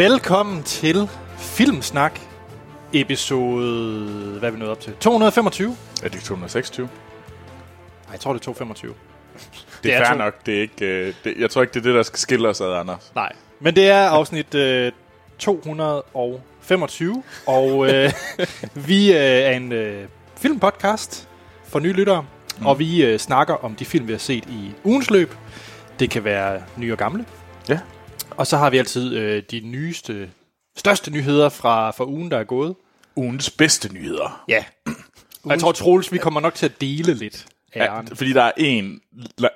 Velkommen til Filmsnak, episode... Hvad er vi nået op til? 225? Er det 226? Nej, jeg tror, det er 225. Det er, er fair to- nok. Det er ikke, øh, det, jeg tror ikke, det er det, der skal skille os ad, Anders. Nej, men det er afsnit øh, 225, og øh, vi øh, er en øh, filmpodcast for nye lyttere, mm. og vi øh, snakker om de film, vi har set i ugens løb. Det kan være nye og gamle. Ja. Og så har vi altid øh, de nyeste, største nyheder fra, fra ugen, der er gået. Ugens bedste nyheder. Ja. Og jeg tror, Troels, vi kommer nok til at dele lidt af Ja, fordi der er en,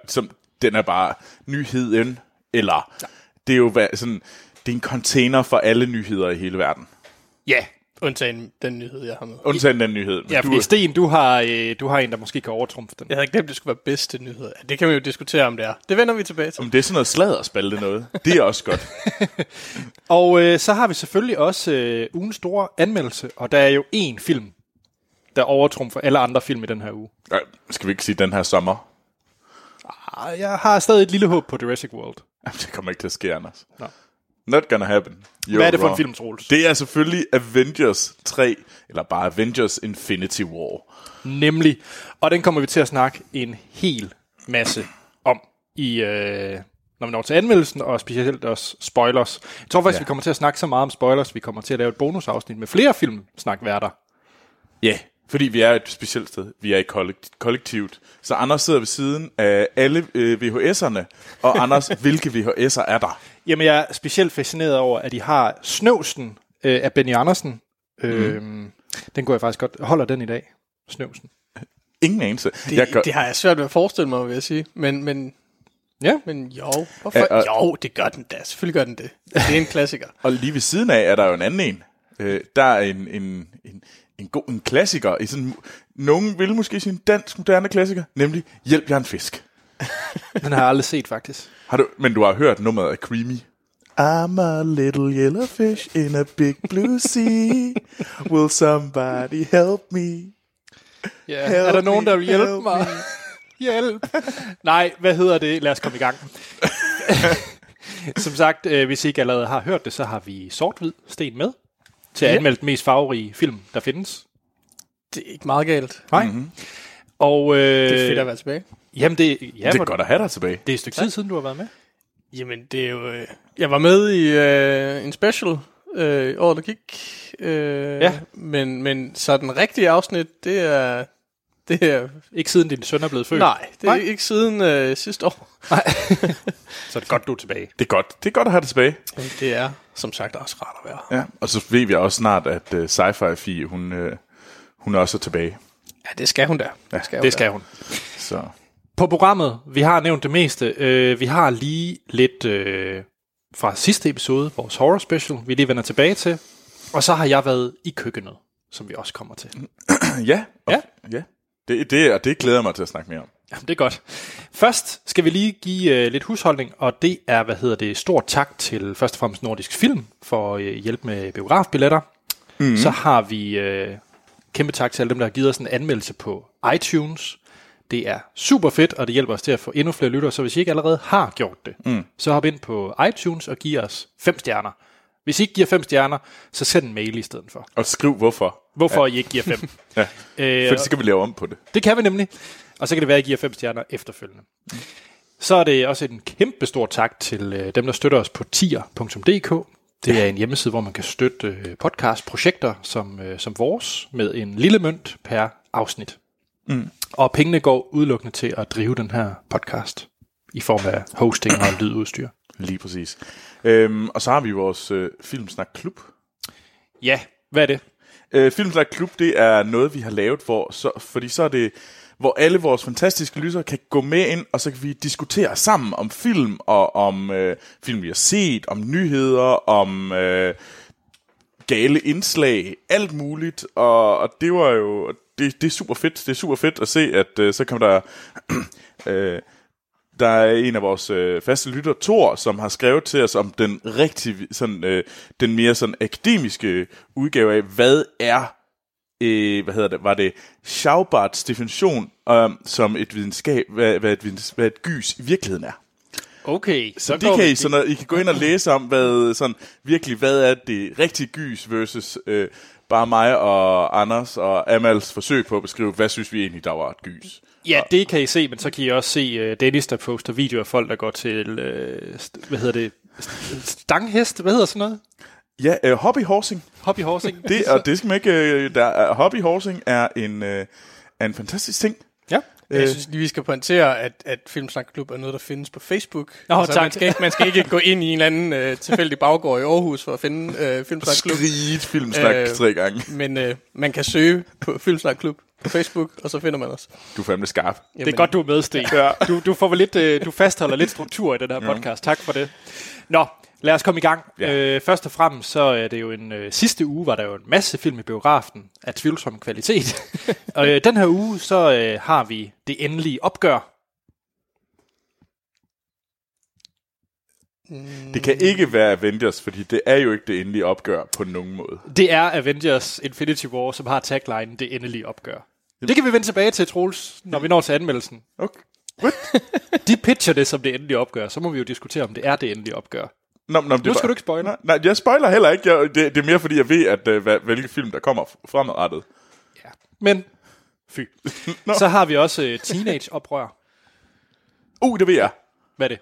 som den er bare nyheden, eller det er jo sådan, det er en container for alle nyheder i hele verden. Ja, Undtagen den nyhed, jeg har med. Undtagen den nyhed. Ja du, fordi Sten, du har, øh, du har en, der måske kan overtrumfe den. Jeg havde glemt, det skulle være bedste nyhed. Det kan vi jo diskutere, om det er. Det vender vi tilbage til. om det er sådan noget sladderspalte noget. Det er også godt. Og øh, så har vi selvfølgelig også øh, ugens store anmeldelse, og der er jo én film, der overtrumfer alle andre film i den her uge. Ej, Skal vi ikke sige den her sommer? Ah, Jeg har stadig et lille håb på Jurassic World. Jamen, det kommer ikke til at ske, Anders. Nå. Not gonna happen. You're Hvad er det for en wrong. film, Troels? Det er selvfølgelig Avengers 3, eller bare Avengers Infinity War. Nemlig. Og den kommer vi til at snakke en hel masse om i... Øh, når vi når til anmeldelsen, og specielt også spoilers. Jeg tror faktisk. Ja. vi kommer til at snakke så meget om spoilers, vi kommer til at lave et bonusafsnit med flere filmsnakværter. Ja, yeah, fordi vi er et specielt sted. Vi er i kollekt- kollektivt. Så Anders sidder ved siden af alle øh, VHS'erne. Og Anders, hvilke VHS'er er der? Jamen, jeg er specielt fascineret over, at de har Snøvsen øh, af Benny Andersen. Mm. Øhm, den kunne jeg faktisk godt... Holder den i dag? Snøvsen. Ingen anelse. Det, jeg gør, det har jeg svært ved at forestille mig, vil jeg sige. Men, men, Ja. men jo, hvorfor? Ja, og- jo, det gør den da. Selvfølgelig gør den det. Det er en klassiker. Og lige ved siden af er der jo en anden en. Øh, der er en, en, en, en god en klassiker. I sådan, nogen vil måske sige en dansk moderne klassiker. Nemlig Hjælp, jeg en fisk. Den har jeg aldrig set, faktisk. Har du, men du har hørt nummeret af Creamy. I'm a little yellow fish in a big blue sea. Will somebody help me? Ja. Help er der nogen, der vil hjælpe help mig? Hjælp. Nej, hvad hedder det? Lad os komme i gang. Som sagt, øh, hvis I ikke allerede har hørt det, så har vi sort-hvid sten med til at Ja. anmelde den mest farverige film, der findes. Det er ikke meget galt. Nej. Mm-hmm. Og, øh, Det er fedt at være tilbage. Jamen, det, ja, Det er godt at have dig tilbage. det er et stykke tid siden, du har været med. Jamen, det er jo... Øh, jeg var med i øh, en special øh, året, der gik. Øh, Ja. Men, men så den rigtige afsnit, det er... Det er Ikke siden din søn er blevet født. nej, det er Nej. ikke siden øh, sidste år. Så er det godt, du er tilbage. Det er godt. Det er godt at have dig tilbage. Men det er, som sagt, også rart at være. Ja. Og så ved vi også snart, at uh, Sci-Fi Fie, hun, uh, hun er også tilbage. Ja, det skal hun da. Ja, skal Det skal hun. Så På programmet, vi har nævnt det meste. Øh, vi har lige lidt øh, fra sidste episode, vores horror special, vi lige vender tilbage til. Og så har jeg været i køkkenet, som vi også kommer til. ja. Og, Ja. ja. Det, det, og det glæder jeg mig til at snakke mere om. Jamen, det er godt. Først skal vi lige give øh, lidt husholdning, og det er, hvad hedder det, stort tak til først og fremmest Nordisk Film for øh, hjælp med biografbilletter. Mm. Så har vi øh, kæmpe tak til alle dem, der har givet os en anmeldelse på iTunes. Det er super fedt, og det hjælper os til at få endnu flere lyttere, så hvis I ikke allerede har gjort det, mm. så hop ind på iTunes og giv os fem stjerner. Hvis I ikke giver fem stjerner, så send en mail i stedet for. Og skriv hvorfor. Hvorfor ja. I ikke giver fem. Ja. øh, For så skal vi lave om på det. det kan vi nemlig. Og så kan det være, at I giver fem stjerner efterfølgende. Så er det også en kæmpe stor tak til øh, dem, der støtter os på tier.dk. Det er en hjemmeside, hvor man kan støtte øh, podcastprojekter som, øh, som vores med en lille mønt per afsnit. Mm. Og pengene går udelukkende til at drive den her podcast i form af hosting og lydudstyr. Lige præcis. Øhm, og så har vi vores øh, Filmsnak Klub. Ja, hvad er det? Øh, Filmsnak Klub, det er noget, vi har lavet, for, så, fordi så er det, hvor alle vores fantastiske lyttere kan gå med ind, og så kan vi diskutere sammen om film, og om øh, film, vi har set, om nyheder, om øh, gale indslag, alt muligt, og, og det var jo, det, det er super fedt, det er super fedt at se, at øh, så kommer der, øh, der er en af vores øh, faste lytter, Thor, som har skrevet til os om den rigtig, sådan, øh, den mere sådan akademiske udgave af, hvad er, øh, hvad hedder det, var det Schaubarts definition, øh, som et videnskab, hvad, hvad, et, hvad et gys i virkeligheden er. Okay, Så de går kan I, sådan, noget, I kan gå ind og læse om, hvad, sådan, virkelig, hvad er det rigtige gys versus øh, bare mig og Anders og Amals forsøg på at beskrive, hvad synes vi egentlig, der var et gys. Ja, det kan I se, men så kan I også se uh, Dennis, der poster videoer af folk, der går til, uh, hvad hedder det, St- stanghest, hvad hedder sådan noget? Ja, øh, hobbyhorsing. Hobbyhorsing. Det, og det skal man ikke... Øh, der, er- hobbyhorsing er en, øh, er en fantastisk ting. Ja. Jeg synes lige, vi skal pointere, at, at Filmsnakklub er noget, der findes på Facebook. Nå, altså, tak. Man skal, ikke, man skal ikke gå ind i en eller anden øh, tilfældig baggård i Aarhus for at finde øh, Filmsnakklub. Skriget filmsnak øh, Øh, tre gange. Men øh, man kan søge på Filmsnakklub på Facebook, og så finder man os. Du er fandme skarp. Det er godt, du er med, Sten. Ja. Du, du, får vel lidt, øh, du fastholder lidt struktur i den her podcast. Tak for det. Nå, lad os komme i gang. Ja. Øh, først og fremmest, så er det jo en... Øh, sidste uge var der jo en masse film i biografen af tvivlsom kvalitet. og øh, den her uge, så øh, har vi det endelige opgør. Det kan ikke være Avengers, fordi det er jo ikke det endelige opgør på nogen måde. Det er Avengers Infinity War, som har tagline det endelige opgør. Det kan vi vende tilbage til, Troels, når vi når til anmeldelsen. Okay. De pitcher det som det endelige opgør, så må vi jo diskutere, om det er det endelige opgør. Nå, nå, det Nu skal bare- du ikke spoile. Nej, nej, jeg spoiler heller ikke. Jeg, det, det er mere fordi, jeg ved, at, øh, hvad, hvilke film, der kommer fremadrettet. Men, fy. så har vi også øh, Teenage-oprør. Uh, det ved jeg. Hvad er det?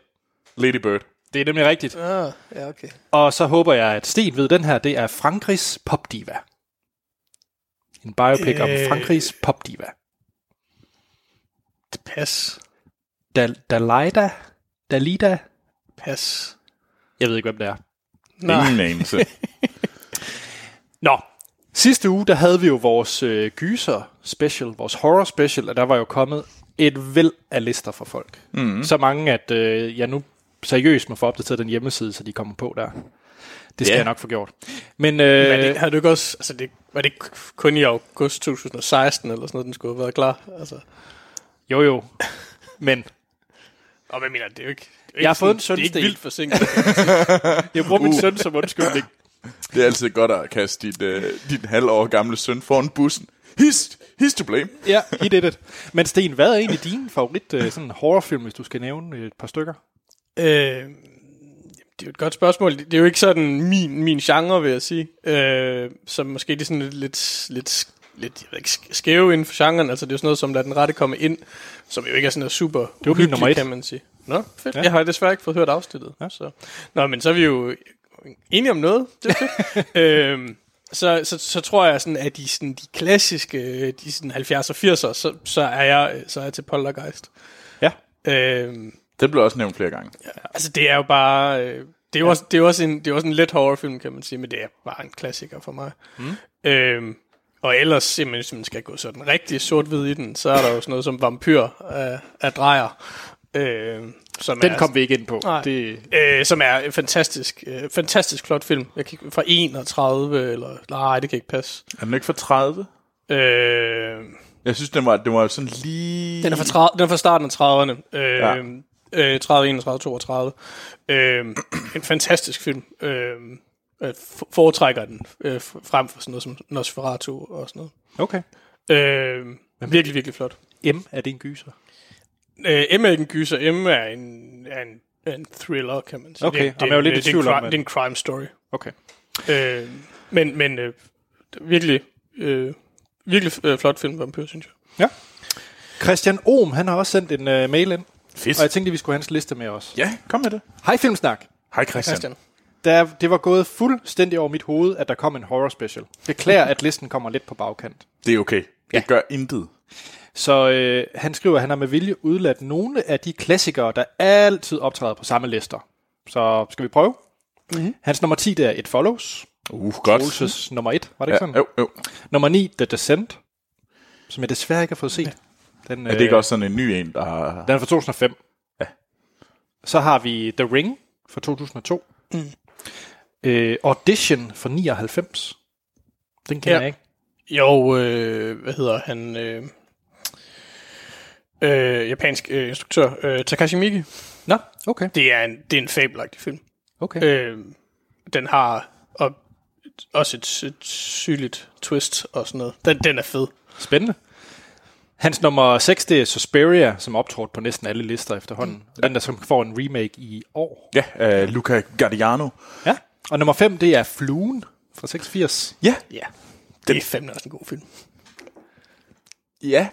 Lady Bird. Det er nemlig rigtigt. Ah, ja, okay. Og så håber jeg, at Sten ved, den her, det er Frankrigs popdiva. En biopic om Øh. Frankrigs popdiva. Pas. Dal- Dalida? Dalida? Pas. Jeg ved ikke, hvem det er. Nej. Ingen anelse. Nå, sidste uge, der havde vi jo vores øh, gyser special, vores horror special, og der var jo kommet et væld af lister for folk. Mm. Så mange, at øh, jeg nu seriøst må få opdateret den hjemmeside, så de kommer på der. Det skal Ja. jeg nok få gjort. Men, øh, Men det, havde du ikke også, altså det, var det kun i august 2016 eller sådan noget, den skulle have været klar? Altså, jo jo, men og hvad mener det er jo ikke... Det er Jeg har fået en sådan- Det er sønsten. ikke vildt forsinket. jeg bruger min søn som undskyldning. det er altid godt at kaste dit, øh, dit halvår gamle søn foran bussen. He's, he's to blame. Ja, he did it. Men Sten, hvad er egentlig din favorit øh, sådan horrorfilm, hvis du skal nævne et par stykker? øh, det er jo et godt spørgsmål. Det er jo ikke sådan min, min genre, vil jeg sige. Øh, så måske det er sådan lidt, lidt, lidt, lidt jeg ved ikke, sk- skæve inden for genren. Altså det er jo sådan noget som Lad den rette komme ind, som jo ikke er sådan noget super var min uhyggeligt, nummer et. kan man sige. Nå, fedt. Ja. Ja. Jeg har desværre ikke fået hørt afsnittet. Ja. Ja. Så. Nå, men så er vi jo enige om noget. Det er fedt. øhm, så, så, så tror jeg sådan, at de, sådan, de klassiske, de sådan 70'er og 80'er, så, så, er jeg, så er jeg til Poltergeist. Ja. Øhm, Det blev også nævnt flere gange. altså det er jo bare, øh, det er jo, ja. også, det er jo også en, det er også en let horrorfilm, kan man sige, men det er bare en klassiker for mig. Mm. Øhm, og ellers, simpelthen, hvis man skal gå sådan rigtig sort-hvid i den, så er der jo sådan noget som Vampyr af, af Drejer. Øh, som Den er, kom vi ikke ind på. Nej. Det, Øh, som er en fantastisk, øh, fantastisk flot film. Jeg kan, fra 31, eller nej, det kan ikke passe. Er den ikke fra 30? Øh, Jeg synes, den var, den var sådan lige... den, er fra 30, den er fra starten af 30'erne. Øh, Ja. øh, 30, 31, 32. Øh, en fantastisk film. Øh, øh, foretrækker den øh, frem for sådan noget som Nosferatu og sådan okay. noget. Øh, virkelig, virkelig flot. M, er det en gyser? Øh, M er ikke en gyser. M er en, er en, er en thriller, kan man sige. Okay, det, jeg er jo lidt i det, det, er tvivl en om, crime, at- det er en crime story. Okay. Øh, men men øh, virkelig, øh, virkelig øh, flot film, Vampyr, synes jeg. Ja. Christian Ohm, han har også sendt en uh, mail ind, Fedt. og jeg tænkte, at vi skulle have hans liste med os. Ja, kom med det. Hej Filmsnak. Hej Christian. Christian. Der, det var gået fuldstændig over mit hoved, at der kom en horror special. Beklager, at listen kommer lidt på bagkant. Det er okay. Det Ja. gør intet. Så øh, han skriver, at han har med vilje udladt nogle af de klassikere, der altid optræder på samme lister. Så skal vi prøve? Mm-hmm. Hans nummer 10, det er It Follows. Uh, godt. Troelses nummer 1, var det Ja, ikke sådan? jo, jo. Nummer 9, The Descent, som jeg desværre ikke har fået set. Den, Er det ikke også sådan en ny en, der har... Den er fra 2005. Ja. Så har vi The Ring fra 2002. Mm. Øh, Audition fra 99. Den kender Ja. jeg ikke. Jo, øh, hvad hedder han? Øh, øh, japansk øh, instruktør, øh, Takashi Miike. Nå, okay. Det er en, det er en fabelagtig film. okay. Øh, den har og, også et, et sygeligt twist og sådan noget. Den, den er fed. Spændende. Hans nummer 6, det er Suspiria, som optrådte på næsten alle lister efterhånden. Mm. Den, der som får en remake i år. Ja, uh, Luca Guardiano. Ja. Og nummer 5, det er Fluen fra 86. Ja, Ja. Det er fandme også en god film. ja.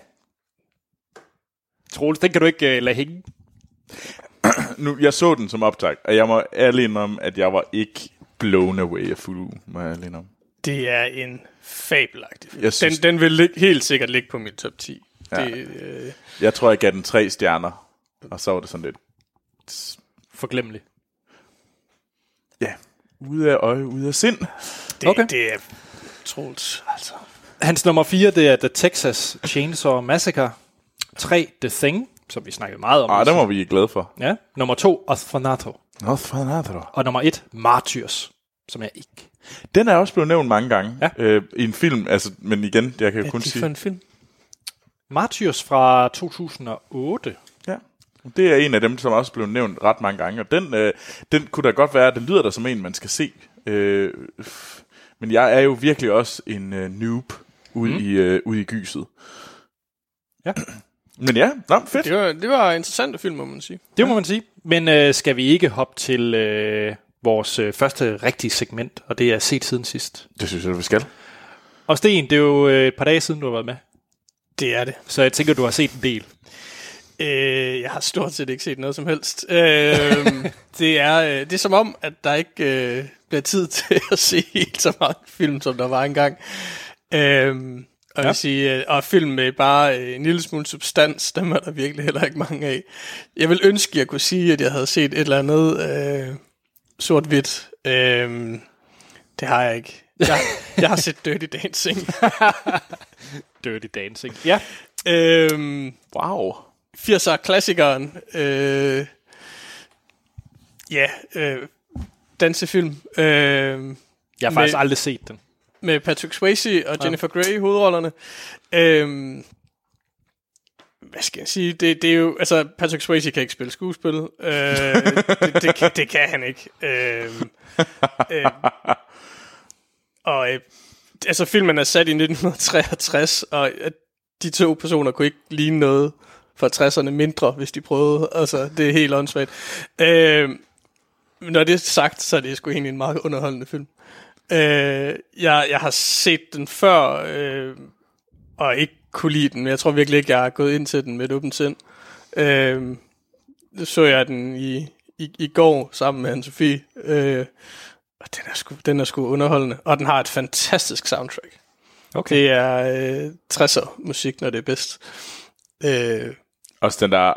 Troels, den kan du ikke uh, lade hænge. Nu, jeg så den som optag, og jeg må ærlig om, at jeg var ikke blown away af Fulu, må jeg ærlig om. Det er en fabelagtig film. Jeg synes- den, den vil lig, helt sikkert ligge på min top 10. Ja. Det, øh, Jeg tror, jeg gav den tre stjerner, og så var det sådan lidt, Forglemmelig. ja, ude af øje, ude af sind. det, Okay. det er Troels, altså. Hans nummer 4, det er The Texas Chainsaw Massacre. 3, The Thing, som vi snakkede meget om. Ah, den var vi glade for. Ja. Nummer 2, Orfanato. Nosferatu. Og nummer 1, Martyrs, som jeg ikke. Den er også blevet nævnt mange gange Ja. øh, i en film, altså, men igen, jeg kan jo Hvad er kun det sige... for en film? Martyrs fra 2008. Ja. Det er en af dem, som også blev nævnt ret mange gange, og den, øh, den kunne da godt være, den lyder der som en, man skal se. Øh, men jeg er jo virkelig også en øh, noob ude, mm. i, øh, ude i gyset. Ja. Men ja, nå, fedt. Det var, det var en interessant film, må man sige. Det må man sige. Men øh, skal vi ikke hoppe til øh, vores øh, første rigtige segment, og det er set siden sidst. Det synes jeg, vi skal. Og Sten, det er jo øh, et par dage siden, du har været med. Det er det. Så jeg tænker, du har set en del. Øh, jeg har stort set ikke set noget som helst. Øh, det, er, øh, det er som om, at der ikke øh, bliver tid til at se helt så mange film, som der var engang. Øh, og, ja. vil sige, øh, og film med bare øh, en lille smule substans, dem er der virkelig heller ikke mange af. Jeg vil ønske, at jeg kunne sige, at jeg havde set et eller andet øh, sort-hvidt. Øh, det har jeg ikke. Jeg, jeg har set Dirty Dancing. Dirty Dancing. Ja. øh, Wow. 80'er klassikeren. Øh, ja, øh, dansefilm. Øh, Jeg har faktisk Med- aldrig set den. med Patrick Swayze og Jennifer Grey i hovedrollerne. Øh, hvad skal jeg sige? Det, det er jo, altså, Patrick Swayze kan ikke spille skuespil. Øh, det, det, kan, det kan han ikke. Øh, øh, og øh, altså, filmen er sat i 1963, og øh, de to personer kunne ikke ligne noget fra 60'erne mindre, hvis de prøvede. Altså, det er helt åndssvagt. Øh, når det er sagt, så er det sgu egentlig en meget underholdende film. Øh, jeg, jeg har set den før, øh, og ikke kunne lide den, men jeg tror virkelig ikke, jeg har gået ind til den med et åbent sind. Øh, så jeg den i, i, i går sammen med Anne-Sophie, øh, og den er, sgu, den er sgu underholdende, og den har et fantastisk soundtrack. Okay. Det er øh, 60'er musik, når det er bedst. Øh, Også den der,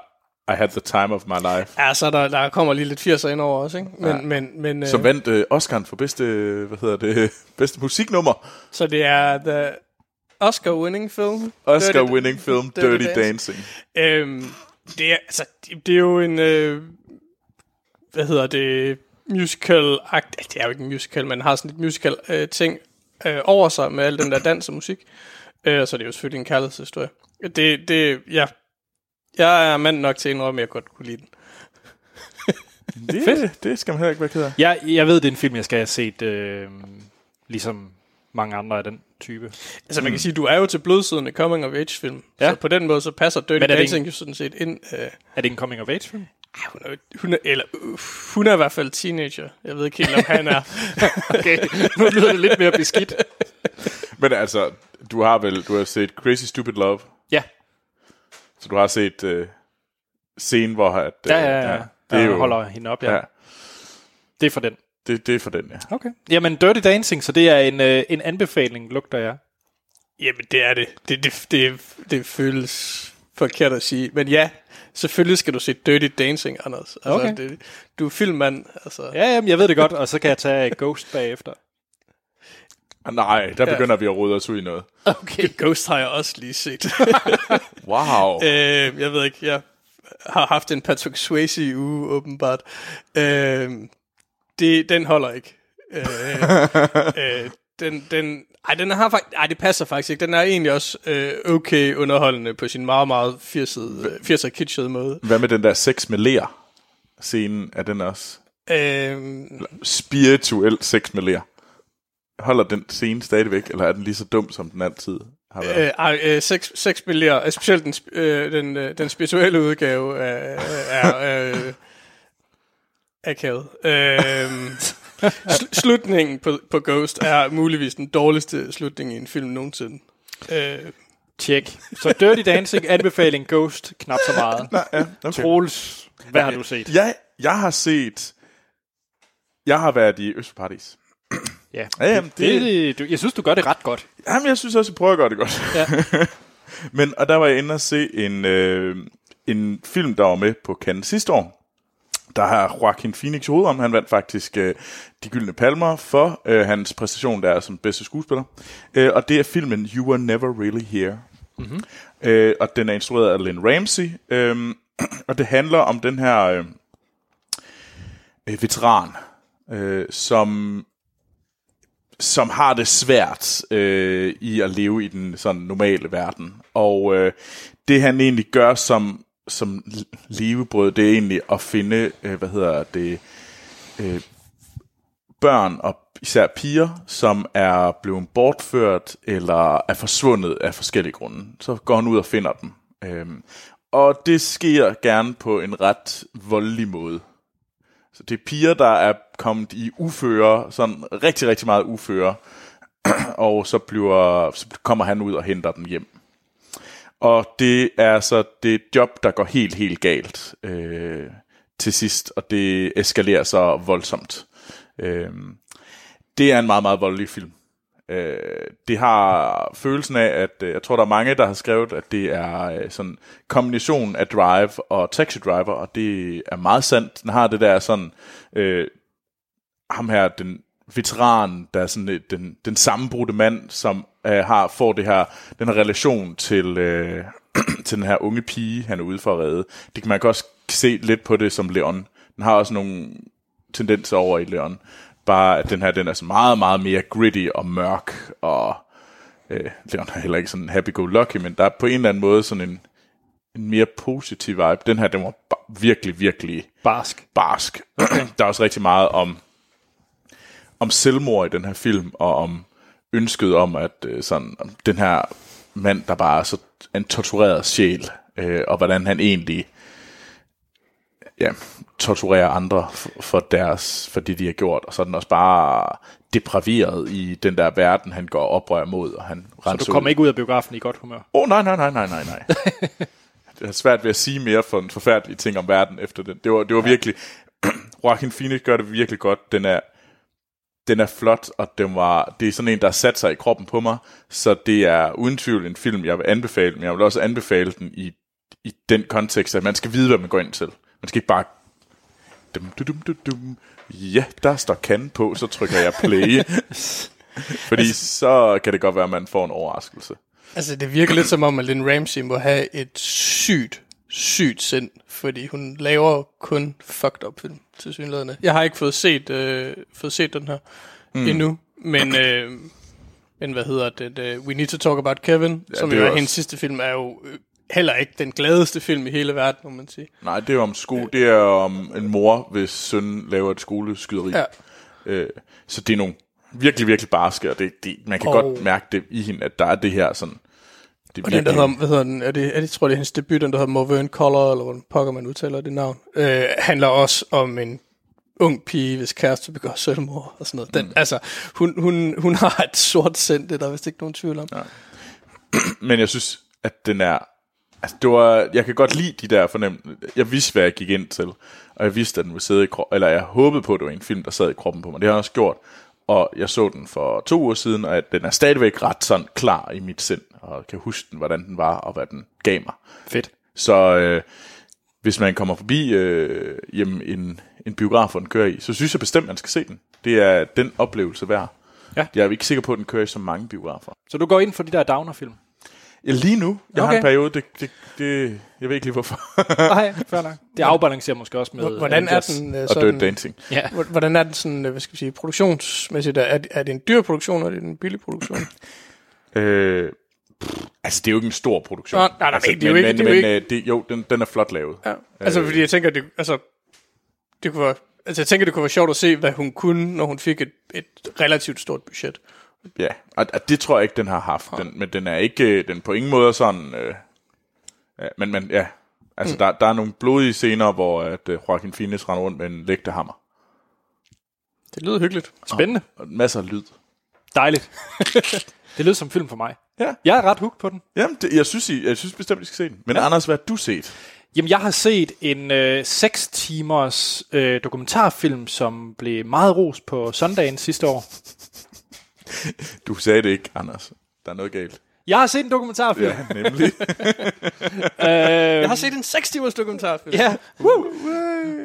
I had the time of my life. ja, så der, der kommer lige lidt 80'er ind over også, ikke? Men, Ja. men, men, øh, Som vandt øh, Oscar'en for bedste, øh, hvad hedder det, bedste musiknummer. Så det er the Oscar-winning film. Oscar-winning film Dirty Dirty, Dancing. Dancing. Øhm, det, er, altså, det, det er jo en, øh, hvad hedder det, musical akt. Det er jo ikke en musical, men har sådan et musical øh, ting øh, over sig med al den der dans og musik. Øh, så det er jo selvfølgelig en kærlighedshistorie. Det, det, ja. Jeg er mand nok til at indrømme, at jeg godt kunne lide den. Det, Fedt. det skal man heller ikke være ked af. Jeg, jeg ved, det er en film, jeg skal have set, øh, ligesom mange andre af den type. Altså man kan sige, du er jo til blodsiden af coming of age film. Ja. Så på den måde, så passer Dirty Dancing jo sådan set ind. Øh, Er det en coming of age film? Ej, hun er, hun er, eller, uh, hun er i hvert fald teenager. Jeg ved ikke helt, om han er. Okay, nu lyder det lidt mere beskidt. Men altså, du har vel du har set Crazy Stupid Love, så du har set øh, scenen, hvor at, øh, ja, ja, ja. det er jo, holder hende op, ja. ja, ja. Det er for den. det, det er for den, ja. Okay. Jamen, Dirty Dancing, så det er en, øh, en anbefaling, lugter jeg. Jamen, det er det. Det, det, det. det føles forkert at sige. Men ja, selvfølgelig skal du se Dirty Dancing, Anders. Altså, Okay. det, du er filmmand. Altså. Ja, jamen, jeg ved det godt, og så kan jeg tage Ghost bagefter. Nej, der Ja. begynder vi at rode os ud i noget. Okay. Ghost har jeg også lige set. Wow. øh, jeg ved ikke, jeg har haft en Patrick Swayze uge, åbenbart. Øh, det, den holder ikke. Øh, øh, den, den, ej, den har faktisk, ej, det passer faktisk ikke. Den er egentlig også øh, okay underholdende på sin meget, meget 80'er 80'er kitschede måde. Hvad med den der sex med ler? Scenen, er den også Øh, spirituel sex med ler? Holder den scene stadigvæk, eller er den lige så dum, som den altid har været. Øh, ej, øh, seks, seks billeder, øh, specielt den, øh, den, øh, den spirituelle udgave er, er øh, akavet. Øh, sl- slutningen på, på Ghost er muligvis den dårligste slutning i en film nogensinde. Øh, Tjek. Så Dirty Dancing, anbefaling Ghost, knap så meget. Nej, ja, okay. Troels, hvad har du set? Jeg, jeg har set... Jeg har været i Østparadis. Ja, Ja, jamen, det, det- det, jeg synes, du gør det ret godt. Jamen, jeg synes også, jeg prøver at gøre det godt. Ja. Men, og der var jeg inde og se en, øh, en film, der var med på Cannes sidste år. Der har Joaquin Phoenix i hovedom. Han vandt faktisk øh, de gyldne palmer for øh, hans præstation der som bedste skuespiller. Øh, og det er filmen You Were Never Really Here. Mm-hmm. Øh, og den er instrueret af Lynn Ramsey. Øh, og det handler om den her øh, øh, veteran, øh, som som har det svært øh, i at leve i den sådan normale verden. Og øh, det han egentlig gør som, som levebrød, det er egentlig at finde, øh, hvad hedder det, øh, børn og især piger, som er blevet bortført eller er forsvundet af forskellige grunde. Så går han ud og finder dem. Øh, og det sker gerne på en ret voldelig måde. Så det er piger, der er kommet i uføre, sådan rigtig, rigtig meget uføre, og så, bliver, så kommer han ud og henter dem hjem. Og det er så det job, der går helt, helt galt øh, til sidst, og det eskalerer så voldsomt. Øh, det er en meget, meget voldelig film. Øh, det har følelsen af, at øh, jeg tror, der er mange, der har skrevet, at det er øh, sådan kombination af Drive og Taxi Driver, og det er meget sandt. Den har det der sådan, øh, ham her, den veteran, der er sådan øh, den, den sammenbrudte mand, som øh, har får det her, den her relation til, øh, til den her unge pige, han er ude for at redde. Det kan man også se lidt på det som Leon. Den har også nogle tendenser over i Leon. Bare at den her, den er så meget, meget mere gritty og mørk, og øh, Leon er heller ikke sådan happy-go-lucky, men der er på en eller anden måde sådan en, en mere positiv vibe. Den her, den var virkelig, virkelig Barsk. barsk. der er også rigtig meget om, om selvmord i den her film, og om ønsket om, at øh, sådan, om den her mand, der bare er så en tortureret sjæl, øh, og hvordan han egentlig ja, torturerer andre for, deres, for det, de har gjort, og så er den også bare depraveret i den der verden, han går oprør mod, og han Så du kommer ikke ud af biografen i godt humør. Åh, oh, nej, nej, nej, nej, nej, nej. det er svært ved at sige mere for en forfærdelig ting om verden efter den. Det var, det var ja. virkelig... Joaquin Phoenix gør det virkelig godt. Den er, den er flot, og den var, det er sådan en, der sat sig i kroppen på mig. Så det er uden tvivl en film, jeg vil anbefale, men jeg vil også anbefale den i, i den kontekst, at man skal vide, hvad man går ind til. Man skal ikke bare... Dum, dum, dum, dum, dum. Ja, der står kan på, så trykker jeg play. Fordi så kan det godt være, at man får en overraskelse. altså, det virker lidt som om, at Lynn Ramsey må have et sygt, sygt sind, fordi hun laver kun fucked up film, til synligheden. Jeg har ikke fået set, øh, fået set den her mm. endnu, men, øh, men hvad hedder det, det? We Need to Talk About Kevin, ja, som jo er er også- hendes sidste film, er jo øh, heller ikke den gladeste film i hele verden, må man sige. Nej, det er om sko. Det er om en mor, hvis søn laver et skoleskyderi. Ja. Øh, så det er nogle virkelig, virkelig barske, og det, det, man kan Og- godt mærke det i hende, at der er det her sådan... Det Og den, der hedder, hvad hedder den, er det, er det, tror det er hendes debut, den der hedder Mauverne Color, eller hvordan pokker man udtaler det navn, øh, handler også om en ung pige, hvis kæreste begår selvmord og sådan noget. Den, mm. Altså, hun, hun, hun har et sort sind, det er der vist ikke nogen tvivl om. Ja. Men jeg synes, at den er... Altså, det var, jeg kan godt lide de der fornem... Jeg vidste, hvad jeg gik ind til. Og jeg vidste, at den ville sidde i kroppen... Eller jeg håbede på, at det var en film, der sad i kroppen på mig. Det har jeg også gjort. Og jeg så den for to uger siden, og at den er stadigvæk ret sådan klar i mit sind. Og kan huske den, hvordan den var, og hvad den gav mig. Fedt. Så øh, hvis man kommer forbi øh, jamen, en, en biograf, hvor den kører i, så synes jeg bestemt, man skal se den. Det er den oplevelse værd. Ja. Jeg er ikke sikker på, at den kører i så mange biografer. Så du går ind for de der downer-film? Ja, lige nu. Jeg okay. har en periode, det, det, det, jeg ved ikke lige hvorfor. Nej, fair nok. Det afbalancerer måske også med... Hvordan er den øh, og sådan, Dirt Dancing. Ja. hvor- Hvordan er den sådan, øh, hvad skal vi sige, produktionsmæssigt? Er, er det en dyr produktion, eller er det en billig produktion? Øh, pff, altså, det er jo ikke en stor produktion. Nå, nej, nej, altså, det er jo ikke- Men, det er jo men øh, det, jo, den, den er flot lavet. Ja. Altså, fordi jeg tænker, det, altså, det kunne være, altså, jeg tænker, det kunne være sjovt at se, hvad hun kunne, når hun fik et, et relativt stort budget. Ja, og, og det tror jeg ikke, den har haft. Den, men den er ikke, øh, den på ingen måde sådan... Øh, ja, men, men ja, altså mm. der, der er nogle blodige scener, hvor at, uh, Joaquin Phoenix render rundt med en lægtehammer. Det lyder hyggeligt. Spændende. Og masser af lyd. Dejligt. det lyder som film for mig. Ja. Jeg er ret hooked på den. Jamen, det, jeg, synes, I, jeg synes bestemt, I skal se den. Men ja. Anders, hvad har du set? Jamen, jeg har set en øh, 6 timers øh, dokumentarfilm, som blev meget ros på søndagen sidste år. Du sagde det ikke, Anders. Der er noget galt. Jeg har set en dokumentarfilm. Ja, nemlig. Jeg har set en 6 timers dokumentarfilm. Ja. Woo.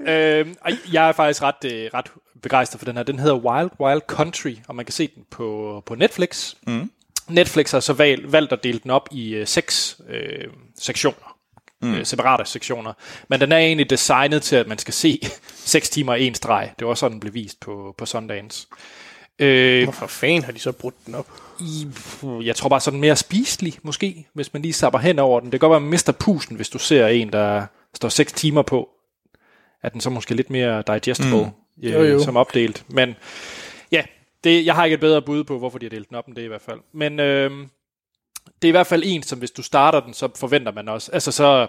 Øhm, og jeg er faktisk ret, øh, ret begejstret for den her. Den hedder Wild Wild Country, og man kan se den på, på Netflix. Mm. Netflix har så valgt, valgt at dele den op i øh, seks øh, sektioner. Mm. Øh, separate sektioner. Men den er egentlig designet til, at man skal se 6 timer i en streg. Det var sådan, den blev vist på, på Sundance. Øh, Hvorfor fanden har de så brudt den op? i, jeg tror bare sådan mere spiselig, måske, hvis man lige sapper hen over den. Det kan godt være, man mister pusen, hvis du ser en, der står 6 timer på. Er den så måske lidt mere digestible mm. Jo, jo. øh, som opdelt. Men ja, det, jeg har ikke et bedre bud på, hvorfor de har delt den op end det i hvert fald. Men øh, det er i hvert fald en, som hvis du starter den, så forventer man også. Altså så,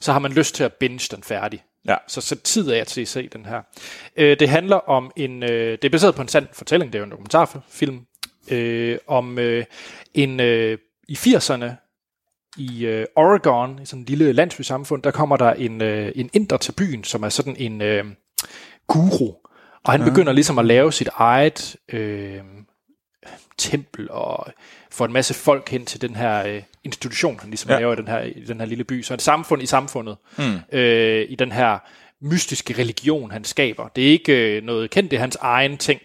så har man lyst til at binge den færdig. Ja. Så sæt tid af til at se den her. Øh, det handler om en... Øh, det er baseret på en sand fortælling, det er jo en dokumentarfilm, øh, om øh, en... Øh, I 80'erne i øh, Oregon, i sådan en lille landsbysamfund, der kommer der en, øh, en inder til byen, som er sådan en øh, guru. Og han begynder ligesom at lave sit eget øh, tempel og får en masse folk hen til den her øh, institution, han ligesom Ja. laver i den her, i den her lille by. Så et samfund i samfundet, mm. øh, i den her mystiske religion, han skaber. Det er ikke øh, noget kendt, det er hans egen ting.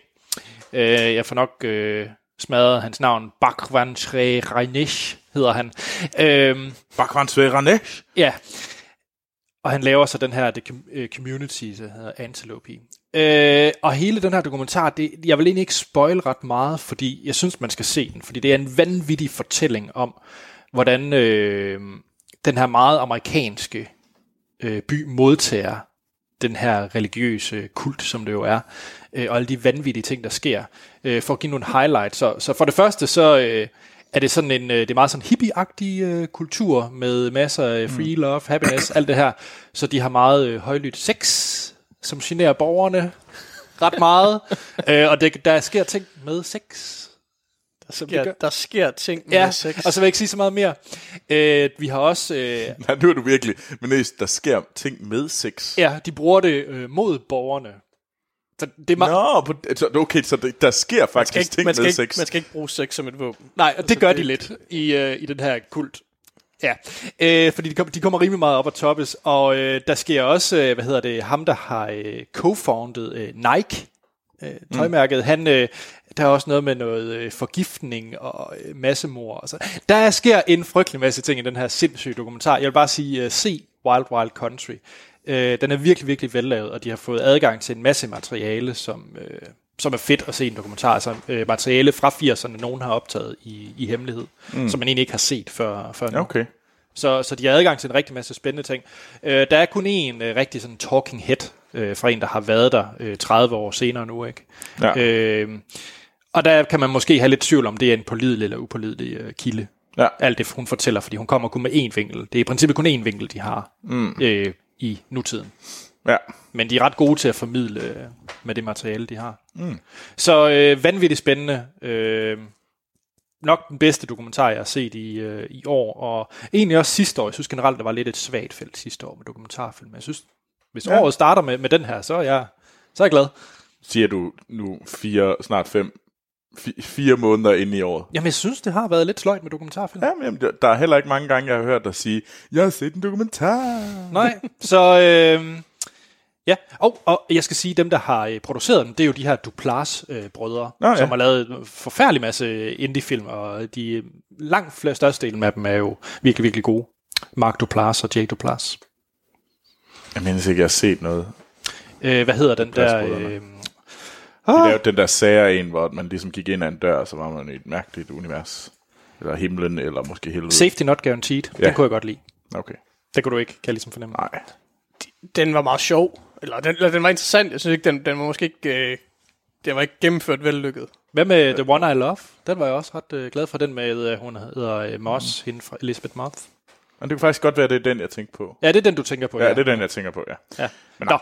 Øh, jeg får nok øh, smadret hans navn. Bakwan Shre Rainesh hedder han. Øh, Bakwan Sveranesh. Ja. Og han laver så den her the øh, community, der hedder Antelope. Øh, og hele den her dokumentar, det, jeg vil egentlig ikke spoil ret meget, fordi jeg synes, man skal se den. Fordi det er en vanvittig fortælling om, hvordan øh, den her meget amerikanske øh, by modtager den her religiøse kult, som det jo er, øh, og alle de vanvittige ting, der sker. Øh, for at give nogle highlights. Så, så for det første, så øh, er det sådan en, øh, det er meget sådan hippie-agtig øh, kultur, med masser af free love, happiness, alt det her. Så de har meget øh, højlydt sex, som generer borgerne ret meget. øh, og det, der sker ting med sex. Ja, gør. der sker ting med Ja, sex. og så vil jeg ikke sige så meget mere. Øh, vi har også... Øh, Nej, nu er du virkelig. Men næst, der sker ting med sex. ja, de bruger det øh, mod borgerne. Så det er meget, Nå, altså, okay, så det, der sker faktisk ikke, ting man, med ikke, sex. man skal ikke bruge sex som et våben. Nej, og det gør det- de lidt i, øh, i den her kult. Ja, øh, fordi de, kom, de kommer rimelig meget op at toppes, og øh, der sker også, øh, hvad hedder det, ham der har øh, co-founded øh, Nike, øh, tøjmærket, mm. han, øh, der er også noget med noget øh, forgiftning og øh, massemord. Og så. Der sker en frygtelig masse ting i den her sindssyge dokumentar. Jeg vil bare sige, øh, se Wild Wild Country. Øh, den er virkelig, virkelig vellavet, og de har fået adgang til en masse materiale, som, øh, som er fedt at se en dokumentar. Altså øh, materiale fra 80'erne, nogen har optaget i, i hemmelighed, mm. som man egentlig ikke har set før, før nu. Okay. Så, så de har adgang til en rigtig masse spændende ting. Øh, der er kun en øh, rigtig sådan talking head øh, fra en, der har været der øh, 30 år senere nu. ikke? Ja. Øh, og der kan man måske have lidt tvivl om, det er en pålidelig eller upålidelig øh, kilde. Ja. Alt det, hun fortæller, fordi hun kommer kun med én vinkel. Det er i princippet kun én vinkel, de har mm. øh, i nutiden. Ja. Men de er ret gode til at formidle øh, med det materiale, de har. Mm. Så øh, vanvittigt spændende. Øh, nok den bedste dokumentar, jeg har set i, øh, i år. Og egentlig også sidste år. Jeg synes generelt, der var lidt et svagt felt sidste år med dokumentarfilm. Men jeg synes, hvis Ja. året starter med, med den her, så er jeg, så er jeg glad. Siger du nu fire, snart fem, fi- fire måneder inde i året? Jamen, jeg synes, det har været lidt sløjt med dokumentarfilm. Ja, men jamen, der- der er heller ikke mange gange, jeg har hørt dig sige, jeg har set en dokumentar. Nej, så øh, ja. Og, og jeg skal sige, dem, der har øh, produceret dem, det er jo de her Duplass-brødre, øh, ja. som har lavet en forfærdelig masse indie-film, og de øh, langt flere størstedelen af dem er jo virkelig, virkelig gode. Mark Duplass og Jay Duplass. Jeg mindes ikke, jeg har set noget. Øh, hvad hedder den der? Øh, De lavede den der sager en, hvor man ligesom gik ind ad en dør, og så var man i et mærkeligt univers. Eller himlen, eller måske helvede. Safety Not Guaranteed. Ja. Den kunne jeg godt lide. Okay. Det kunne du ikke, kan jeg ligesom fornemme. Nej. Den var meget sjov. Eller den, eller den var interessant. Jeg synes ikke, den, den var måske ikke... Øh, den var ikke gennemført vellykket. Hvad med The One I Love? Den var jeg også ret øh, glad for, den med, øh, hun hedder øh, Moss, mm. hende fra Elizabeth Moth. Men det kunne faktisk godt være, det er den, jeg tænkte på. Ja, det er den, du tænker på. Ja, det er den, jeg tænker på, ja. ja. Men, Nå.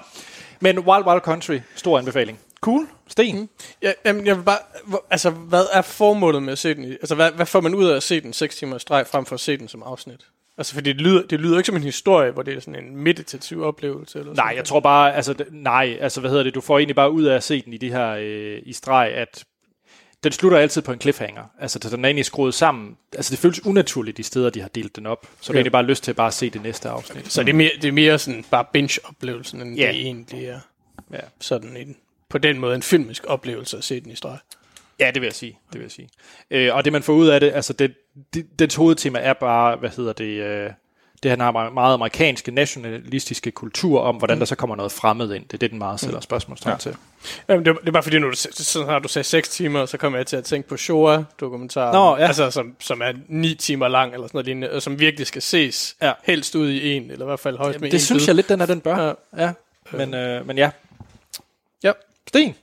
Men Wild Wild Country, stor anbefaling. Cool. Sten? Mm. Ja, jamen, jeg vil bare, altså, hvad er formålet med at se den? Altså, hvad, hvad får man ud af at se den 6 timer i streg, frem for at se den som afsnit? Altså, fordi det lyder, det lyder ikke som en historie, hvor det er sådan en meditativ oplevelse. Eller Nej, jeg tror bare, altså, nej, altså, hvad hedder det, du får egentlig bare ud af at se den i det her, øh, i streg, at den slutter altid på en cliffhanger. Altså, så den er egentlig skruet sammen. Altså, det føles unaturligt, de steder, de har delt den op. Så ja. du har egentlig bare lyst til at bare se det næste afsnit. Så det er mere, det er mere sådan bare binge-oplevelsen, end Ja. det egentlig er Ja. sådan en, på den måde en filmisk oplevelse at se den i streg. Ja, det vil jeg sige. Det vil jeg sige. Øh, og det, man får ud af det, altså, det, det, dens hovedtema er bare, hvad hedder det, øh, det har meget- meget amerikanske, nationalistiske kultur om, hvordan der så kommer noget fremmed ind. Det er det, den meget stiller spørgsmålstegn ja. til. Jamen, det, var- det er bare fordi, når du, sådan har du sagde 6 timer, så kommer jeg til at tænke på Shoah-dokumentaren. Nå, ja. Altså, som, som er 9 timer lang, eller sådan noget lignende, og som virkelig skal ses Ja. helst ud i en, eller i hvert fald højst med Det synes bid. jeg lidt, den er, den bør. Ja. Ja. ja. Men, øh, men ja. Ja. Sten?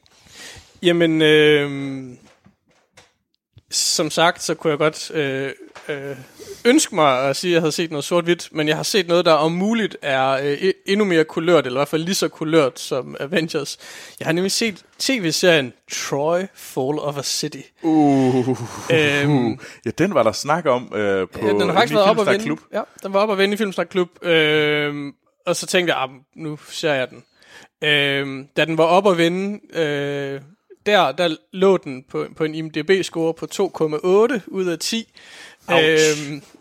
Jamen, øh, som sagt, så kunne jeg godt øh, øh, ønske mig at sige, at jeg havde set noget sort-hvidt, men jeg har set noget, der om muligt er øh, e- endnu mere kulørt, eller i hvert fald lige så kulørt som Avengers. Jeg har nemlig set tv-serien Troy Fall of a City. Uh, Øhm, ja, den var der snak om øh, på Ja, den har faktisk været op at vende. Klub. Ja, den var op at vende i Filmsnak Klub. Øhm, og så tænkte jeg, ah, nu ser jeg den. Øhm, da den var op at vende, øh, der, der lå den på, på en IMDb-score på 2,8 ud af 10. Ouch.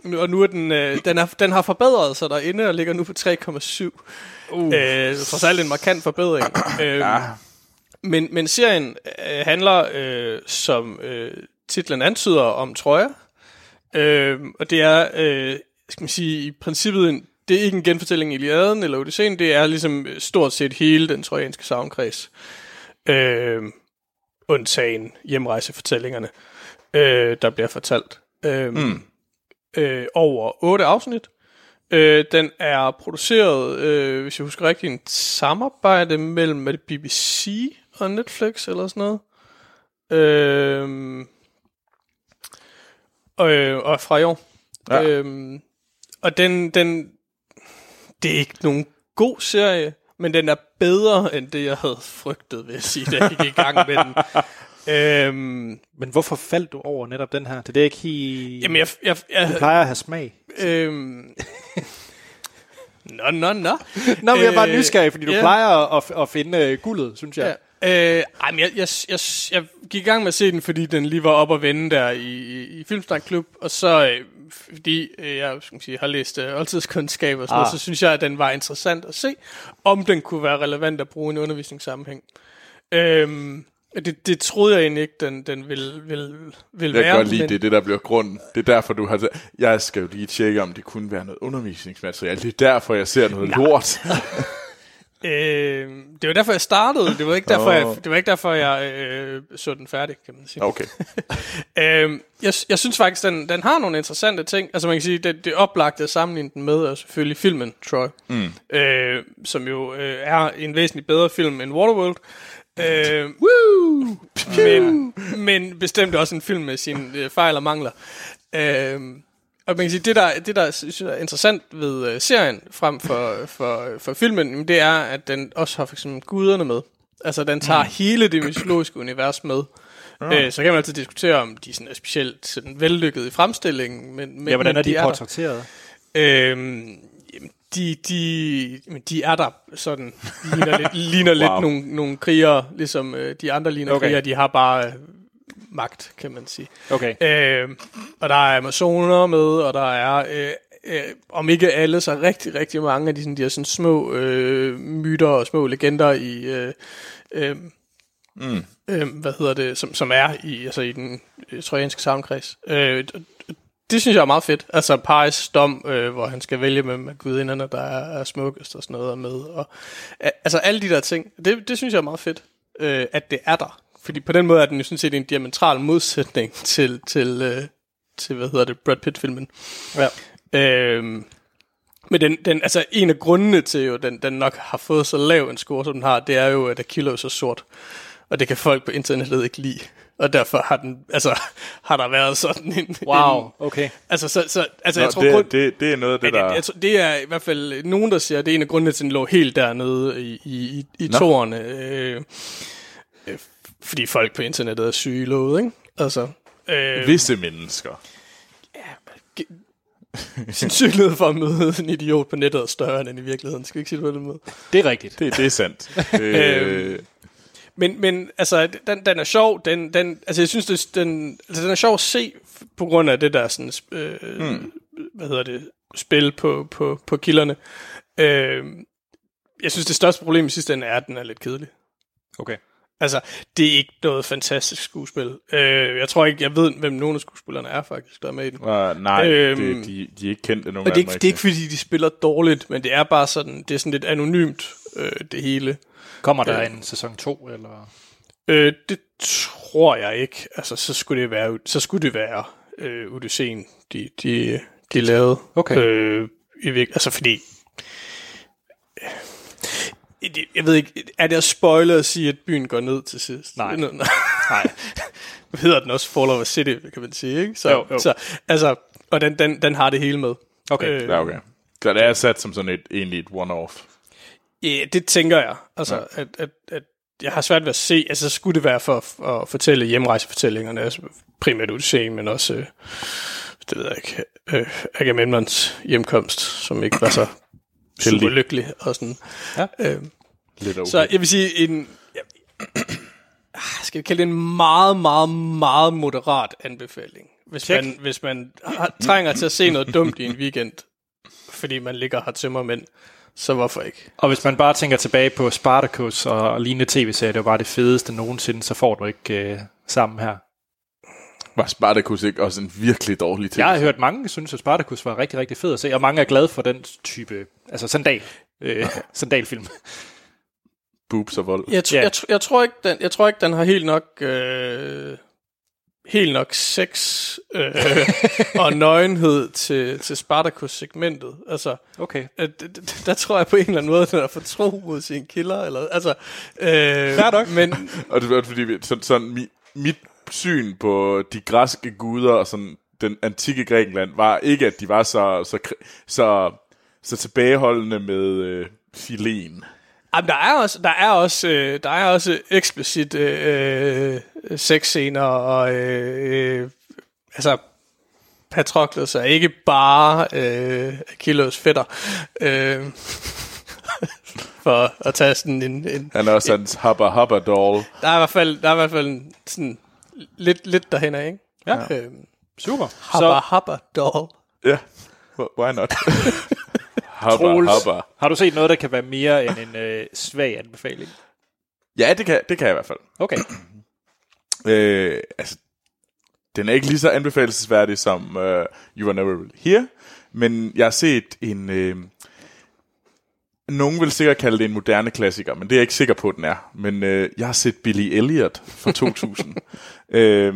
Øhm, og nu er den, øh, den, er, den har forbedret sig derinde og ligger nu på 3,7. Uh. Øh, trods alt en markant forbedring. øhm, Ja. men, men serien øh, handler, øh, som øh, titlen antyder, om trøjer. Øh, og det er, øh, skal man sige, i princippet, en, det er ikke en genfortælling i Iliaden eller Odysseen, det er ligesom øh, stort set hele den trojanske savnkreds. Øh, undtagen hjemrejsefortællingerne, øh, der bliver fortalt. Øh, mm. øh, over otte afsnit. Øh, den er produceret, øh, hvis jeg husker rigtigt, en samarbejde mellem det BBC og Netflix eller sådan noget. Øh, og, øh, og fra i år. Ja. Øhm, og den, den, det er ikke nogen god serie, men den er bedre end det, jeg havde frygtet, vil jeg sige, da jeg gik i gang med den. øhm, Men hvorfor faldt du over netop den her? Det er det ikke helt... jamen, jeg, jeg, jeg, Du plejer at have smag. øhm, Nå, nå, nå. Nå, men jeg er bare Øh, nysgerrig, fordi du ja. plejer at, at finde øh, guldet, synes jeg. Ja. Øh, ej, men jeg, jeg, jeg, jeg gik i gang med at se den, fordi den lige var op og vende der i, i, i Filmsnak Klub, og så øh, fordi øh, jeg skal sige, har læst øh, oldtidskundskab og sådan ah. noget, så synes jeg, at den var interessant at se, om den kunne være relevant at bruge i en undervisningssammenhæng. Øhm, det, det troede jeg egentlig ikke, den, den ville, ville, ville Jeg være. kan godt lide, men- det er det, der bliver grunden. Det er derfor, du har... Jeg skal jo lige tjekke, om det kunne være noget undervisningsmateriale. Det er derfor, jeg ser noget lort. Øh, det var derfor, jeg startede. Det var ikke derfor, jeg, det var ikke derfor, jeg øh, så den færdig, kan man sige. Okay. Øh, jeg, jeg synes faktisk, den, den har nogle interessante ting. Altså man kan sige, det, det er oplagt at sammenligne den med, er selvfølgelig filmen Troy. Mm. Øh, som jo øh, er en væsentligt bedre film end Waterworld. Øh, woo! men, men bestemt også en film med sine øh, fejl og mangler. Øh, og man kan sige, det der, det der synes jeg er interessant ved øh, serien frem for, for, for filmen, det er, at den også har for eksempel guderne med. Altså, den tager mm. hele det mytologiske univers med. Øh, så kan man altid diskutere, om de sådan er specielt sådan vellykket i fremstillingen. Men, men, Ja, hvordan men er de, der. portrætteret? Øhm, de, de, de er der sådan, ligner lidt, ligner wow. lidt nogle, nogle krigere, ligesom øh, de andre ligner Okay. okay. krigere, de har bare øh, magt, kan man sige. Okay. Øh, og der er amazoner med, og der er, øh, øh, om ikke alle, så rigtig, rigtig mange af de, sådan, de her sådan små øh, myter og små legender i, øh, øh, mm. øh, hvad hedder det, som, som er i, altså i den øh, trojanske savnkreds. Øh, det synes jeg er meget fedt. Altså Paris dom, øh, hvor han skal vælge med, med gudinderne, der er, er smukkest og sådan noget er med. Og, altså alle de der ting, det, det synes jeg er meget fedt, øh, at det er der. Fordi på den måde er den jo sådan set en diametral modsætning til, til, øh, til hvad hedder det, Brad Pitt-filmen. Ja. Øhm, men den, den, altså en af grundene til, jo, den, den nok har fået så lav en score, som den har, det er jo, at Akilo er så sort. og det kan folk på internettet ikke lide. Og derfor har, den, altså, har der været sådan en... Wow, en, okay. altså, så, så, altså Nå, jeg tror det, grund, det, det er noget af det, det, der... jeg, tror, det er i hvert fald nogen, der siger, at det er en af grundene til, at den lå helt dernede i, i, i, i Nå. tårne. Øh, øh, fordi folk på internettet er syge lovet, ikke? Altså, øh, Visse mennesker. sandsynlighed for at møde en idiot på nettet er større end i virkeligheden. Skal vi ikke sige det på den måde? Det er rigtigt. Det, det er sandt. øh, Men, men altså, den, den er sjov. Den, den, altså, jeg synes, det, den, altså, den er sjov at se på grund af det der sådan, øh, mm. hvad hedder det, spil på, på, på kilderne. Øh, jeg synes, det største problem i sidste ende er, at den er lidt kedelig. Okay. Altså, det er ikke noget fantastisk skuespil. Øh, jeg tror ikke, jeg ved, hvem nogle af skuespillerne er faktisk, der er med i den. uh, nej, Øhm, det, de, de er ikke kendte nogen Og det er, af ikke, det er ikke, fordi de spiller dårligt, men det er bare sådan, det er sådan lidt anonymt, øh, det hele. Kommer der Øh. en sæson 2, eller? Øh, det tror jeg ikke. Altså, så skulle det være, så skulle det være øh, Odysseen, de, de, de lavede. Okay. Øh, i altså, fordi... Jeg ved ikke, er det at spoile at sige, at byen går ned til sidst? Nej. Nej. Nej. hedder den også Fall of a City, kan man sige, ikke? Så, Jo, jo. så altså, og den, den, den har det hele med. Okay. Øh, Ja, okay. Så det er sat som sådan et, egentlig et one-off. Ja, det tænker jeg. Altså, ja. at, at, at jeg har svært ved at se, altså skulle det være for, for at fortælle hjemrejsefortællingerne, altså primært Odysseen, men også, øh, det ved jeg ikke, øh, Agamemnons hjemkomst, som ikke var så. Super lykkelig og sådan. Ja. Øh, Lidt okay. så jeg vil sige, en, ja, ah, skal vi kalde det en meget, meget, meget moderat anbefaling. Hvis Check. man, hvis man har, trænger til at se noget dumt i en weekend, fordi man ligger her tømmermænd, så hvorfor ikke? Og hvis man bare tænker tilbage på Spartacus og lignende tv-serier, det var bare det fedeste nogensinde, så får du ikke øh, sammen her. Var Spartacus ikke også en virkelig dårlig ting? Jeg har hørt mange synes, at Spartacus var rigtig, rigtig fed at se, og mange er glade for den type, altså sandal, øh, sandalfilm. Boobs og vold. Jeg, tr- Ja. jeg, tr- jeg, tror ikke, den, jeg tror ikke, den har helt nok... Øh, helt nok sex øh, og nøgenhed til, til Spartacus-segmentet. Altså, Okay. øh, d- d- der tror jeg på en eller anden måde, at den er for tro mod sin kilder. Eller, altså, øh, nok. Men, Og det var fordi, vi- sådan, sådan mi, mit syn på de græske guder og sådan den antikke Grækenland var ikke, at de var så, så, så, så tilbageholdende med øh, filen. Jamen, der er også, der er også, øh, der er også eksplicit øh, øh, sexscener, og øh, øh, altså, Patroklos er ikke bare øh, Achilles fætter, øh, for at tage sådan en, en Han er også hans hubba hubba doll. der er i hvert fald, der er i hvert fald en, sådan lidt, lidt derhen af, ikke? Ja. Øh, Super. habba habba doll. Ja, wh- why not? hubba Troels, hubba. har du set noget, der kan være mere end en øh, svag anbefaling? Ja, det kan, det kan jeg i hvert fald. Okay. Øh, altså, den er ikke lige så anbefalesværdig som uh, You Are Never Really Here, men jeg har set en... Øh, nogen vil sikkert kalde det en moderne klassiker, men det er jeg ikke sikker på, at den er. Men øh, jeg har set Billy Elliot fra 2000 øh,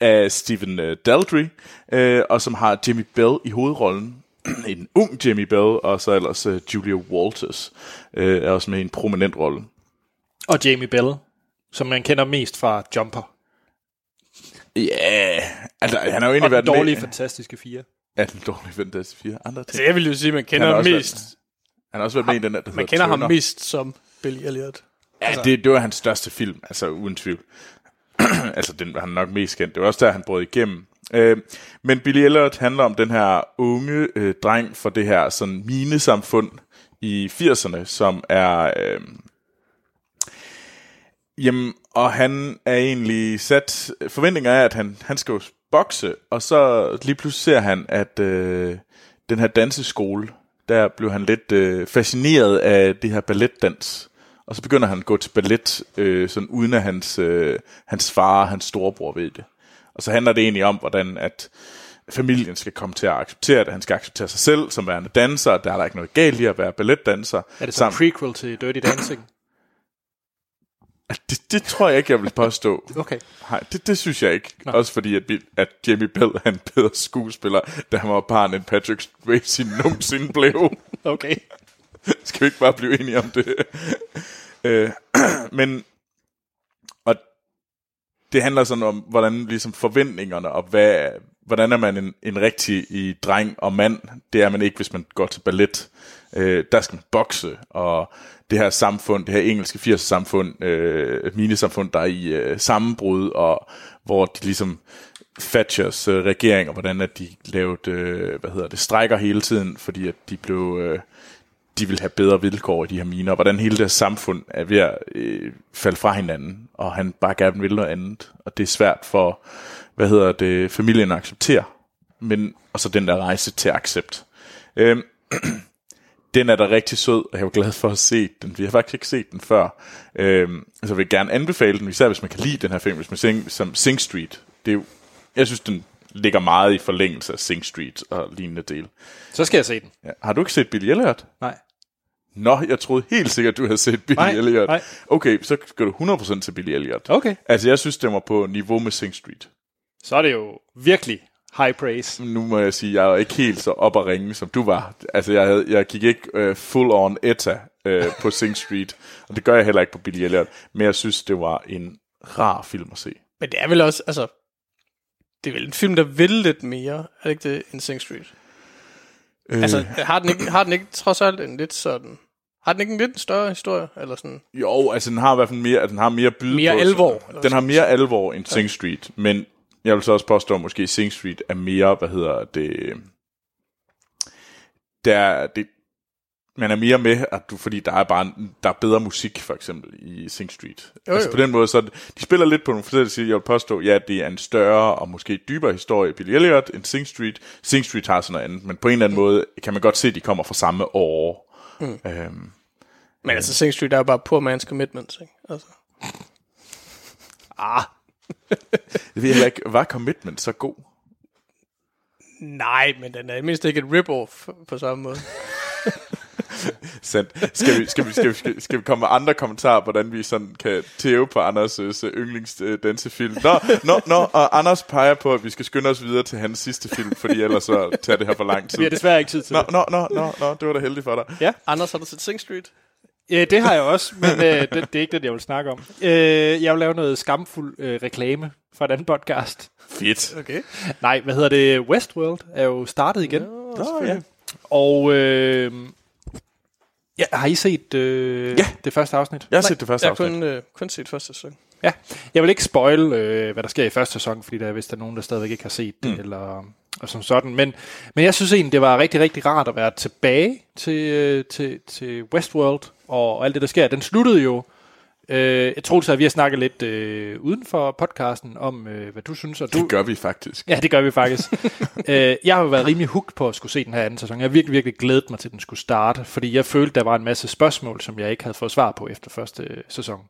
af Stephen øh, Daldry, øh, og som har Jimmy Bell i hovedrollen. en ung Jimmy Bell, og så ellers øh, Julia Walters øh, er også med i en prominent rolle. Og Jamie Bell, som man kender mest fra Jumper. Ja, yeah. altså han har jo Og egentlig den været dårlige, med... fantastiske fire. Ja, den dårlige Fantastic 4. Andre ting. Altså, jeg vil jo sige, at man kender ham mest, Han har også været med i den der, der man kender ham Turner. mest som Billy Elliot. Ja, det, det var hans største film, altså uden tvivl. altså, den var han nok mest kendt. Det var også der, han brød igennem. Øh, men Billy Elliot handler om den her unge øh, dreng fra det her sådan minesamfund i 80'erne, som er... Øh, jamen, og han er egentlig sat... Forventninger er, at han, han skal jo bokse, og så lige pludselig ser han, at øh, den her danseskole, der blev han lidt øh, fascineret af det her balletdans. Og så begynder han at gå til ballet, øh, sådan uden at hans, øh, hans far og hans storebror ved det. Og så handler det egentlig om, hvordan at familien skal komme til at acceptere det. Han skal acceptere sig selv som værende danser. Der er der ikke noget galt i at være balletdanser. Er det så en prequel til Dirty Dancing? det, det tror jeg ikke, jeg vil påstå. Okay. Nej, det, det synes jeg ikke. Nå. Også fordi, at, at Jamie Bell er en bedre skuespiller, da han var barn, end Patrick Swayze nogensinde blev. Okay. Skal vi ikke bare blive enige om det? øh, men det handler sådan om, hvordan ligesom forventningerne, og hvad, hvordan er man en, en rigtig i dreng og mand. Det er man ikke, hvis man går til ballet. Øh, der skal man bokse, og det her samfund, det her engelske 80'er samfund, øh, minisamfund, der er i øh, sammenbrud, og hvor de ligesom Thatchers øh, regering, og hvordan at de lavede, øh, hvad hedder det, strækker hele tiden, fordi at de blev, øh, de vil have bedre vilkår i de her miner, og hvordan hele det samfund er ved at øh, falde fra hinanden, og han bare gerne vil noget andet, og det er svært for, hvad hedder det, familien at acceptere, men, og så den der rejse til accept. Øh, den er da rigtig sød, og jeg er glad for at se den. Vi har faktisk ikke set den før. Øhm, så jeg vil gerne anbefale den, især hvis man kan lide den her film, hvis man Sing, som Sing Street. Det er jo, jeg synes, den ligger meget i forlængelse af Sing Street og lignende del. Så skal jeg se den. Ja. Har du ikke set Billy Elliot? Nej. Nå, jeg troede helt sikkert, du havde set Billy Nej, Elliot. nej. Okay, så skal du 100% til Billy Elliot. Okay. Altså, jeg synes, det var på niveau med Sing Street. Så er det jo virkelig high praise. Nu må jeg sige, jeg er ikke helt så op at ringe, som du var. Altså, jeg, havde, jeg gik ikke uh, full on etta uh, på Sing Street, og det gør jeg heller ikke på Billy Elliot, men jeg synes, det var en rar film at se. Men det er vel også, altså, det er vel en film, der vil lidt mere, er det ikke det, end Sing Street? Øh. Altså, har den, ikke, har den ikke trods alt en lidt sådan... Har den ikke en lidt større historie? Eller sådan? Jo, altså den har i hvert fald mere, den har mere byde Mere på. alvor, eller Den har mere alvor end Sing Street, men jeg vil så også påstå, at måske Sing Street er mere, hvad hedder det, der, det, man er mere med, at du, fordi der er bare der er bedre musik, for eksempel, i Sing Street. Jo, altså jo. på den måde, så de spiller lidt på nogle forskellige sider. Jeg vil påstå, ja, det er en større og måske dybere historie i Billy Elliot end Sing Street. Sing Street har sådan noget andet, men på en eller anden måde kan man godt se, at de kommer fra samme år. Mm. Øhm, Men altså, Sing Street er jo bare poor man's commitment, ikke? Altså. Ah, jeg ved heller ikke, var Commitment så god? Nej, men den er mindst ikke et rip-off på samme måde. Sandt. Skal vi, skal, vi, skal, vi, skal, skal vi komme med andre kommentarer, hvordan vi sådan kan tæve på Anders' øh, yndlingsdansefilm? Nå, nå, nå, og Anders peger på, at vi skal skynde os videre til hans sidste film, fordi ellers så tager det her for lang tid. vi har desværre ikke tid til Nå, det. nå, nå, nå, nå, det var da heldigt for dig. Ja. Anders, har du set Sing Street? Ja, det har jeg også, men øh, det, det er ikke det, jeg vil snakke om. Øh, jeg vil lave noget skamfuld øh, reklame fra et andet podcast. Fedt. Okay. Nej, hvad hedder det? Westworld er jo startet igen. Nå, ja. Og øh, ja, har I set øh, Ja. det første afsnit? Jeg har set det første Jeg har afsnit. kun, øh, kun set første sæson. Ja, jeg vil ikke spoil, øh, hvad der sker i første sæson, fordi der er vist der er nogen, der stadigvæk ikke har set det, mm. eller og som sådan. Men, men jeg synes egentlig, det var rigtig, rigtig rart at være tilbage til, øh, til, til Westworld, og alt det, der sker. Den sluttede jo, øh, jeg tror, at vi har snakket lidt øh, uden for podcasten om, øh, hvad du synes. Og du, Det gør vi faktisk. Ja, det gør vi faktisk. øh, jeg har jo været rimelig hooked på at skulle se den her anden sæson. Jeg har virkelig, virkelig glædet mig til, at den skulle starte, fordi jeg følte, der var en masse spørgsmål, som jeg ikke havde fået svar på efter første øh, sæson.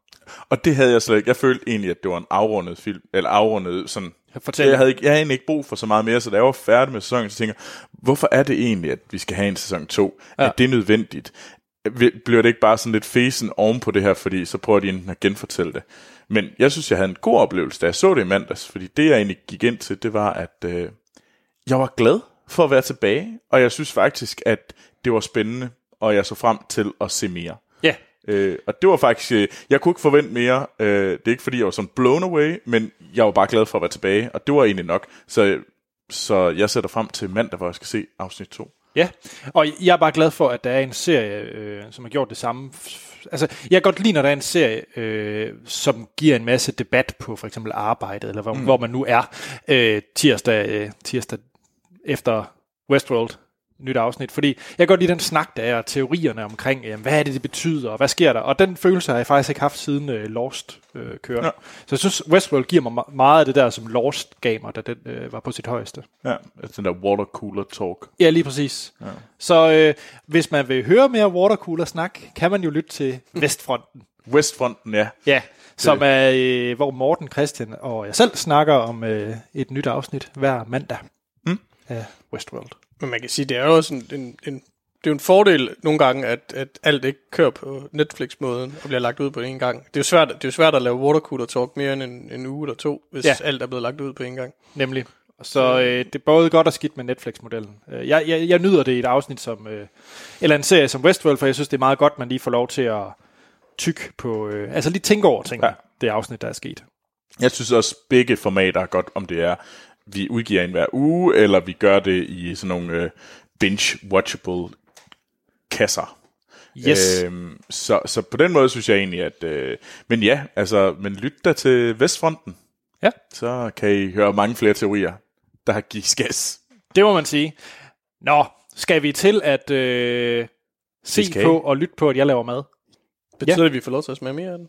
Og det havde jeg slet ikke. Jeg følte egentlig, at det var en afrundet film, eller afrundet sådan... Fortæl. Jeg havde, ikke, jeg havde egentlig ikke brug for så meget mere, så da jeg var færdig med sæsonen, så tænker jeg, hvorfor er det egentlig, at vi skal have en sæson 2? Ja. Ja. Er det nødvendigt? Bliver det ikke bare sådan lidt fesen oven på det her, fordi så prøver de enten at genfortælle det. Men jeg synes, jeg havde en god oplevelse, da jeg så det i mandags, fordi det, jeg egentlig gik ind til, det var, at øh, jeg var glad for at være tilbage, og jeg synes faktisk, at det var spændende, og jeg så frem til at se mere. Ja, Øh, og det var faktisk, øh, jeg kunne ikke forvente mere. Øh, det er ikke fordi, jeg var sådan blown away, men jeg var bare glad for at være tilbage, og det var egentlig nok. Så, så jeg sætter frem til mandag, hvor jeg skal se afsnit 2. Ja, og jeg er bare glad for, at der er en serie, øh, som har gjort det samme. Altså, jeg kan godt lide, når der er en serie, øh, som giver en masse debat på for eksempel arbejdet, eller hvor, mm. hvor man nu er øh, tirsdag, øh, tirsdag efter Westworld nyt afsnit, fordi jeg kan godt lide den snak, der er, teorierne omkring, øh, hvad er det, det betyder, og hvad sker der, og den følelse har jeg faktisk ikke haft siden øh, Lost øh, kører. Ja. Så jeg synes, Westworld giver mig me- meget af det der, som Lost gav mig, da den øh, var på sit højeste. Ja, altså den der watercooler talk. Ja, lige præcis. Ja. Så øh, hvis man vil høre mere watercooler-snak, kan man jo lytte til Vestfronten. Westfronten, ja. Ja, som er, øh, hvor Morten, Christian og jeg selv snakker om øh, et nyt afsnit hver mandag Mm. af Westworld. Men man kan sige, det er jo også en, en, en, det er jo en fordel nogle gange, at, at alt ikke kører på Netflix-måden og bliver lagt ud på en gang. Det er jo svært, det er jo svært at lave watercooler talk mere end en, en uge eller to, hvis ja. Alt er blevet lagt ud på en gang. Nemlig. Så øh, det er både godt og skidt med Netflix-modellen. Øh, Jeg, jeg, jeg nyder det i et afsnit som, øh, eller en serie som Westworld, for jeg synes, det er meget godt, man lige får lov til at tykke på, øh, altså lige tænke over ting, ja. det afsnit, der er sket. Jeg synes også, begge formater er godt, om det er, vi udgiver en hver uge, eller vi gør det i sådan nogle øh, binge-watchable kasser. Yes. Øhm, så, så på den måde synes jeg egentlig, at... Øh, men ja, altså, men lyt da til Vestfronten. Ja. Så kan I høre mange flere teorier, der har givet gas. Det må man sige. Nå, skal vi til at øh, se skal. på og lytte på, at jeg laver mad? Betyder det, at vi får lov til at smage mere af den?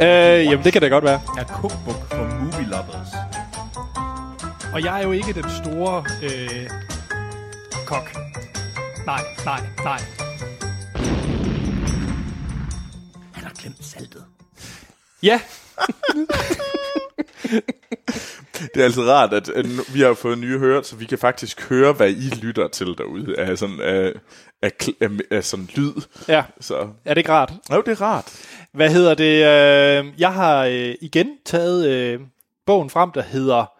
Øh, jamen, det kan da godt være. er cookbook for movie lovers. Og jeg er jo ikke den store øh, kok. Nej, nej, nej. Han har glemt saltet. Ja, Det er altid rart, at, vi har fået nye hører, så vi kan faktisk høre, hvad I lytter til derude af sådan, af, af, af, af sådan lyd. ja. Så Er det ikke rart? jo, det er rart. Hvad hedder det? Øh, jeg har øh, igen taget øh, bogen frem, der hedder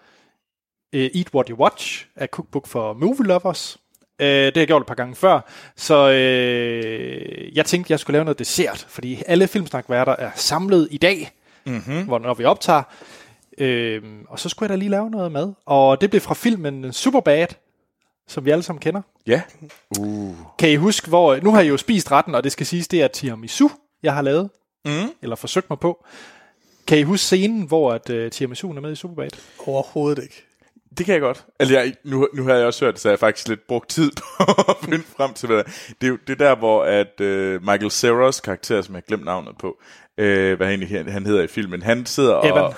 Eat What You Watch, af Cookbook for Movie Lovers. Øh, det har jeg gjort et par gange før, så øh, jeg tænkte, jeg skulle lave noget dessert, fordi alle filmsnakværter er samlet i dag, mm-hmm. hvor, når vi optager. Øh, og så skulle jeg da lige lave noget mad. Og det blev fra filmen Superbad, som vi alle sammen kender. Ja. Uh. Kan I huske, hvor... Nu har I jo spist retten, og det skal siges, det er tiramisu, jeg har lavet. Mm. Eller forsøgt mig på. Kan I huske scenen, hvor at, uh, tiramisu er med i Superbad? Overhovedet ikke. Det kan jeg godt. Altså, jeg, nu, nu har jeg også hørt så jeg har faktisk lidt brugt tid på at finde frem til, hvad det er. Det er det er der, hvor at, uh, Michael Cera's karakter, som jeg har glemt navnet på, uh, hvad han, egentlig- han hedder i filmen, han sidder Evan. og...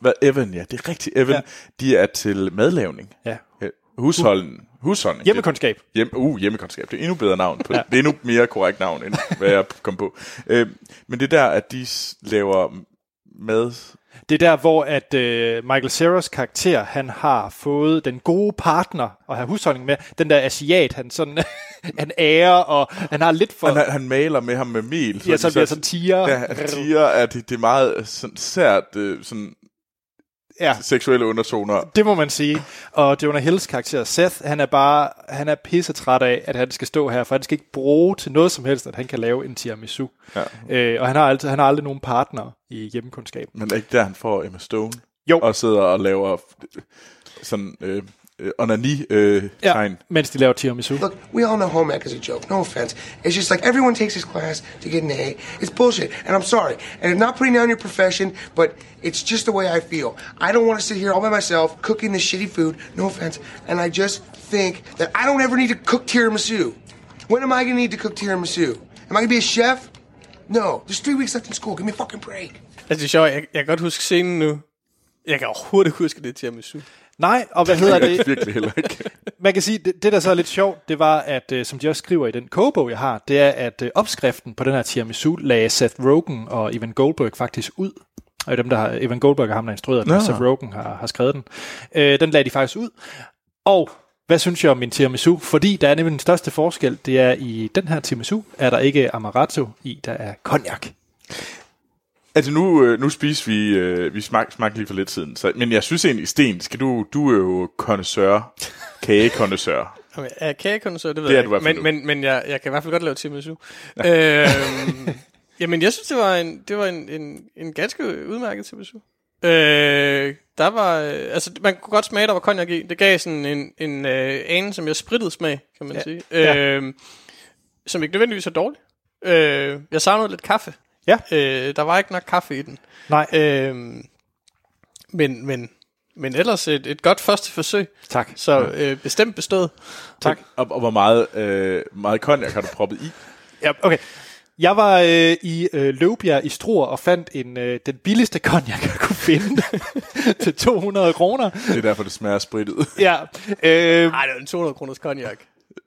Hvad, Evan, ja, det er rigtigt. Evan, Ja. de er til madlavning. Ja. Øh, Husholden. Husholdning. Hjemmekundskab. Hjem, uh, hjemmekundskab. Det er endnu bedre navn. På, Ja. Det er endnu mere korrekt navn, end hvad jeg kom på. Øh, men det er der, at de laver mad. Det er der, hvor at uh, Michael Cera's karakter, han har fået den gode partner at have husholdning med. Den der asiat, han sådan, han ærer, og han har lidt for... Han, han maler med ham med mel. ja, så bliver sådan tiger. Ja, siger, at det, det er meget sådan, sært øh, sådan, ja. seksuelle undertoner. Det må man sige. Og Jonah Hills karakter, Seth, han er bare han er pisse træt af, at han skal stå her, for han skal ikke bruge til noget som helst, at han kan lave en tiramisu. Ja. Øh, og han har, altid, han har aldrig nogen partner i hjemmekundskab. Men ikke der, han får Emma Stone? Jo. Og sidder og laver sådan øh, øh, onani-tegn. Ja, mens de laver tiramisu. Look, we all know home ec is a joke. No offense. It's just like everyone takes this class to get an A. It's bullshit, and I'm sorry. And I'm not putting down your profession, but it's just the way I feel. I don't want to sit here all by myself cooking this shitty food. No offense. And I just think that I don't ever need to cook tiramisu. When am I going to need to cook tiramisu? Am I going to be a chef? No. There's three weeks left in school. Give me a fucking break. Altså, det er sjovt. Jeg, jeg kan godt huske scenen nu. Jeg kan overhovedet ikke huske det tiramisu. Nej, og hvad hedder det? Virkelig heller ikke. Man kan sige, det, det der så er lidt sjovt, det var, at øh, som de også skriver i den kogebog, jeg har, det er, at øh, opskriften på den her tiramisu lagde Seth Rogen og Evan Goldberg faktisk ud. Og dem, der har, Evan Goldberg er ham, der har instrueret den, og Seth Rogen har, har skrevet den. Øh, den lagde de faktisk ud. Og hvad synes jeg om min tiramisu? Fordi der er nemlig den største forskel, det er i den her tiramisu, er der ikke amaretto i, der er cognac. Altså nu, øh, nu spiser vi, øh, vi smagte, smagte lige for lidt siden, så, men jeg synes egentlig, Sten, skal du, du er jo kondensør, kagekondensør. Jamen, er kagekondensør, det ved Det er jeg ikke. Men, men, men jeg, jeg kan i hvert fald godt lave tiramisu. øhm, jamen, jeg synes, det var en, det var en, en, en ganske udmærket tiramisu. Øh, der var, øh, altså man kunne godt smage, der var cognac i. Det gav sådan en, en øh, ane, som jeg sprittede smag, kan man Ja. sige. Ja. Øh, som ikke nødvendigvis er dårlig. Øh, jeg savnede lidt kaffe. Ja. Øh, der var ikke nok kaffe i den. Nej, Øh, men, men, men ellers et, et godt første forsøg. tak. Så øh, bestemt bestået. Tak. Og, og hvor meget, øh, meget cognac har du proppet i? Ja, okay. Jeg var øh, i øh, Løvbjerg i Struer og fandt en øh, den billigste cognac, jeg kunne finde til 200 kroner. Det er derfor, det smager sprittet. Ja, øh, Nej, det er en 200 kroners cognac.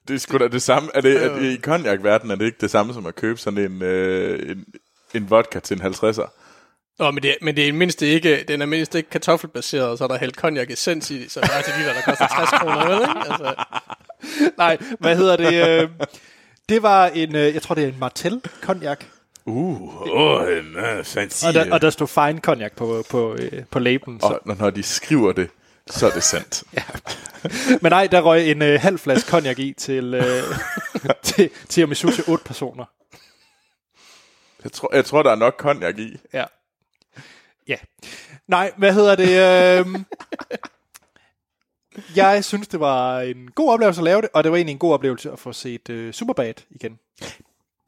Det er sgu da det samme. Er det, er det, I cognac-verdenen er det ikke det samme som at købe sådan en, øh, en, en vodka til en 50'er? Nå, men det, men det er mindst ikke, den er mindst ikke kartoffelbaseret, og så er der hældt cognac essens i, så der er til de der, der koster 60 kroner, vel, ikke? Altså, nej, hvad hedder det? Øh, det var en, øh, jeg tror det er en Martel cognac, Uh, en uh, fancy. og der, og der stod fine cognac på, på, på labelen. Så. og når, når de skriver det, så er det sandt. Men nej, der røg en øh, halv flaske cognac i til, øh, til til otte personer. Jeg tror, jeg tror, der er nok cognac i. Ja. Ja. Nej, hvad hedder det? Øhm, jeg synes, det var en god oplevelse at lave det, og det var egentlig en god oplevelse at få set øh, Superbad igen.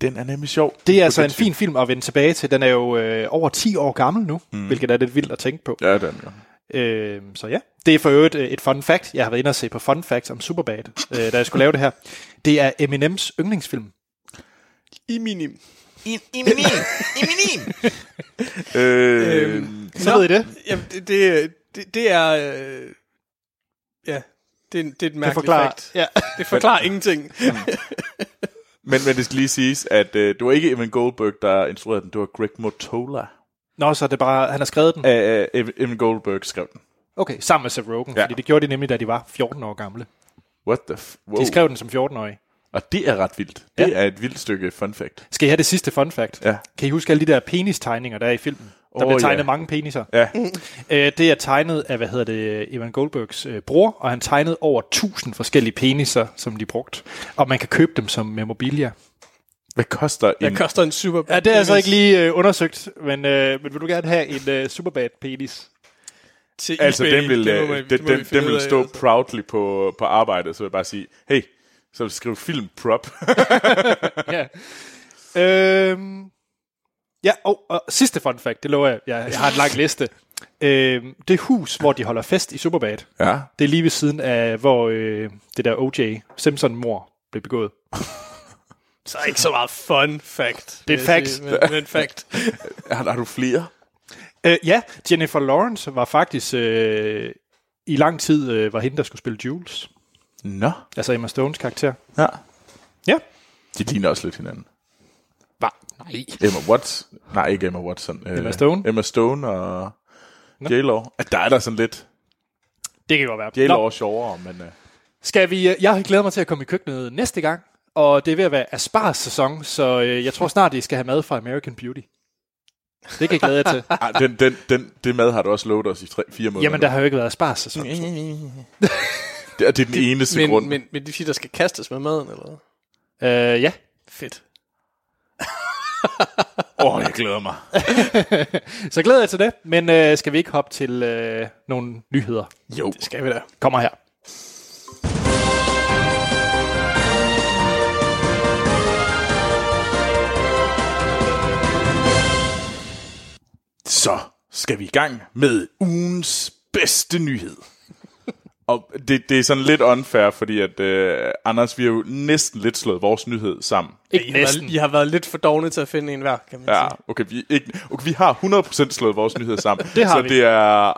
Den er nemlig sjov. Det er altså en fin film at vende tilbage til. Den er jo øh, over 10 år gammel nu, mm. hvilket er lidt vildt at tænke på. Ja, den ja. Øh, så ja, det er for øvrigt øh, et fun fact. Jeg har været inde og se på fun facts om Superbad, øh, da jeg skulle lave det her. Det er Eminems yndlingsfilm. I minim. Øh, Så ved I det. Jamen, det, det, det, det er... Øh, ja, det, er- det er et mærkeligt forklarer- fakt. Ja, det forklarer ingenting. men, men det skal lige siges, at øh, det var ikke Evan Goldberg, der instruerede den. Det var Greg Motola. Nå, så er det bare, han har skrevet den. Øh, øh, Evan Goldberg skrev den. Okay, sammen med Seth Rogen, Ja. fordi det gjorde de nemlig, da de var 14 år gamle. What the f... Wow. De skrev den som 14-årige. Og det er ret vildt. Det Ja. er et vildt stykke fun fact. Skal I have det sidste fun fact? Ja. Kan I huske alle de der penistegninger, der er i filmen? Der Åh, bliver tegnet ja. mange peniser. Ja. Øh, det er tegnet af, hvad hedder det, Evan Goldbergs øh, bror, og han tegnede over 1000 forskellige peniser, som de brugte. Og man kan købe dem som memorabilia. Hvad koster Hvad en... koster en super Ja, det er altså ikke lige øh, undersøgt, men, øh, men vil du gerne have en øh, Superbad penis? til Altså, eBay? den vil, Det må øh, man- den, det må vi den, vil af, stå altså. proudly på, på arbejdet, så vil jeg bare sige, hey, så skrive film prop. ja. Øhm, ja, og, og sidste fun fact, det lover jeg. Jeg, jeg har en lang liste. Øhm, det hus, hvor de holder fest i Superbad, ja. det er lige ved siden af, hvor øh, det der O.J. Simpson-mor blev begået. Så er ikke så meget fun fact. Det er fact. sige, Men, men fact. Har, har du flere? Øh, ja, Jennifer Lawrence var faktisk øh, i lang tid øh, var hende, der skulle spille Jules. Nå. Altså Emma Stones karakter. Ja. Ja. De ligner også lidt hinanden. Var. Nej. Emma Watson. Nej, ikke Emma Watson. Øh, Emma Stone? Emma Stone og J-Lo. At der er der sådan lidt... Det kan godt være. Nå, er sjovere, men... Øh, skal vi, øh, jeg glæder mig til at komme i køkkenet næste gang, og det er ved at være Aspars sæson, så øh, jeg tror snart, I skal have mad fra American Beauty. Det kan jeg glæde jer til. ej, den, den, den, det mad har du også lovet os i tre, fire måneder. Jamen, der har jo ikke været Aspars sæson. det, er, det er den eneste Men, grund. men, men det er fordi, der skal kastes med maden, eller hvad? Øh, ja. Fedt. Åh, oh, jeg glæder mig. Så glæder jeg til det, men øh, skal vi ikke hoppe til øh, nogle nyheder? Jo. Det skal vi da. Kommer her. Så skal vi i gang med ugens bedste nyhed. Og det, det er sådan lidt unfair, fordi at øh, Anders, vi har jo næsten lidt slået vores nyhed sammen. Ikke I har, næsten. været, I har været lidt for dogne til at finde en hver, kan man Ja, sige. okay, vi, ikke, okay, vi har 100% slået vores nyhed sammen. Det har så vi. det er,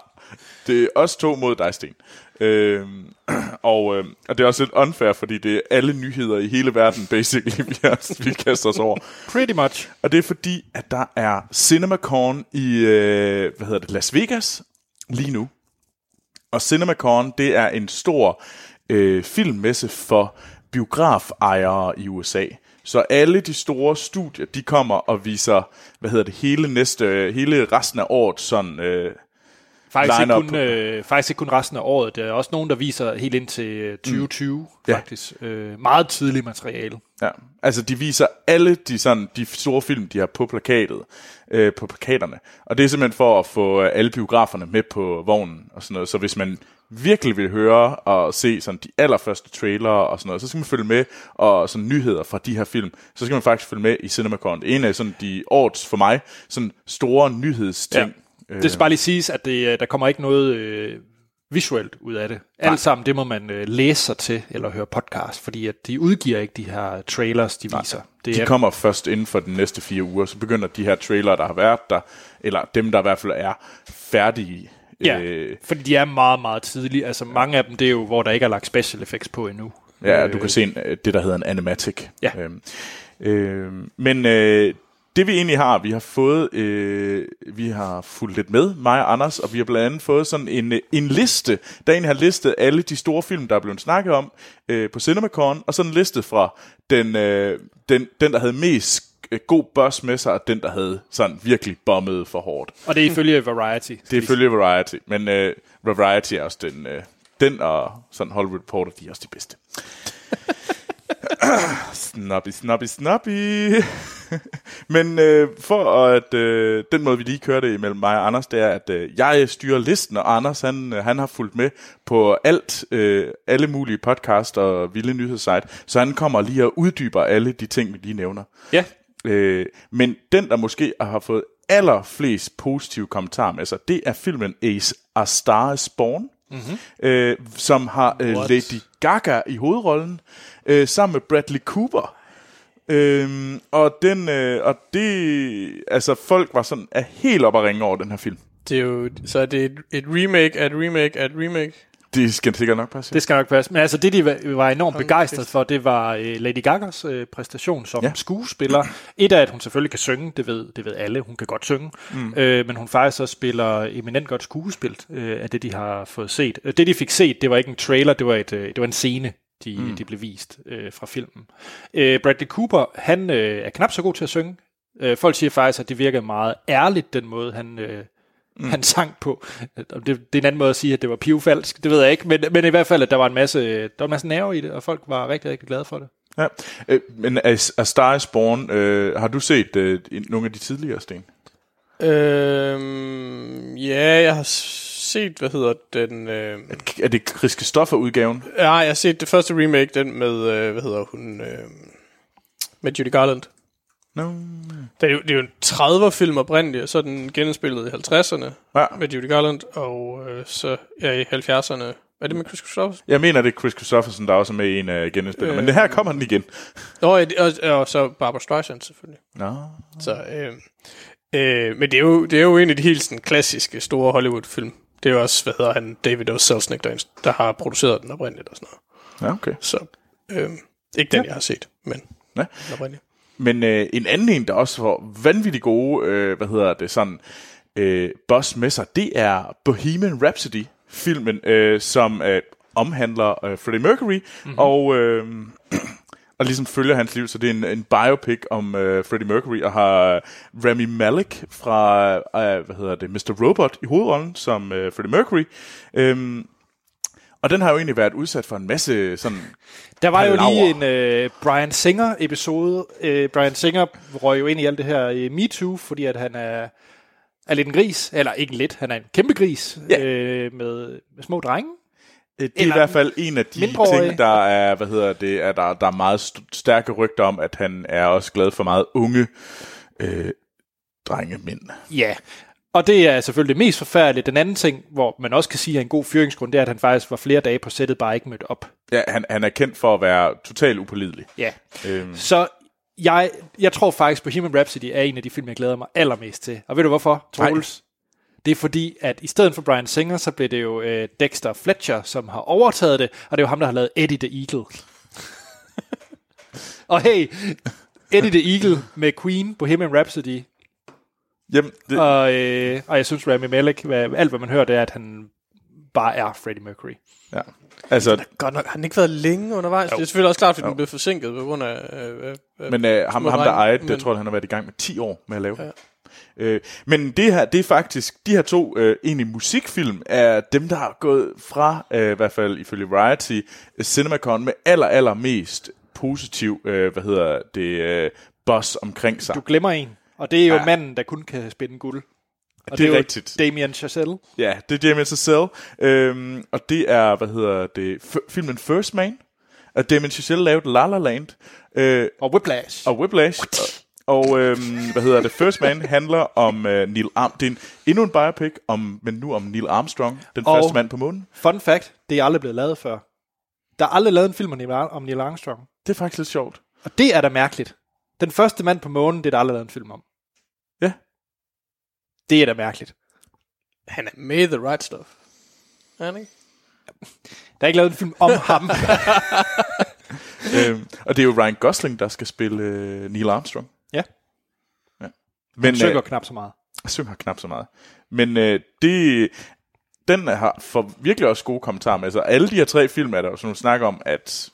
det er os to mod dig, Sten. Øhm, og, øhm, og det er også lidt unfair, fordi det er alle nyheder i hele verden, basically, vi, har, vi kaster os over. Pretty much. Og det er fordi, at der er CinemaCon i, øh, hvad hedder det, Las Vegas lige nu. Og CinemaCon, det er en stor øh, filmmesse for biografejere i USA. Så alle de store studier, de kommer og viser, hvad hedder det, hele næste, hele resten af året sådan, øh, Faktisk ikke, kun, øh, faktisk ikke kun resten af året. Der er også nogen, der viser helt ind til øh, 2020, mm. Ja. faktisk. Øh, meget tidligt materiale. Ja, altså de viser alle de, sådan, de store film, de har på plakatet, øh, på plakaterne. Og det er simpelthen for at få øh, alle biograferne med på vognen og sådan noget. Så hvis man virkelig vil høre og se sådan de allerførste trailere og sådan noget, så skal man følge med og sådan nyheder fra de her film. Så skal man faktisk følge med i CinemaCon. Det er en af sådan de årets for mig sådan store nyhedsting. Ja. Det skal bare lige siges, at det, øh, der kommer ikke noget øh, visuelt ud af det. Alt sammen, det må man øh, læse sig til, eller høre podcast, fordi at de udgiver ikke de her trailers, de viser. Det De er, kommer først inden for de næste fire uger, så begynder de her trailere, der har været der, eller dem, der i hvert fald er færdige. ja, øh, fordi de er meget, meget tidlige. Altså mange af dem, det er jo, hvor der ikke er lagt special effects på endnu. Ja, du kan se en, øh, det, der hedder en animatic. Ja. Øhm, øhm, men øh, det vi egentlig har, vi har fået, øh, vi har fulgt lidt med, mig og Anders, og vi har blandt andet fået sådan en, en liste, der egentlig har listet alle de store film, der er blevet snakket om øh, på CinemaCon, og sådan en liste fra den, øh, den, den der havde mest øh, god buzz med sig, og den, der havde sådan virkelig bommet for hårdt. Og det er ifølge Variety. Det er ifølge Variety, men øh, Variety er også den, øh, den og sådan Hollywood Reporter, de er også de bedste. snobby, snobby, snobby. Men øh, for at øh, den måde, vi lige kører det imellem mig og Anders, det er, at øh, jeg styrer listen, og Anders, han, øh, han har fulgt med på alt, øh, alle mulige podcast og vilde nyhedssite, så han kommer lige og uddyber alle de ting, vi lige nævner. Ja. Øh, men den, der måske har fået allerflest positive kommentarer med sig, det er filmen Ace A Star is Born, mm-hmm. øh, som har øh, What? Lady Gaga i hovedrollen, øh, sammen med Bradley Cooper. Øhm, og den, øh, og det, altså folk var sådan, er helt op at ringe over den her film. Det er jo, så er det et, et remake af et remake af et remake. Det skal sikkert nok passe. Det skal nok passe. Men altså, det de var- enormt begejstret for, det var øh, Lady Gagas øh, præstation som Ja. skuespiller. Et af, at hun selvfølgelig kan synge, det ved, det ved alle, hun kan godt synge. Mm. Øh, men hun faktisk også spiller eminent godt skuespil øh, af det, de har fået set. Det, de fik set, det var ikke en trailer, det var, et, det var en scene, de, mm. de blev vist øh, fra filmen. Øh, Bradley Cooper, han øh, er knap så god til at synge. Øh, folk siger faktisk, at det virker meget ærligt, den måde, han... Øh, mm. han sang på. Det, det er en anden måde at sige, at det var pivfalsk, det ved jeg ikke, men, men i hvert fald, at der var en masse, der var en masse nerve i det, og folk var rigtig, rigtig glade for det. Ja. Øh, men A, A Star is Born, øh, har du set øh, nogle af de tidligere, Sten? Øhm, ja, jeg har set, hvad hedder den... Øh, Er det Chris Christoffer udgaven? ja, jeg har set det første remake, den med, øh, hvad hedder hun, øh, med Judy Garland. No. Det er jo, det er jo en 30'er-film oprindeligt, og så er den genspillet i 50'erne Ja. med Judy Garland, og øh, så ja, i 70'erne. Er det med Chris Christopher? Jeg mener, det er Chris Christofferson, der også er med i en af genindspillene, Øh. men det her kommer den igen. Nå, ja, det- og, og så Barbara Streisand selvfølgelig. Nå. Så, øh, øh, men det er, jo, det er jo en af de helt sådan, klassiske store Hollywood-film. Det er jo også, hvad hedder han, David O. Selznick, der, der har produceret den oprindeligt og sådan noget. Ja, okay. Så øh, ikke den, ja. jeg har set, men Ja. den oprindeligt. Men øh, en anden en, der også får vanvittigt gode, øh, hvad hedder det, sådan, øh, boss med sig, det er Bohemian Rhapsody, filmen, øh, som øh, omhandler øh, Freddie Mercury, mm-hmm. og, øh, og ligesom følger hans liv, så det er en, en biopic om øh, Freddie Mercury, og har Rami Malek fra, øh, hvad hedder det, Mr. Robot i hovedrollen, som øh, Freddie Mercury. Øhm, og den har jo egentlig været udsat for en masse sådan Der var jo Palaver. lige en øh, Brian Singer-episode. Øh, Brian Singer røg jo ind i alt det her øh, MeToo, fordi at han er, er lidt en gris. Eller ikke lidt, han er en kæmpe gris Ja. øh, med, med små drenge. Det er i hvert fald en af de mindreårige. ting, der er, hvad hedder det, er der, der er meget st- stærke rygter om, at han er også glad for meget unge øh, drenge mænd. Ja, og det er selvfølgelig det mest forfærdelige. Den anden ting, hvor man også kan sige er en god fyringsgrund, det er, at han faktisk var flere dage på sættet, bare ikke mødt op. Ja, han, han er kendt for at være totalt upålidelig. Ja. Øhm, Så jeg, jeg tror faktisk, Bohemian Rhapsody er en af de film, jeg glæder mig allermest til. Og ved du hvorfor, Troels? Det er fordi, at i stedet for Brian Singer, så blev det jo øh, Dexter Fletcher, som har overtaget det, og det er jo ham, der har lavet Eddie the Eagle. og hey, Eddie the Eagle med Queen, Bohemian Rhapsody, jamen, det, og, øh, og jeg synes, Rami Malek, hvad, alt hvad man hører, det er, at han bare er Freddie Mercury. ja. Altså, Godt nok, har den ikke været længe undervejs? Jo. Det er selvfølgelig også klart, fordi den blev forsinket på grund af... Øh, øh, øh, men øh, ham, ham der ejede det, jeg men- tror, han har været i gang med 10 år med at lave ja. Øh, men det her, det er faktisk, de her to øh, egentlig musikfilm, er dem, der har gået fra, øh, i hvert fald ifølge Variety, øh, CinemaCon med aller, aller mest positiv, øh, hvad hedder det, øh, buzz omkring sig. Du glemmer en, og det er jo Ja. manden, der kun kan spænde guld. Og det er jo rigtigt. Damien Chazelle. Ja, det er Damien Chazelle, øhm, og det er, hvad hedder det, f- filmen First Man, og Damien Chazelle lavede La La Land, øh, Og Whiplash. og Whiplash, og, og øhm, hvad hedder det, First Man handler om øh, Neil Arm, det er en, endnu en biopic, om, men nu om Neil Armstrong, den Og- første mand på månen. Fun fact, det er aldrig blevet lavet før. Der er aldrig lavet en film om Neil Armstrong. Det er faktisk lidt sjovt. Og det er da mærkeligt. Den første mand på månen, det er der aldrig lavet en film om. Ja. Det er da mærkeligt. Han er med i The Right Stuff. Er han ikke? Der er ikke lavet en film om ham. øhm, og det er jo Ryan Gosling, der skal spille øh, Neil Armstrong. Ja. ja. Han Men, synger øh, knap så meget. synger knap så meget. Men øh, det, den har for virkelig også gode kommentarer med sig. Alle de her tre film er der jo sådan nogle snak om, at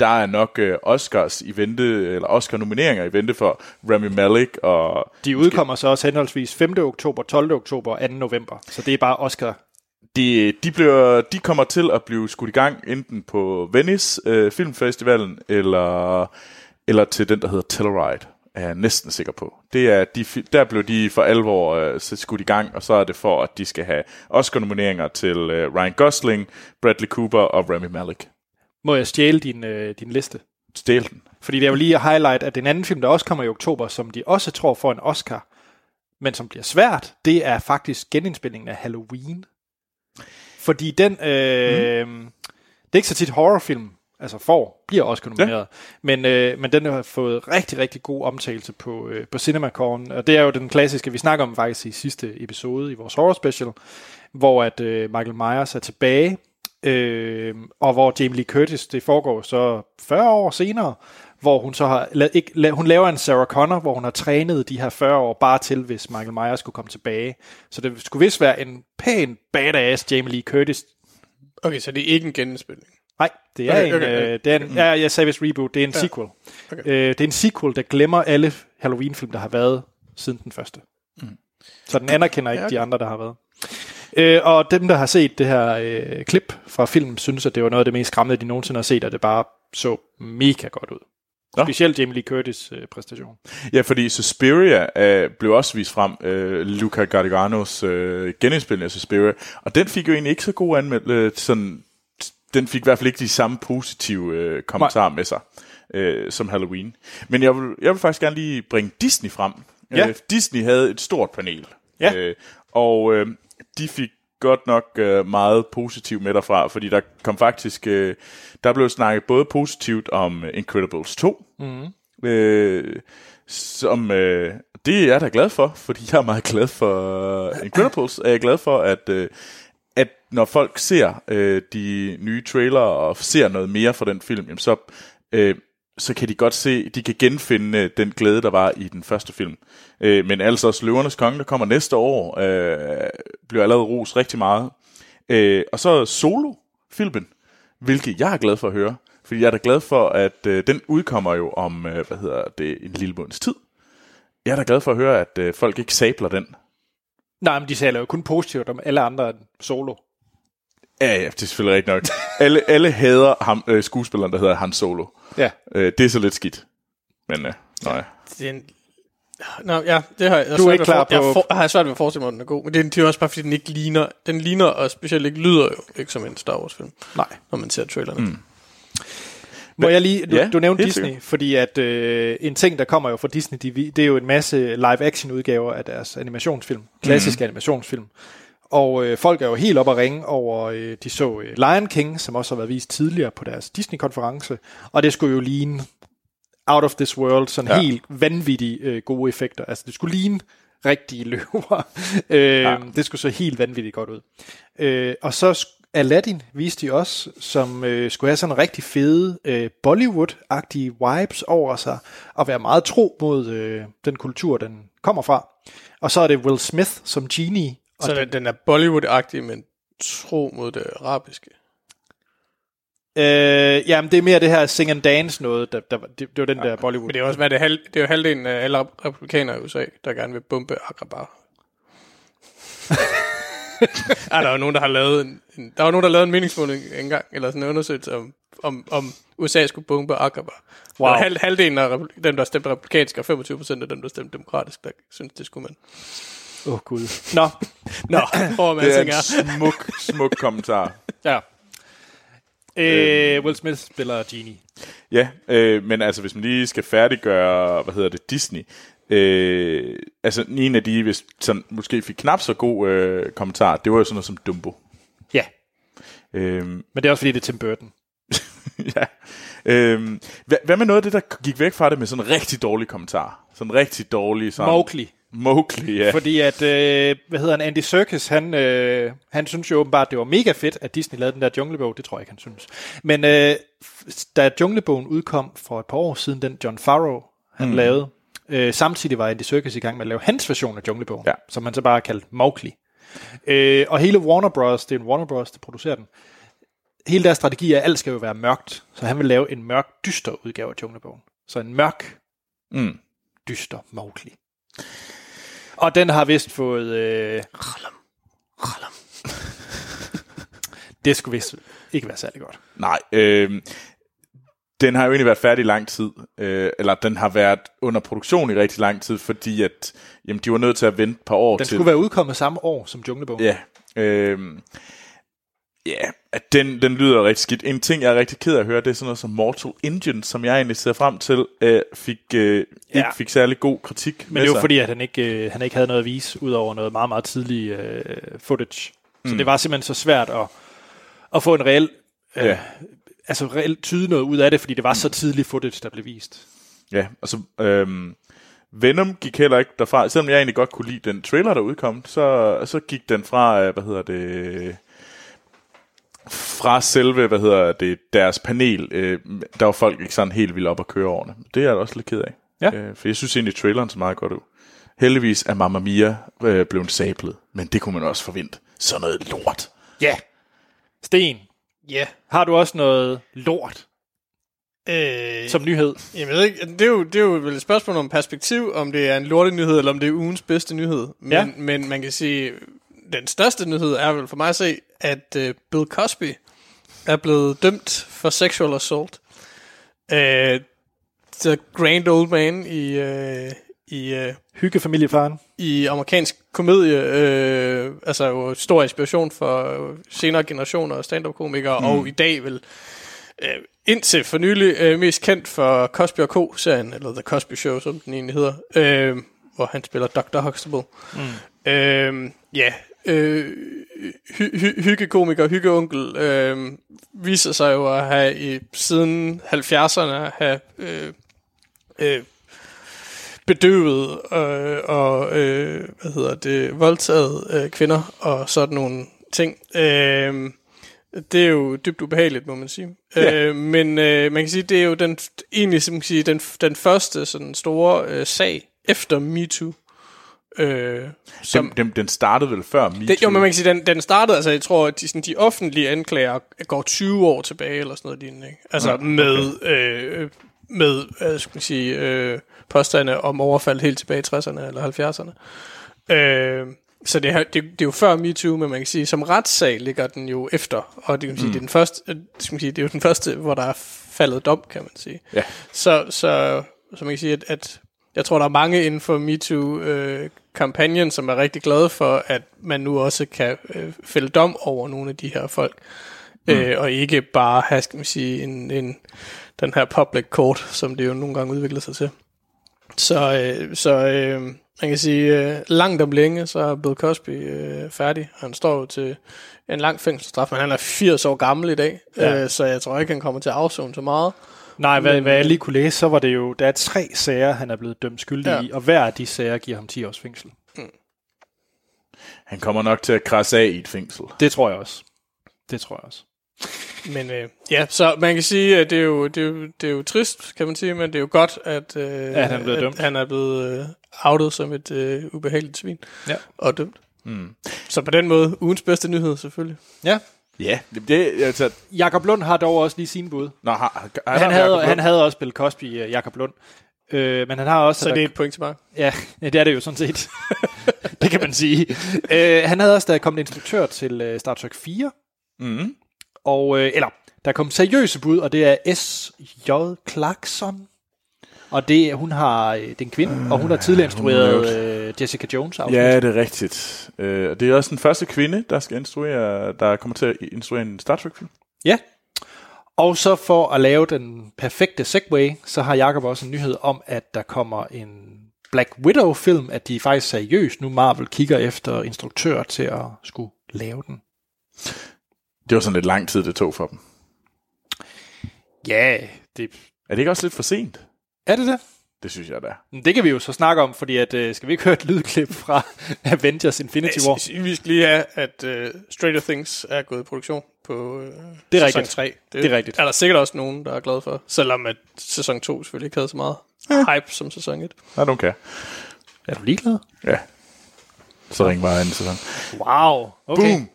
der er nok øh, Oscars i vente, eller Oscar-nomineringer i vente for Rami Malek og De udkommer så også henholdsvis 5. oktober, 12. oktober og 2. november. Så det er bare Oscar. de, de, bliver, de kommer til at blive skudt i gang enten på Venice øh, Filmfestivalen eller, eller til den, der hedder Telluride. er jeg næsten sikker på. Det er, de, der blev de for alvor øh, skudt i gang, og så er det for, at de skal have Oscar-nomineringer til øh, Ryan Gosling, Bradley Cooper og Rami Malek. Må jeg stjæle din, øh, din liste? Stjæl den. Fordi det er jo lige at highlight, at den anden film, der også kommer i oktober, som de også tror får en Oscar, men som bliver svært, det er faktisk genindspillingen af Halloween. Fordi den, øh, mm. det er ikke så tit horrorfilm, altså får, bliver Oscar nomineret, ja. men, øh, men den har fået rigtig, rigtig god omtale på, øh, på CinemaCon, og det er jo den klassiske, vi snakker om faktisk i sidste episode i vores horror special, hvor at øh, Michael Myers er tilbage, øh, og hvor Jamie Lee Curtis, det foregår så 40 år senere, hvor hun så har, la, ikke, la, hun laver en Sarah Connor, hvor hun har trænet de her 40 år bare til, hvis Michael Myers skulle komme tilbage. Så det skulle vist være en pæn badass Jamie Lee Curtis. Okay, så det er ikke en genindspilning. Nej, det er Okay, en, okay, okay. øh, det er en, ja, jeg sagde vist reboot, det er en ja. sequel. Okay. Øh, det er en sequel, der glemmer alle Halloween-film, der har været siden den første. Mm. Så den anerkender ikke Ja, okay. de andre, der har været. Øh, og dem, der har set det her øh, klip fra filmen, synes, at det var noget af det mest skræmmende, de nogensinde har set, og det bare så mega godt ud. Nå. Specielt Jamie Lee Curtis øh, præstation. Ja, fordi Suspiria øh, blev også vist frem, øh, Luca Gardiganos øh, genindspilning af Suspiria, og den fik jo egentlig ikke så god anmeldelse, øh, sådan, den fik i hvert fald ikke de samme positive øh, kommentarer med sig, øh, som Halloween. Men jeg vil, jeg vil faktisk gerne lige bringe Disney frem. Ja. Øh, Disney havde et stort panel, Ja. øh, og øh, de fik godt nok øh, meget positivt med derfra, fordi der kom faktisk, øh, der blev snakket både positivt om øh, Incredibles 2, øh, som øh, det er jeg da glad for, fordi jeg er meget glad for Incredibles, er jeg glad for, at, øh, at når folk ser øh, de nye trailer og ser noget mere fra den film, jamen så, øh, så kan de godt se, de kan genfinde øh, den glæde, der var i den første film. Øh, men altså også Løvernes Konge, der kommer næste år, øh, bliver allerede ros rigtig meget. Øh, og så Solo-filmen, hvilket jeg er glad for at høre, fordi jeg er da glad for, at øh, den udkommer jo om, øh, hvad hedder det, en lille måneds tid. Jeg er da glad for at høre, at øh, folk ikke sabler den. Nej, men de taler jo kun positivt om alle andre end Solo. Ja, ja, det er selvfølgelig rigtigt nok. alle, alle hader ham, øh, skuespilleren, der hedder Han Solo. Ja. Øh, det er så lidt skidt. Men øh, nej. Det er en... Nå, ja, det har jeg, jeg Du er ikke klar for, Jeg på- for, har svært ved at forestille mig, at den er god. Men det er, det er også bare, fordi den ikke ligner... Den ligner, og specielt ikke lyder jo ikke som en Star Wars-film, Nej. når man ser trailerne. Mm. Må jeg lige, du, Ja, du nævnte Disney, sikkert. fordi fordi at øh, en ting, der kommer jo fra Disney, de, det er jo en masse live-action udgaver af deres animationsfilm, klassiske mm. animationsfilm. Og øh, folk er jo helt op at ringe over, øh, de så øh, Lion King, som også har været vist tidligere på deres Disney-konference, og det skulle jo ligne out of this world, sådan ja. Helt vanvittige øh, gode effekter. Altså det skulle ligne rigtige løver. øh, ja. Det skulle så helt vanvittigt godt ud. Øh, og så Aladdin viste de også, som øh, skulle have sådan rigtig fede øh, Bollywood-agtige vibes over sig, og være meget tro mod øh, den kultur, den kommer fra. Og så er det Will Smith som genie. Og Så den, den er Bollywood-agtig, men tro mod det arabiske. Øh, jamen, det er mere det her sing and dance noget, der, der, det, det var den der Bollywood. Men det er også hvad det er, halv, det er jo halvdelen af alle rep- republikanere i USA, der gerne vil bombe Agrabah. er der er jo nogen, der har lavet en, en, der var nogen, der lavede en meningsmåling engang, eller sådan en undersøgelse om, om, om USA skulle bombe Agrabah. Wow. Wow. Halv, halvdelen af dem, der stemte republikansk, og 25 procent af dem, der stemte demokratisk, der synes, det skulle man. Åh, oh, Gud. Nå, Nå, hvor man Det er en er. smuk, smuk kommentar. ja. Øh, Will Smith spiller genie. Ja, øh, men altså hvis man lige skal færdiggøre, hvad hedder det, Disney, øh, altså en af de, hvis sådan, måske fik knap så god øh, kommentar, det var jo sådan noget som Dumbo. Ja, Øh, men det er også fordi, det er Tim Burton. ja. Øh, hvad, hvad med noget af det, der gik væk fra det med sådan en rigtig dårlig kommentar? Sådan en rigtig dårlig... Sådan, Mowgli. Mowgli, ja. Fordi at, øh, hvad hedder han, Andy Serkis, han, øh, han synes jo åbenbart, det var mega fedt, at Disney lavede den der junglebog. Det tror jeg ikke, han synes. Men øh, da junglebogen udkom for et par år siden, den John Farrow, han mm. lavede, øh, samtidig var Andy Serkis i gang med at lave hans version af junglebogen, Ja. som han så bare kaldte Mowgli. Øh, og hele Warner Bros., det er en Warner Bros., der producerer den, hele deres strategi er, at alt skal jo være mørkt, så han vil lave en mørk, dyster udgave af junglebogen. Så en mørk, Mm. dyster Mowgli. Og den har vist fået... Øh, det skulle vist ikke være særlig godt. Nej, øh, den har jo egentlig været færdig i lang tid, øh, eller den har været under produktion i rigtig lang tid, fordi at, jamen, de var nødt til at vente et par år Den til. skulle være udkommet samme år som Junglebogen. Ja, øh, ja, at den, den lyder rigtig skidt. En ting, jeg er rigtig ked af at høre, det er sådan noget som Mortal Engine, som jeg egentlig ser frem til, øh, fik, øh, ikke Ja. fik særlig god kritik Men det er jo fordi, at han ikke, øh, han ikke havde noget at vise, ud over noget meget, meget tidlig øh, footage. Så mm. det var simpelthen så svært at, at få en reel, øh, Ja. altså reelt tyde noget ud af det, fordi det var så tidlig footage, der blev vist. Ja, og så øhm, Venom gik heller ikke derfra. Selvom jeg egentlig godt kunne lide den trailer, der udkom, så, så gik den fra, øh, hvad hedder det, fra selve, hvad hedder det, deres panel. Øh, der var folk ikke sådan helt vildt op at køre over det. Det er jeg da også lidt ked af. Ja. Øh, for jeg synes egentlig, traileren så meget godt ud. Heldigvis er Mamma Mia øh, blevet sablet, men det kunne man også forvente. Sådan noget lort. Ja. Sten, Ja. har du også noget lort Øh, som nyhed? Jamen, jeg ved ikke, det er, jo, det er jo vel et spørgsmål om perspektiv, om det er en lortenyhed, eller om det er ugens bedste nyhed. Men, Ja. men man kan sige, den største nyhed er vel for mig at se, at uh, Bill Cosby er blevet dømt for sexual assault. Uh, the grand old man i, uh, i, uh, Hyggefamiliefaren. i amerikansk komedie, øh, altså jo stor inspiration for senere generationer af stand-up-komikere, mm. og i dag vel øh, indtil for nylig øh, mest kendt for Cosby og Co-serien, eller The Cosby Show, som den egentlig hedder, øh, hvor han spiller Dr. Huxtable. Mm. Øh, ja, øh, hy- hy- hyggekomiker, hyggeonkel, øh, viser sig jo at have i, siden 70'erne have øh, øh, bedøvet øh, og øh, hvad hedder det, voldtaget øh, kvinder og sådan nogle ting. Øh, det er jo dybt ubehageligt, må man sige. Ja. Øh, men øh, man kan sige, det er jo den, egentlig som man kan sige, den, den første sådan store øh, sag efter MeToo. Øh, som, Den, den, den startede vel før MeToo? det, jo, men man kan sige, den, den startede, altså jeg tror, at de, sådan, de offentlige anklager går 20 år tilbage, eller sådan noget lignende, ikke? Altså Ja, okay. med, øh, med, hvad skal man sige, øh, påstande om overfald helt tilbage i 60'erne eller 70'erne. Øh, så det, det, det er jo før MeToo, men man kan sige, som retssag ligger den jo efter, og det kan man sige, mm. det, er den første, øh, skal man sige, det er jo den første, hvor der er faldet dom, kan man sige. Ja. Så, så, så man kan sige, at, at jeg tror, der er mange inden for MeToo-kampagnen, som er rigtig glade for, at man nu også kan øh, fælde dom over nogle af de her folk. Mm. Øh, og ikke bare have, skal man sige, en, en, den her public court, som det jo nogle gange udvikler sig til. Så, øh, så øh, man kan sige, øh, langt om længe, så er Bill Cosby øh, færdig. Han står jo til en lang fængselsstraf, men han er 80 år gammel i dag, ja. øh, så jeg tror ikke, han kommer til at afzone så meget. Nej, hvad, Men, hvad jeg øh, lige kunne læse, så var det jo, der er tre sager, han er blevet dømt skyldig ja. I, og hver af de sager giver ham 10 års fængsel. Han kommer nok til at krasse af i et fængsel. Det tror jeg også. Det tror jeg også. Men øh, ja, så man kan sige, at det er, jo, det, er jo, det er jo trist, kan man sige, men det er jo godt, at, øh, At han er blevet at dømt. han er blevet øh, outet som et øh, ubehageligt svin Ja. og dømt. Mm. Så på den måde, ugens bedste nyhed selvfølgelig. Ja. Ja, det, altså... Jakob Lund har dog også lige sin bud. Nå, har, har, Han havde, han havde også Bill Cosby, uh, Jakob Lund. Øh, men han har også... Så det er et point til mig. Ja, det er det jo sådan set. det kan man sige. Øh, han havde også, der er kommet instruktør til uh, Star Trek 4. Mhm. Og, øh, eller, der er kommet seriøse bud, og det er S.J. Clarkson. Og det, hun har, øh, det er en kvinde, og hun har tidligere instrueret øh, Jessica Jones afsnit. Ja, det er rigtigt. Øh, og det er også den første kvinde, der skal instruere, der kommer til at instruere en Star Trek-film. Ja. Og så for at lave den perfekte segway, så har Jacob også en nyhed om, at der kommer en Black Widow-film, at de er faktisk seriøst nu Marvel kigger efter instruktør til at skulle lave den. Det var sådan lidt lang tid, det tog for dem. Ja, det, Er det ikke også lidt for sent? Er det det? Det synes jeg da. Det kan vi jo så snakke om, fordi at, øh, skal vi ikke høre et lydklip fra Avengers Infinity War? Jeg vi skal lige have, at uh, Stranger Things er gået i produktion på uh, Det er sæson rigtigt. 3. Det er rigtigt. er der sikkert også nogen, der er glade for. Selvom at sæson 2 selvfølgelig ikke havde så meget hype som sæson 1. I don't care. Er du ligeglad? Ja. Så ring bare anden sæson. Wow. Okay. Boom!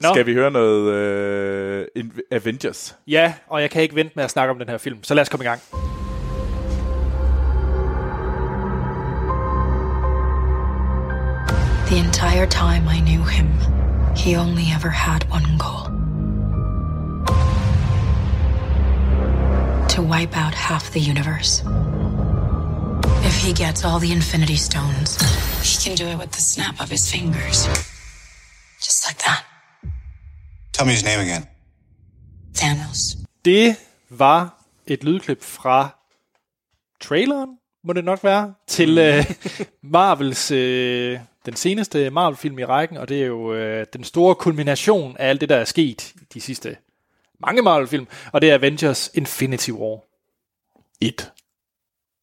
Nå. Skal vi høre noget øh, Avengers? Ja, og jeg kan ikke vente med at snakke om den her film, så lad os komme i gang. The entire time I knew him, he only ever had one goal to to wipe out half the universe. If he gets all the Infinity Stones, he can do it with the snap of his fingers. Just like that. Tell me his name again. Thanos. Det var et lydklip fra traileren, må det nok være, til mm. øh, Marvels, øh, den seneste Marvel-film i rækken, og det er jo øh, den store kulmination af alt det, der er sket i de sidste mange Marvel-film, og det er Avengers Infinity War. Et.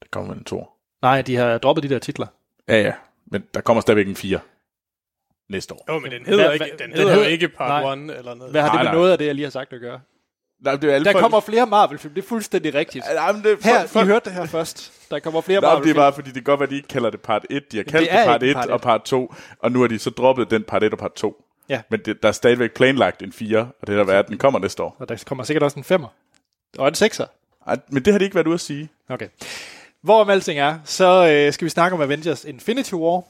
Der kommer en to. Nej, de har droppet de der titler. Ja, ja. Men der kommer stadigvæk en fire næste år. Jo, men den hedder, Hvad- ikke, den den hedder, hedder- jo ikke Part Nej. 1 eller noget. Hvad har Nej, det med nej. noget af det, jeg lige har sagt at gøre? Nej, det er alle Der folk- kommer flere Marvel-film, det er fuldstændig rigtigt. Nej, men det, Her, folk- folk- I hørte det her først. Der kommer flere Nej, men det er Marvel-film. bare fordi, det kan godt være, at de ikke kalder det part 1. De har kaldt det det, part ikke 1 part og part 2, og nu har de så droppet den part 1 og part 2. Ja. Men det, der er stadigvæk planlagt en 4, og det er der været, at den kommer næste år. Og der kommer sikkert også en femmer. Og en sekser. Ej, Men det har de ikke været ude at sige. Okay. Hvorom alting er, så øh, skal vi snakke om Avengers Infinity War.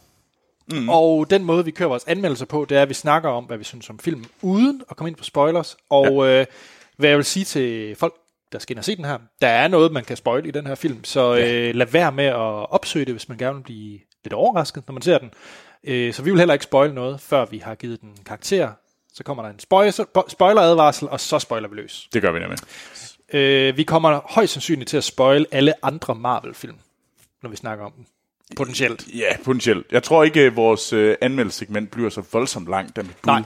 Mm. Og den måde, vi kører vores anmeldelser på, det er, at vi snakker om, hvad vi synes om filmen, uden at komme ind på spoilers. Og ja. øh, hvad jeg vil sige til folk, der skal ind og se den her, der er noget, man kan spoil i den her film, så øh, lad være med at opsøge det, hvis man gerne vil blive lidt overrasket, når man ser den. Øh, så vi vil heller ikke spoil noget, før vi har givet den karakter. Så kommer der en spoil- spoiler-advarsel, og så spoiler vi løs. Det gør vi nemlig. Øh, vi kommer højst sandsynligt til at spoil alle andre Marvel-film, når vi snakker om dem. Potentielt. Ja, potentielt. Jeg tror ikke, at vores øh, anmeldelsesegment bliver så voldsomt langt. Der med bud. Nej.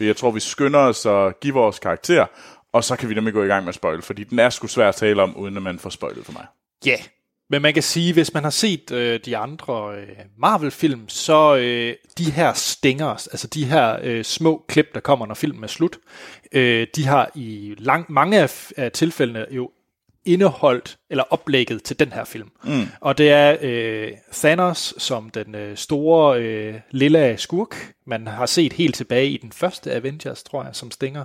Jeg tror, vi skynder os at give vores karakter, og så kan vi nemlig gå i gang med at spoil, fordi den er sgu svær at tale om, uden at man får spoilet for mig. Ja. Yeah. Men man kan sige, hvis man har set øh, de andre øh, Marvel-film, så øh, de her stingers, altså de her øh, små klip, der kommer, når filmen er slut, øh, de har i lang, mange af, af tilfældene jo indeholdt, eller oplægget til den her film. Mm. Og det er øh, Thanos som den øh, store øh, lille skurk, man har set helt tilbage i den første Avengers, tror jeg, som stinger.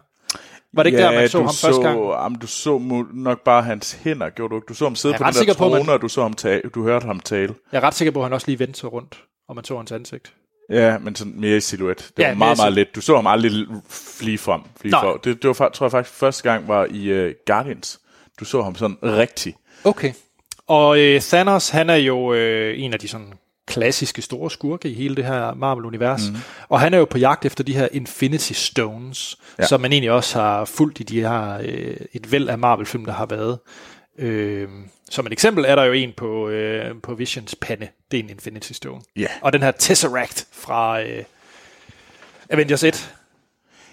Var det ikke der, man så ham første gang? Jamen, du så nok bare hans hænder, gjorde du ikke? Du så ham sidde på den der trone, man- og du, så ham tale, du hørte ham tale. Jeg er ret sikker på, at han også lige vendte sig rundt, og man så hans ansigt. Ja, men sådan mere i silhuet. Det Ja, var meget, meget let. Du så ham aldrig flige frem. Flige Nej. for. Det, det var, tror jeg faktisk første gang var i uh, Guardians. Du så ham sådan rigtig. Okay. Og øh, Thanos, han er jo øh, en af de sådan klassiske store skurke i hele det her Marvel-univers. Mm. Og han er jo på jagt efter de her Infinity Stones, ja. Ja. som man egentlig også har fulgt i de her øh, et væld af Marvel-film, der har været. Øh, som et eksempel er der jo en på, øh, på Visions pande. Det er en Infinity Stone. Ja. Og den her Tesseract fra øh, Avengers 1.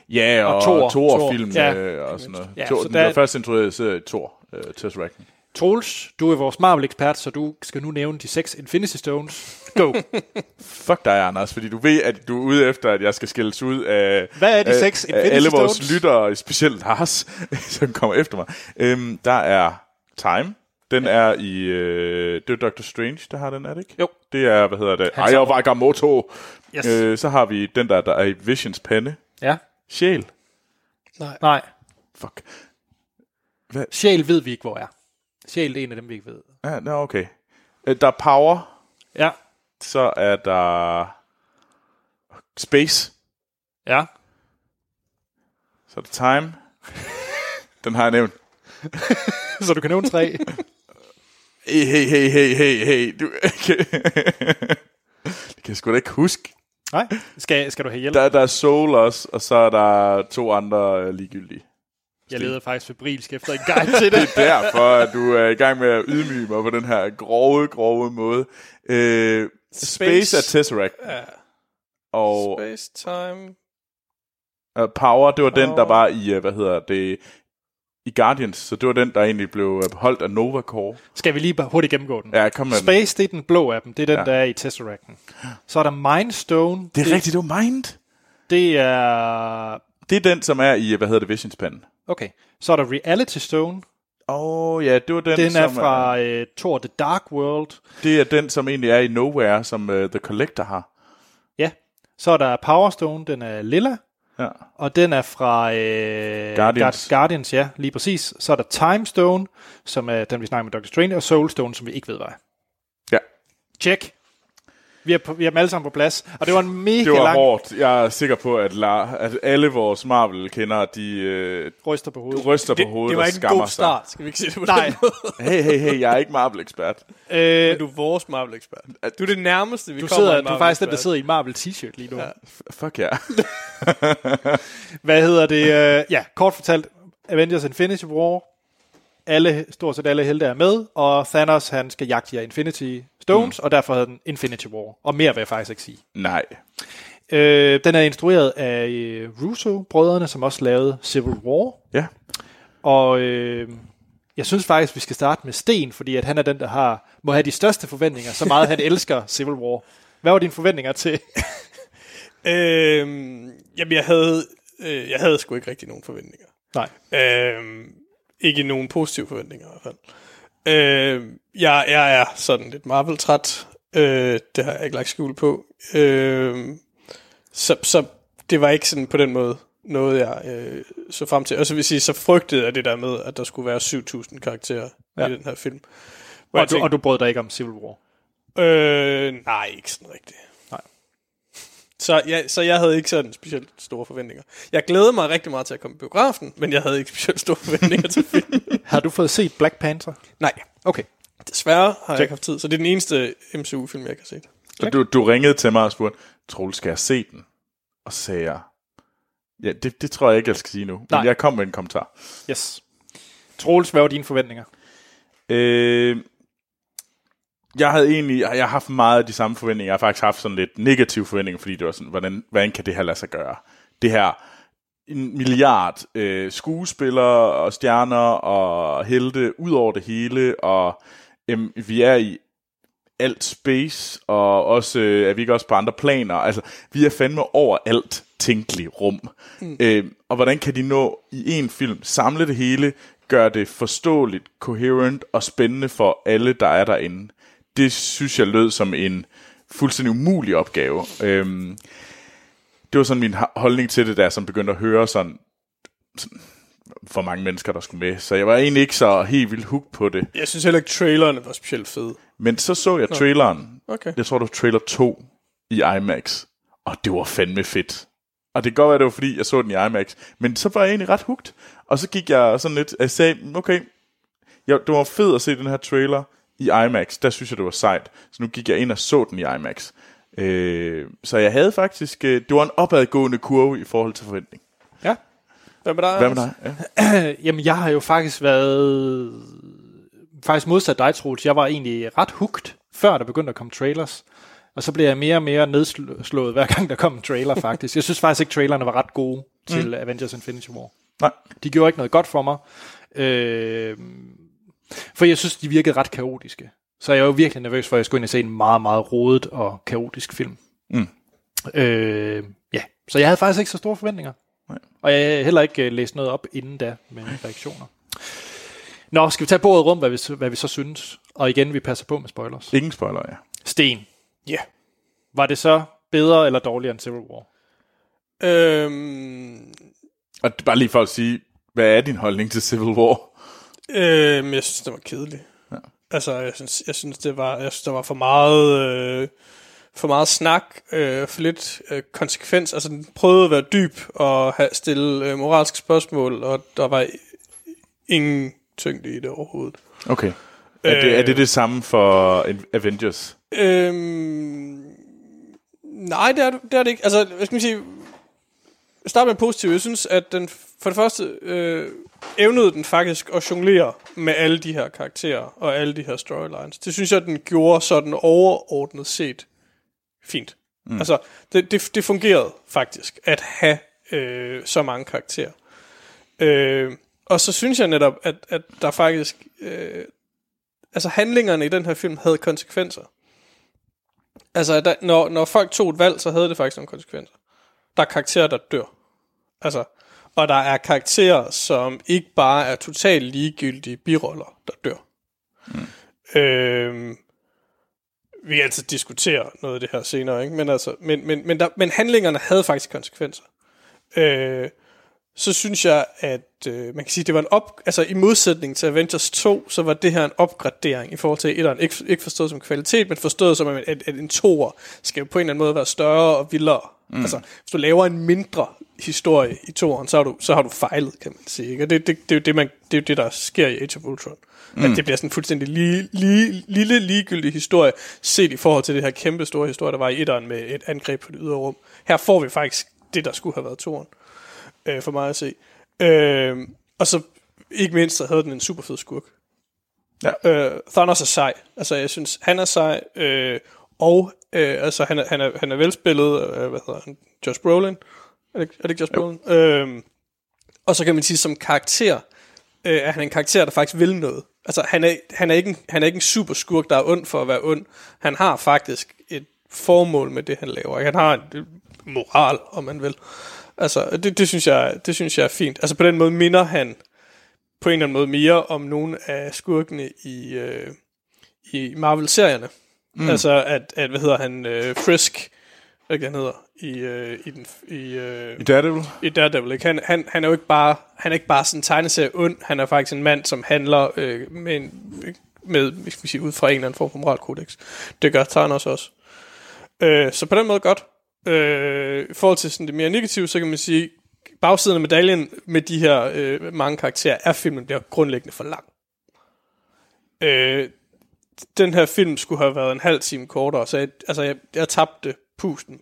Ja, Og og, Thor. Thor. Ja. øh, og sådan noget. Ja, Ja, Thor, så den der- blev først introduceret i Thor, øh, Tesseracten. Troels, du er vores Marvel-ekspert, så du skal nu nævne de seks Infinity Stones. Go! Fuck dig, Anders, fordi du ved, at du er ude efter, at jeg skal skældes ud af, Hvad er de af, seks af Infinity alle vores Stones? lyttere, specielt Lars, som kommer efter mig. Øhm, der er Time. Den er i... Øh, det er Doctor Strange, der har den, er det ikke? Jo. Det er, hvad hedder det? Aya Wagamoto. Yes. Øh, så har vi den der, der er i Visions pande. Ja. Sjæl. Nej. Fuck. Sjæl ved vi ikke, hvor er. Sjæl er en af dem, vi ikke ved. Ja, nå, okay. Øh, der er Power. Ja. Så er der... Space. Ja. Så er der Time. den har jeg nævnt. Så du kan nævne tre. Hey, hey, hey, hey, hey, hey. Du, det kan jeg sgu da ikke huske. Nej. Skal, skal du have hjælp? Der, der er Soul også, og så er der to andre øh, ligegyldige. Jeg leder faktisk febrilsk efter en guide til det. Det er derfor, at du er i gang med at ydmyge mig på den her grove, grove måde. Øh, Space, Space er Tesseract. Ja. Og Space Time. uh, Power, det var den, der Power. var i, uh, hvad hedder det, i Guardians. Så det var den, der egentlig blev uh, holdt af Nova Corps. Skal vi lige bare hurtigt gennemgå den? Ja, kom med den. Space, det er den blå af dem. Det er den, Ja. der er i Tesseracten. Så er der Mindstone. Det er rigtigt, det var Mind. Det er... Det er den, som er i, hvad hedder det, Visions Pen. Okay. Så er der Reality Stone. Åh, oh, ja, det var den, Den er som fra uh, Thor The Dark World. Det er den, som egentlig er i Nowhere, som uh, The Collector har. Ja. Så er der Power Stone. Den er lilla. Ja. Og den er fra øh, Guardians. Guard- Guardians, ja, lige præcis. Så er der Time Stone, som er den, vi snakker med Doctor Strange, og Soul Stone, som vi ikke ved, hvad er. Ja. Check. Vi er, på, vi er dem alle sammen på plads. Og det var en mega Det var lang hårdt. Jeg er sikker på, at, la, at alle vores Marvel-kendere, de øh, ryster på hovedet. ryster Det, på hovedet det var og ikke en god start, skal vi ikke sige det på Nej. den måde. sig. Hey, hey, hey, jeg er ikke Marvel-ekspert. Øh, Men du er vores Marvel-ekspert. Du er det nærmeste, vi du, kommer sidder, en du er faktisk den, der sidder i en Marvel t-shirt lige nu. Ja. Fuck ja. Hvad hedder det? Øh, ja, kort fortalt, Avengers Infinity War. Alle, stort set alle helte er med, og Thanos han skal jagte de her Infinity Stones, mm. og derfor hedder den Infinity War. Og mere vil jeg faktisk ikke sige. Nej. Øh, den er instrueret af øh, Russo-brødrene, som også lavede Civil War. Ja. Og øh, jeg synes faktisk, vi skal starte med Sten, fordi at han er den, der har, må have de største forventninger, så meget han elsker Civil War. Hvad var dine forventninger til? Øhm, jamen, jeg havde, øh, jeg havde sgu ikke rigtig nogen forventninger. Nej. Øhm, ikke nogen positive forventninger i hvert fald. Øhm, jeg, jeg er sådan lidt Marvel-træt. Øh, det har jeg ikke lagt skjul på. Øhm, så, så det var ikke sådan på den måde noget, jeg øh, så frem til. Og så vil jeg sige, så frygtede jeg det der med, at der skulle være 7.000 karakterer ja. I den her film. Hvor Og du, og du brød dig ikke om Civil War. Øh, nej, ikke sådan rigtigt. Så jeg, så jeg havde ikke sådan specielt store forventninger. Jeg glædede mig rigtig meget til at komme i biografen, men jeg havde ikke specielt store forventninger til filmen. Har du fået set Black Panther? Nej, Okay. desværre har jeg ikke haft tid, så det er den eneste MCU-film, jeg har set. Og du, du ringede til mig og spurgte, Troels, skal jeg se den? Og så sagde jeg, ja, det, det tror jeg ikke, jeg skal sige nu. Men Nej. jeg kom med en kommentar. Yes. Troels, hvad var dine forventninger? Øh, jeg havde egentlig, jeg har haft meget af de samme forventninger. Jeg har faktisk haft sådan lidt negative forventninger, fordi det var sådan, hvordan, hvordan kan det her lade sig gøre? Det her en milliard øh, skuespillere og stjerner og helte ud over det hele, og øhm, vi er i alt space, og også øh, er vi ikke også på andre planer. Altså, vi er fandme over alt tænkeligt rum. Mm. Øh, og hvordan kan de nå i en film samle det hele, gøre det forståeligt, coherent og spændende for alle, der er derinde? Det synes jeg lød som en fuldstændig umulig opgave. Øhm, det var sådan min holdning til det, der som begyndte at høre sådan, sådan for mange mennesker, der skulle med. Så jeg var egentlig ikke så helt vildt hooked på det. Jeg synes heller ikke, trailerne var specielt fede. Men så så jeg traileren. Okay. Jeg tror, det var trailer 2 i IMAX. Og det var fandme fedt. Og det kan godt være, det var fordi, jeg så den i IMAX. Men så var jeg egentlig ret hooked. Og så gik jeg sådan lidt, jeg sagde, okay, jeg, det var fedt at se den her trailer i IMAX. Der synes jeg, det var sejt. Så nu gik jeg ind og så den i IMAX. Øh, så jeg havde faktisk, øh, det var en opadgående kurve i forhold til forventning. Ja. Hvad med dig? Hvad med dig? Ja. Jamen, jeg har jo faktisk været... Faktisk modsat dig, Troels. Jeg var egentlig ret hooked, før der begyndte at komme trailers. Og så blev jeg mere og mere nedslået, hver gang der kom en trailer, faktisk. Jeg synes faktisk ikke, trailerne var ret gode til mm. Avengers Infinity War. Nej. De gjorde ikke noget godt for mig. Øh, for jeg synes, de virkede ret kaotiske. Så jeg var jo virkelig nervøs for, at jeg skulle ind og se en meget, meget rodet og kaotisk film. Mm. Øh, ja, så jeg havde faktisk ikke så store forventninger. Nej. Og jeg har heller ikke uh, læst noget op inden da med reaktioner. Nå, skal vi tage bordet rum, hvad vi, hvad vi så synes? Og igen, vi passer på med spoilers. Ingen spoiler, ja. Sten, Ja. var det så bedre eller dårligere end Civil War? Øhm, Og bare lige for at sige, hvad er din holdning til Civil War? Øhm, jeg synes, det var kedeligt. Ja. Altså, jeg synes, jeg synes, det var, jeg synes, der var for meget, øh, for meget snak, øh, for lidt øh, konsekvens. Altså, den prøvede at være dyb og have, stille øh, moralske spørgsmål, og der var ingen tyngde i det overhovedet. Okay. Er det, er det det samme for Avengers? Øhm, nej, det er, det er det ikke. Altså, hvad skal man sige? Start med positivt. Jeg synes, at den for det første øh, evnede den faktisk at jonglere med alle de her karakterer og alle de her storylines. Det synes jeg, den gjorde sådan overordnet set fint. Mm. Altså, det, det, det fungerede faktisk at have øh, så mange karakterer. Øh, og så synes jeg netop, at, at der faktisk... Øh, altså handlingerne i den her film havde konsekvenser. Altså, der, når, når folk tog et valg, så havde det faktisk nogle konsekvenser. Der er karakterer, der dør. Altså, og der er karakterer, som ikke bare er totalt ligegyldige biroller, der dør. Mm. Øhm, vi kan altid diskutere noget af det her senere, ikke? Men, altså, men, men, men, der, men handlingerne havde faktisk konsekvenser. Øh, så synes jeg, at øh, man kan sige, det var en op... Altså i modsætning til Avengers 2, så var det her en opgradering i forhold til etteren. Ikke, ikke forstået som kvalitet, men forstået som, at, at en toer skal på en eller anden måde være større og vildere. Mm. Altså, hvis du laver en mindre historie i toeren, så har du, så har du fejlet, kan man sige. Ikke? Og det, det, det, er jo det, man, det er jo det, der sker i Age of Ultron. Mm. At det bliver sådan en fuldstændig lige, lige, lille, ligegyldig historie, set i forhold til det her kæmpe store historie, der var i etteren med et angreb på det ydre rum. Her får vi faktisk det, der skulle have været toeren øh, for mig at se. Øh, og så ikke mindst, så havde den en super fed skurk. Ja. Øh, Thanos er sej. Altså, jeg synes, han er sej, øh, og øh, altså, han er, han er, han er velspillet, øh, hvad hedder han, Josh Brolin. Er det, er det ikke Josh Brolin? Øh, og så kan man sige, som karakter, øh, er han en karakter, der faktisk vil noget. Altså, han er, han, er ikke en, han er ikke en super skurk, der er ond for at være ond. Han har faktisk et formål med det, han laver. Han har en moral, om man vil. Altså, det, det, synes jeg, det synes jeg er fint. Altså, på den måde minder han på en eller anden måde mere om nogle af skurkene i, øh, i Marvel-serierne. Mm. Altså, at, at, hvad hedder han, øh, Frisk, hvad han hedder, i, øh, i, den, i, øh, I Daredevil? i Daredevil. Ikke? Han, han, han er jo ikke bare, han er ikke bare sådan en tegneserie ond, han er faktisk en mand, som handler øh, med, en, med skal sige, ud fra en eller anden form for moralkodex. Det gør Thanos også. Øh, så på den måde godt. Øh, I forhold til sådan det mere negative, så kan man sige, bagsiden af medaljen med de her øh, mange karakterer, er filmen bliver grundlæggende for lang. Øh, den her film skulle have været en halv time kortere, så jeg, altså jeg, jeg tabte pusten.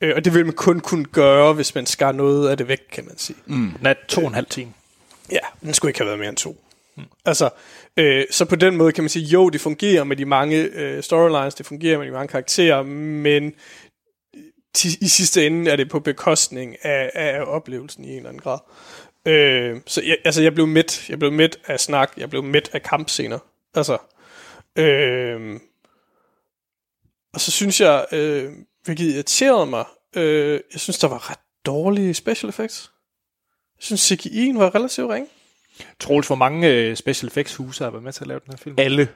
Øh, og det vil man kun kunne gøre, hvis man skar noget af det væk, kan man sige. Mm. Er to og en halv time. Ja, den skulle ikke have været mere end to. Mm. Altså, øh, så på den måde kan man sige, jo, det fungerer med de mange øh, storylines, det fungerer med de mange karakterer, men ti- i sidste ende er det på bekostning af, af oplevelsen i en eller anden grad. Øh, så jeg, altså, jeg blev midt. Jeg blev midt af snak. Jeg blev midt af kampscener. Altså, øh, og så synes jeg, øh, hvilket irriterede mig, øh, jeg synes, der var ret dårlige special effects. Jeg synes, CGI'en var relativt ringe. Troels, hvor mange øh, special effects huse har været med til at lave den her film? Alle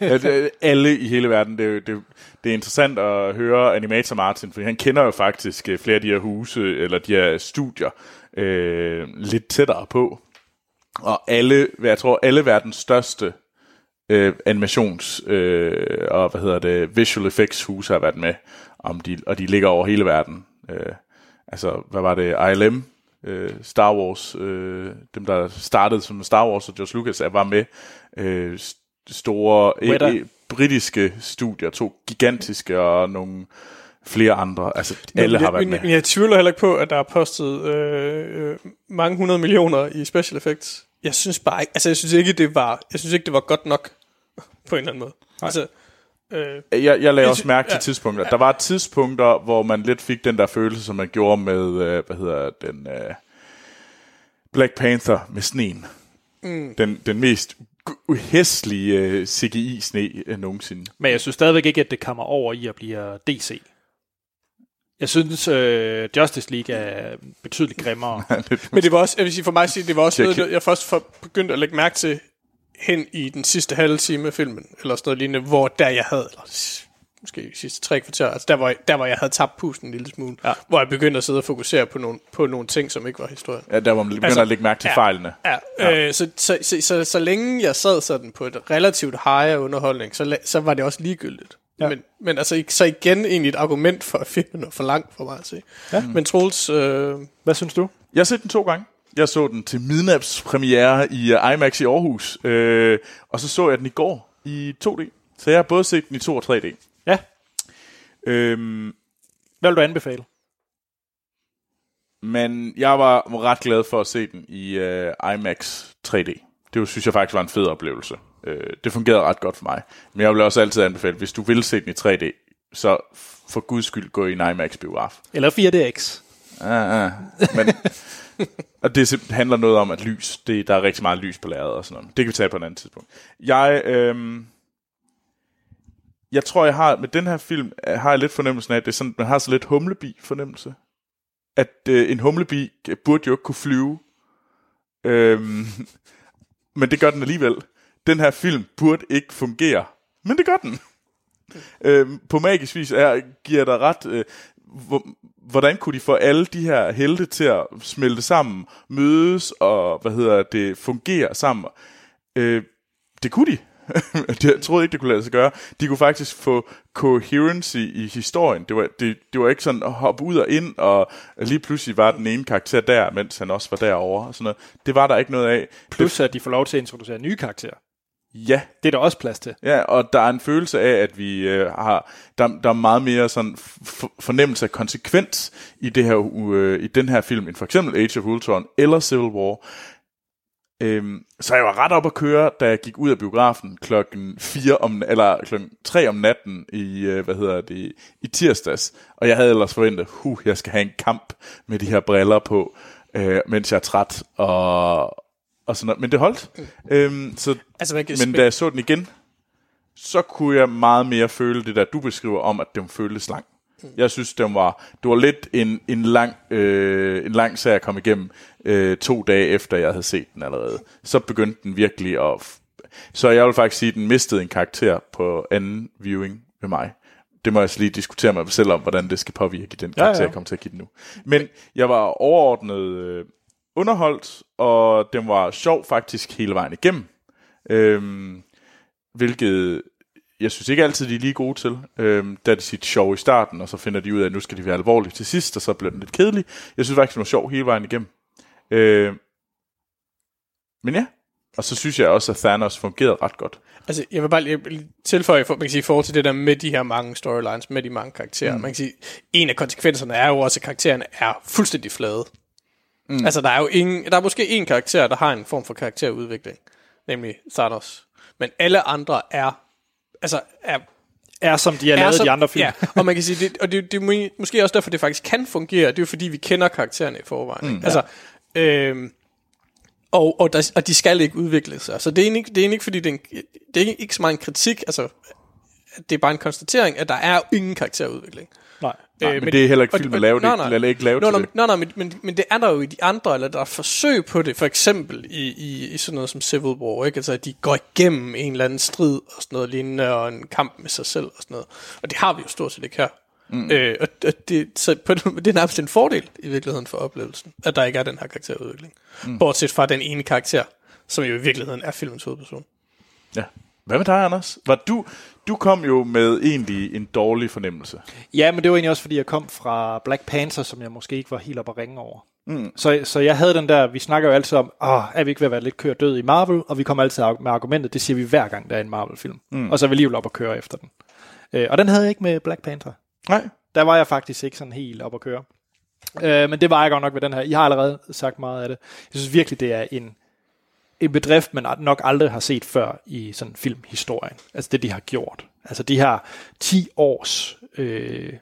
ja, det, alle i hele verden. Det, er det, det er interessant at høre Animator Martin, for han kender jo faktisk øh, flere af de her huse, eller de her studier, øh, lidt tættere på. Og alle, jeg tror, alle verdens største øh, animations- øh, og hvad hedder det, visual effects huse har været med, om de, og de ligger over hele verden. Øh, altså, hvad var det, ILM, øh, Star Wars, øh, dem der startede som Star Wars og George Lucas, er var med øh, store e- e- britiske studier, to gigantiske og nogle flere andre. Altså, alle men, har været men, med. Men jeg tvivler heller ikke på, at der er postet øh, mange hundrede millioner i special effects. Jeg synes bare ikke, altså jeg synes ikke, det var, jeg synes ikke, det var godt nok på en eller anden måde. Nej. Altså, øh, Jeg, jeg lagde også mærke til ja. tidspunkter. Der var tidspunkter, hvor man lidt fik den der følelse, som man gjorde med, øh, hvad hedder den, øh, Black Panther med sneen. Mm. Den, den mest uhæstlige øh, CGI-sne øh, nogensinde. Men jeg synes stadigvæk ikke, at det kommer over i at blive DC. Jeg synes, øh, Justice League er betydeligt grimmere. men det var også, jeg vil sige for mig at sige, det var også Check. noget, jeg først for, begyndte at lægge mærke til hen i den sidste halve time af filmen, eller sådan noget lignende, hvor der jeg havde, eller måske de sidste tre kvarter, altså der, hvor jeg, der hvor jeg havde tabt pusten en lille smule, Ja. hvor jeg begyndte at sidde og fokusere på nogle, på nogle ting, som ikke var historien. Ja, der hvor man begynder Altså, at lægge mærke til ja. fejlene. Ja, ja. Øh, så, så, så, så, så længe jeg sad sådan på et relativt high underholdning, så, så var det også ligegyldigt. Ja. Men, men altså, så igen egentlig et argument for, at filmen er for lang for mig at se. Ja. Men Troels, øh, Hvad synes du? Jeg har set den to gange. Jeg så den til midnatspremiere i uh, IMAX i Aarhus, øh, og så så jeg den i går i 2D. Så jeg har både set den i 2 og 3D. Øhm, Hvad vil du anbefale? men jeg var ret glad for at se den i uh, IMAX 3D. Det synes jeg faktisk var en fed oplevelse. Øh, det fungerede ret godt for mig. Men jeg vil også altid anbefale, hvis du vil se den i 3D, så for guds skyld gå i en IMAX-biograf. Eller 4DX? Ah, ah. Men, og det handler noget om, at lys, det, der er rigtig meget lys på lærredet og sådan noget. Det kan vi tage på et andet tidspunkt. Jeg, øhm, jeg tror, jeg har, med den her film, øh, har jeg lidt fornemmelsen af, at det er sådan, man har så lidt humlebi-fornemmelse. At øh, en humlebi burde jo ikke kunne flyve. Øhm, men det gør den alligevel. Den her film burde ikke fungere. Men det gør den. øhm, på magisk vis er, giver der ret... Øh, hvor, hvordan kunne de få alle de her helte til at smelte sammen, mødes og, hvad hedder det, fungere sammen? Øh, det kunne de. jeg troede ikke, det kunne lade sig gøre. De kunne faktisk få coherency i historien. Det var, det, det var ikke sådan at hoppe ud og ind, og lige pludselig var den ene karakter der, mens han også var derovre. Og sådan noget. Det var der ikke noget af. Plus at de får lov til at introducere nye karakterer. Ja, Det er der også plads til. Ja, og der er en følelse af, at vi øh, har, der, der er meget mere sådan fornemmelse af konsekvens i det her øh, i den her film end for eksempel Age of Ultron eller Civil War. Øhm, så jeg var ret op at køre, da jeg gik ud af biografen klokken 4 om eller klokken 3 om natten i øh, hvad hedder det i tirsdags, og jeg havde ellers forventet, huh, jeg skal have en kamp med de her briller på, øh, mens jeg er træt og og sådan noget. Men det holdt. Øhm, så Altså, man kan men da jeg så den igen, så kunne jeg meget mere føle det der, du beskriver om, at den føltes lang. Jeg synes, den var, det var lidt en, en, lang, øh, en lang serie at komme igennem øh, to dage efter, jeg havde set den allerede. Så begyndte den virkelig at... Så jeg vil faktisk sige, at den mistede en karakter på anden viewing med mig. Det må jeg så lige diskutere med mig selv om, hvordan det skal påvirke den karakter, ja. ja. jeg kommer til at give den nu. Men jeg var overordnet øh, underholdt, og den var sjov faktisk hele vejen igennem. Øhm, hvilket jeg synes ikke altid, de er lige gode til. Øhm, da er det sit sjov i starten, og så finder de ud af, at nu skal de være alvorlige til sidst, og så bliver den lidt kedelig. Jeg synes faktisk, den var sjov hele vejen igennem. Øhm, men ja, og så synes jeg også, at Thanos fungerede ret godt. Altså, jeg vil bare lige tilføje, for, man kan sige, i forhold til det der med de her mange storylines, med de mange karakterer. Mm. Man kan sige, en af konsekvenserne er jo også, at karaktererne er fuldstændig flade. Mm. Altså, der er jo ingen, der er måske en karakter, der har en form for karakterudvikling, nemlig Thanos. Men alle andre er, altså, er Er som de har lavet som- de andre film. Ja, og man kan sige, det, og det, det er må- måske også derfor, det faktisk kan fungere. Det er jo fordi, vi kender karaktererne i forvejen. Mm, altså, øhm, og, og, der, og de skal ikke udvikle sig. Så det er ikke- det er ikke, fordi det er, en, det er ikke så meget en kritik, altså, det er bare en konstatering, at der er ingen karakterudvikling. Nej. Nej, men det er heller ikke film at lave det, eller ikke lave til nå, det. men- Nej, nej, men, men, men det er der jo i de andre, eller der er forsøg på det, for eksempel i, i, i sådan noget som Civil War, ikke? Altså, at de går igennem en eller anden strid og sådan noget lignende, og en kamp med sig selv og sådan noget. Og det har vi jo stort set ikke her. Mm. Øh, og, og det, så på, det er nærmest en fordel i virkeligheden for oplevelsen, at der ikke er den her karakterudvikling. Mm. Bortset fra den ene karakter, som jo i virkeligheden er filmens hovedperson. Ja. Hvad med dig, Anders? Var du, du kom jo med egentlig en dårlig fornemmelse. Ja, men det var egentlig også, fordi jeg kom fra Black Panther, som jeg måske ikke var helt op at ringe over. Mm. Så, så jeg havde den der, vi snakker jo altid om, åh, er vi ikke ved at være lidt kørt død i Marvel, og vi kommer altid med argumentet, det siger vi hver gang, der er en Marvel-film. Mm. Og så er vi alligevel op at køre efter den. Øh, og den havde jeg ikke med Black Panther. Nej. Der var jeg faktisk ikke sådan helt op at køre. Øh, men det var jeg godt nok ved den her. I har allerede sagt meget af det. Jeg synes virkelig, det er en, en bedrift, man nok aldrig har set før i sådan filmhistorien. Altså det, de har gjort. Altså de her 10 års øh,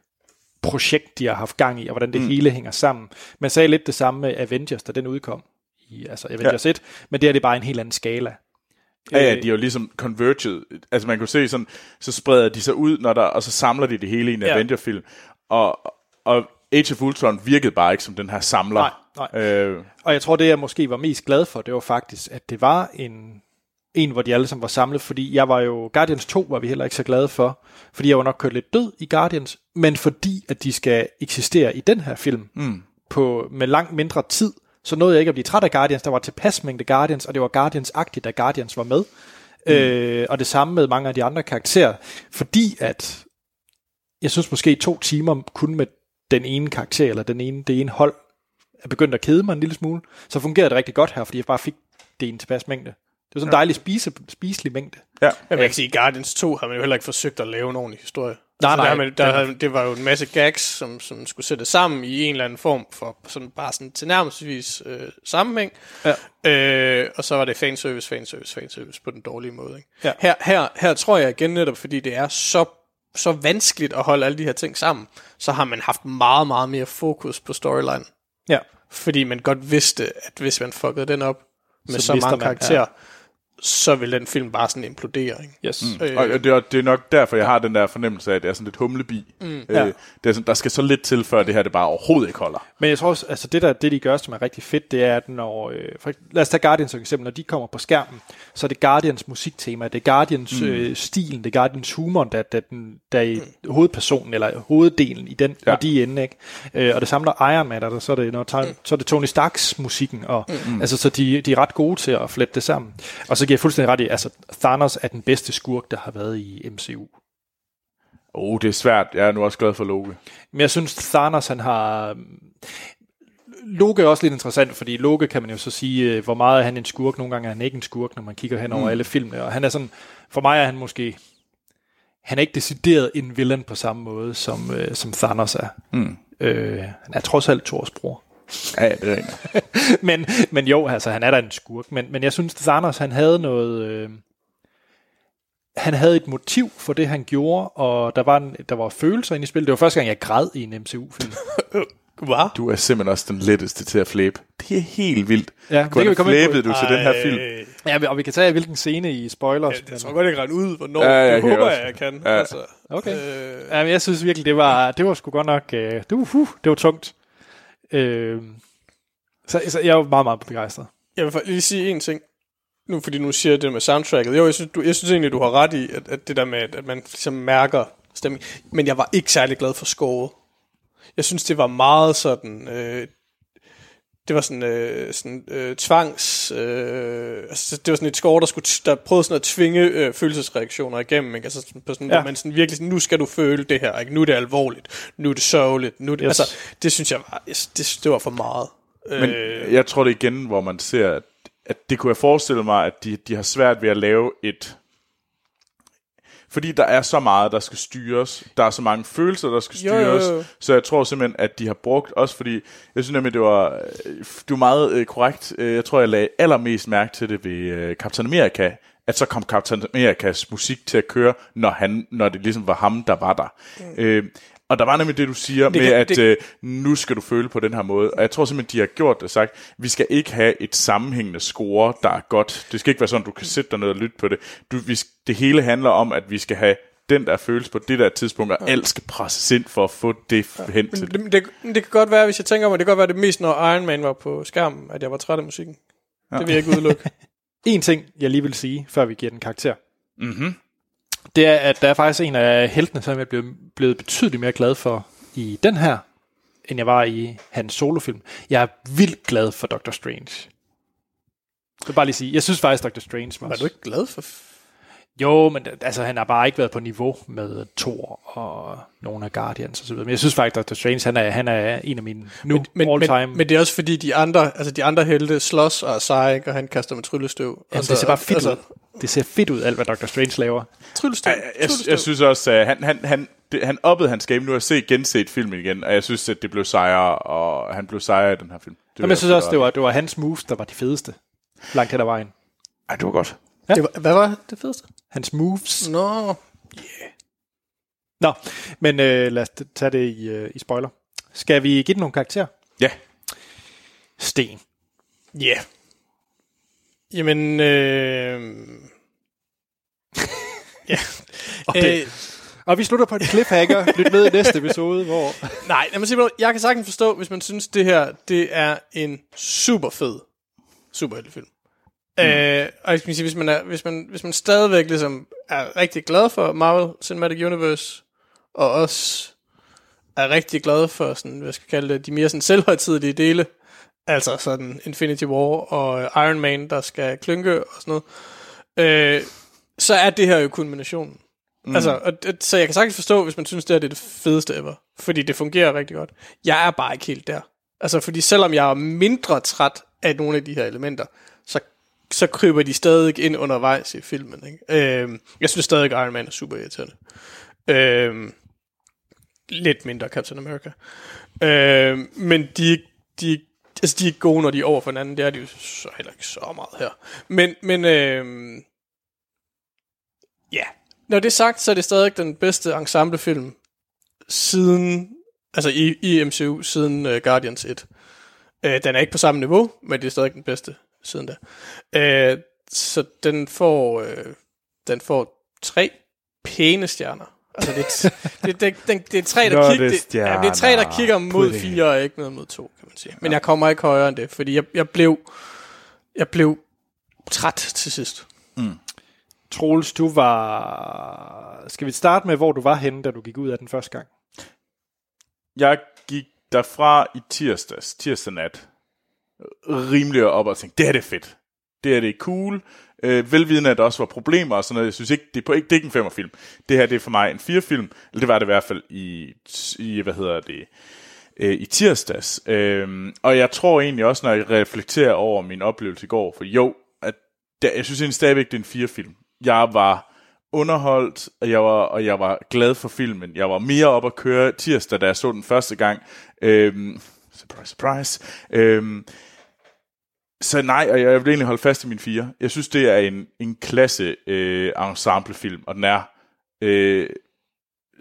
projekt, de har haft gang i, og hvordan det mm. hele hænger sammen. Man sagde lidt det samme med Avengers, da den udkom. I, altså Avengers ja. 1, men det er det bare en helt anden skala. Ja, ja, Øh, de er jo ligesom converged. Altså man kunne se sådan, så spreder de sig ud, når der, og så samler de det hele i en Ja. ja. Avenger-film. Og, og Age of Ultron virkede bare ikke som den her samler. Nej, nej. Øh, Og jeg tror, det jeg måske var mest glad for, det var faktisk, at det var en, en hvor de alle sammen var samlet, fordi jeg var jo, Guardians 2 var vi heller ikke så glade for, fordi jeg var nok kørt lidt død i Guardians, men fordi at de skal eksistere i den her film, mm. på, med langt mindre tid, så nåede jeg ikke at blive træt af Guardians, der var tilpas mængde Guardians, og det var Guardians-agtigt, da Guardians var med. Mm. Øh, og det samme med mange af de andre karakterer, fordi at jeg synes måske to timer kun med den ene karakter, eller den ene, det ene hold, er begyndt at kede mig en lille smule, så fungerede det rigtig godt her, fordi jeg bare fik det i en tilpas mængde. Det var sådan en dejlig spise, spiselig mængde. ja. Men man kan sige, at Guardians 2 har man jo heller ikke forsøgt at lave en ordentlig historie. Nej, Så nej, Der, man, der, havde- det var jo en masse gags, som, som skulle sættes sammen i en eller anden form for sådan, bare sådan tilnærmelsesvis øh, sammenhæng. Ja. Øh, og så var det fanservice, fanservice, fanservice på den dårlige måde. Ikke? Ja. Her, her, her tror jeg igen netop, fordi det er så, så vanskeligt at holde alle de her ting sammen, så har man haft meget, meget mere fokus på storyline. Ja. Fordi man godt vidste, at hvis man fuckede den op med Så så, mange man, karakterer, så vil den film bare sådan implodere. Ikke? Yes. Mm. Øh, Og det er, det er nok derfor, jeg har den der fornemmelse af, at det er sådan lidt humlebi. Mm, ja. øh, det er sådan, der skal så lidt til, før det her det bare overhovedet ikke holder. Men jeg tror også, altså det, der, det de gør, som er rigtig fedt, det er, at når, øh, for, lad os tage Guardians for eksempel, når de kommer på skærmen, så er det Guardians musiktema, det er Guardians mm. øh, stilen, det er Guardians humor, der, der, den, der er i hovedpersonen, eller hoveddelen i den, ja. Når de er inde, ikke? Øh, og det samme der Iron Man, er der, så er det, når, mm. så er det Tony Starks musikken, og mm. altså, så de, de er ret gode til at flette det sammen. Og så giver jeg fuldstændig ret i, altså Thanos er den bedste skurk, der har været i MCU. Åh, oh, det er svært. Jeg er nu også glad for Loke. Men jeg synes, Thanos, han har... Loke er også lidt interessant, fordi Loke kan man jo så sige, øh, hvor meget er han en skurk. Nogle gange er han ikke en skurk, når man kigger hen over mm. alle filmene. Og han er sådan, for mig er han måske... Han er ikke decideret en villain på samme måde, som, øh, som Thanos er. Mm. Øh, han er trods alt Thors bror. Ja, ja, det er men, men jo, altså, han er da en skurk. Men, men jeg synes, Thanos, han havde noget... Øh, han havde et motiv for det, han gjorde, og der var, en, der var følelser inde i spillet. Det var første gang, jeg græd i en MCU-film. Hvad? Du er simpelthen også den letteste til at flæbe. Det er helt vildt. Ja, det kan vi Hvordan komme ind på. flæbede du til den her film? Ja, og vi kan tage hvilken scene i spoilers. Jeg, jeg tror godt, jeg kan ud, hvornår. Ja, Ja, jeg det håber også. jeg, jeg kan. Ja. Altså, Okay. øh, Ja, men jeg synes virkelig, det var, det var sgu godt nok... Øh, det, var, uh, det var tungt. Øh, så, så jeg var meget, meget begejstret. jeg vil lige sige en ting. Nu, fordi nu siger jeg det med soundtracket. Jo, jeg synes, du, jeg synes egentlig, du har ret i, at, at det der med, at, at man ligesom mærker stemning. Men jeg var ikke særlig glad for scoret. Jeg synes, det var meget sådan... Øh, det var sådan, øh, sådan øh, tvangs... Øh, altså, det var sådan et score, der, skulle, der prøvede sådan at tvinge øh, følelsesreaktioner igennem. Ikke? Altså, sådan, på sådan, Ja. man sådan virkelig sådan, nu skal du føle det her. Ikke? Nu er det alvorligt. Nu er det sørgeligt. Nu er det, Yes. Altså, det synes jeg var, det, det var for meget. Men øh, jeg tror det igen, hvor man ser, at, at det kunne jeg forestille mig, at de, de har svært ved at lave et... Fordi der er så meget, der skal styres. Der er så mange følelser, der skal Jo, jo, styres. jo. Så jeg tror simpelthen, at de har brugt... Også fordi, jeg synes nemlig, det var, øh, det var meget øh, korrekt. Øh, Jeg tror, jeg lagde allermest mærke til det ved øh, Captain America. At så kom Captain Americas musik til at køre, når, han, når det ligesom var ham, der var der. Mm. Øh, og der var nemlig det, du siger det med, at det- øh, nu skal du føle på den her måde. Og jeg tror simpelthen, de har gjort det sagt, vi skal ikke have et sammenhængende score, der er godt. Det skal ikke være sådan, du kan sætte dig ned og lytte på det. Du, vi, det hele handler om, at vi skal have den der følelse på det der tidspunkt, og alt skal presses ind for at få det hen til det, det, det kan godt være, hvis jeg tænker mig, det kan godt være det mest, når Iron Man var på skærmen, at jeg var træt af musikken. Ja. Det vil jeg ikke udelukke. En ting, jeg lige vil sige, før vi giver den karakter. Mm-hmm. Det er, at der er faktisk en af heltene, som jeg blev blevet betydeligt mere glad for i den her, end jeg var i hans solofilm. Jeg er vildt glad for Doctor Strange. Jeg vil bare lige sige, jeg synes faktisk, Doctor Strange var... var du ikke glad for... Jo, men altså, han har bare ikke været på niveau med Thor og nogle af Guardians og så videre. Men jeg synes faktisk, Doctor Strange, han er, han er en af mine nu Men, all time. men, men, det er også fordi, de andre, altså de andre helte slås og er seje, ikke? og han kaster med tryllestøv. Jamen, det ser bare fedt altså, ud. Det ser fedt ud, alt hvad Doctor Strange laver. Tryllestøv, Jeg, jeg, jeg synes også, at han, han, han, det, han oppede hans game. Nu har jeg set genset filmen igen, og jeg synes, at det blev sejre, og han blev sejre i den her film. Det Jamen, jeg synes også, det var, det var hans moves, der var de fedeste. Langt hen ad vejen. Ej, det var godt. Det var, hvad var det fedeste? Hans moves. Nå, Nå, men øh, lad os tage det i, øh, i spoiler. Skal vi give den nogle karakterer? Ja. Sten. ja. Yeah. Jamen, øh... ja. Og, det, Øh, og vi slutter på en cliffhanger. Lyt med i næste episode, hvor... nej, lad mig sige, jeg kan sagtens forstå, hvis man synes, det her det er en super fed superheltefilm. Mm. Øh, og jeg kan sige, hvis man, er, hvis, man, hvis man stadigvæk ligesom er rigtig glad for Marvel Cinematic Universe, og også er rigtig glad for sådan, hvad skal jeg kalde det, de mere sådan selvhøjtidelige dele, altså sådan Infinity War og Iron Man, der skal klynke og sådan noget, øh, så er det her jo kulminationen. Mm. Altså, og, så jeg kan sagtens forstå, hvis man synes, det her det er det fedeste ever. Fordi det fungerer rigtig godt. Jeg er bare ikke helt der. Altså, fordi selvom jeg er mindre træt af nogle af de her elementer, så, så kryber de stadig ind undervejs i filmen. Ikke? Øhm, jeg synes stadig, at Iron Man er super irriterende. Øhm, lidt mindre Captain America. Øhm, men de, de, altså, de er ikke gode, når de er over for hinanden. Det er de jo så heller ikke så meget her. Men, men øhm, ja, når det er sagt, så er det stadig den bedste ensemblefilm siden, altså i, i MCU, siden uh, Guardians 1. Uh, øh, den er ikke på samme niveau, men det er stadig den bedste siden da. Uh, så den får, øh, den får tre pæne stjerner. Altså, det, er- det, det, det, det er tre, der kigger, det ja, det er tre, der kigger mod fire, og ikke noget mod to, kan man sige. Men jeg kommer ikke højere end det, fordi jeg, jeg blev, jeg blev træt til sidst. Troels, du var... Skal vi starte med, hvor du var henne, da du gik ud af den første gang? Jeg gik derfra i tirsdags, tirsdag nat, rimelig op og tænkte, det her det er fedt. Det her det er cool. Øh, velvidende, at der også var problemer og sådan noget. Jeg synes ikke, det er, på, ikke, det er ikke en femmerfilm. Det her det er for mig en firefilm. Eller det var det i hvert fald i, i hvad hedder det, øh, i tirsdags. Øh, og jeg tror egentlig også, når jeg reflekterer over min oplevelse i går, for jo, at der, jeg synes egentlig stadigvæk, det er en firefilm. Jeg var underholdt, og jeg var, og jeg var glad for filmen. Jeg var mere op at køre tirsdag, da jeg så den første gang. Øhm, surprise, surprise. Øhm, så nej, og jeg vil egentlig holde fast i min fire. Jeg synes, det er en, en klasse øh, ensemblefilm, og den er øh,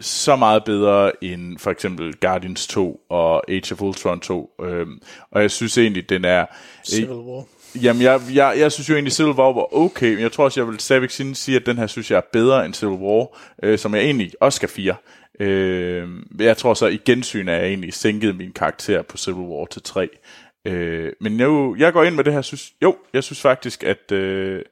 så meget bedre end for eksempel Guardians 2 og Age of Ultron 2. Øhm, og jeg synes egentlig, den er... Civil War. Jamen, jeg, jeg, jeg synes jo egentlig, Civil War var okay, men jeg tror også, jeg vil stadigvæk sige- sige, at den her synes jeg er bedre end Civil War, øh, som jeg egentlig også skal fire. Øh, jeg tror så, i gensyn er jeg egentlig sænket min karakter på Civil War til 3. Øh, men jo, jeg går ind med det her, synes, jo, jeg synes faktisk, at øh,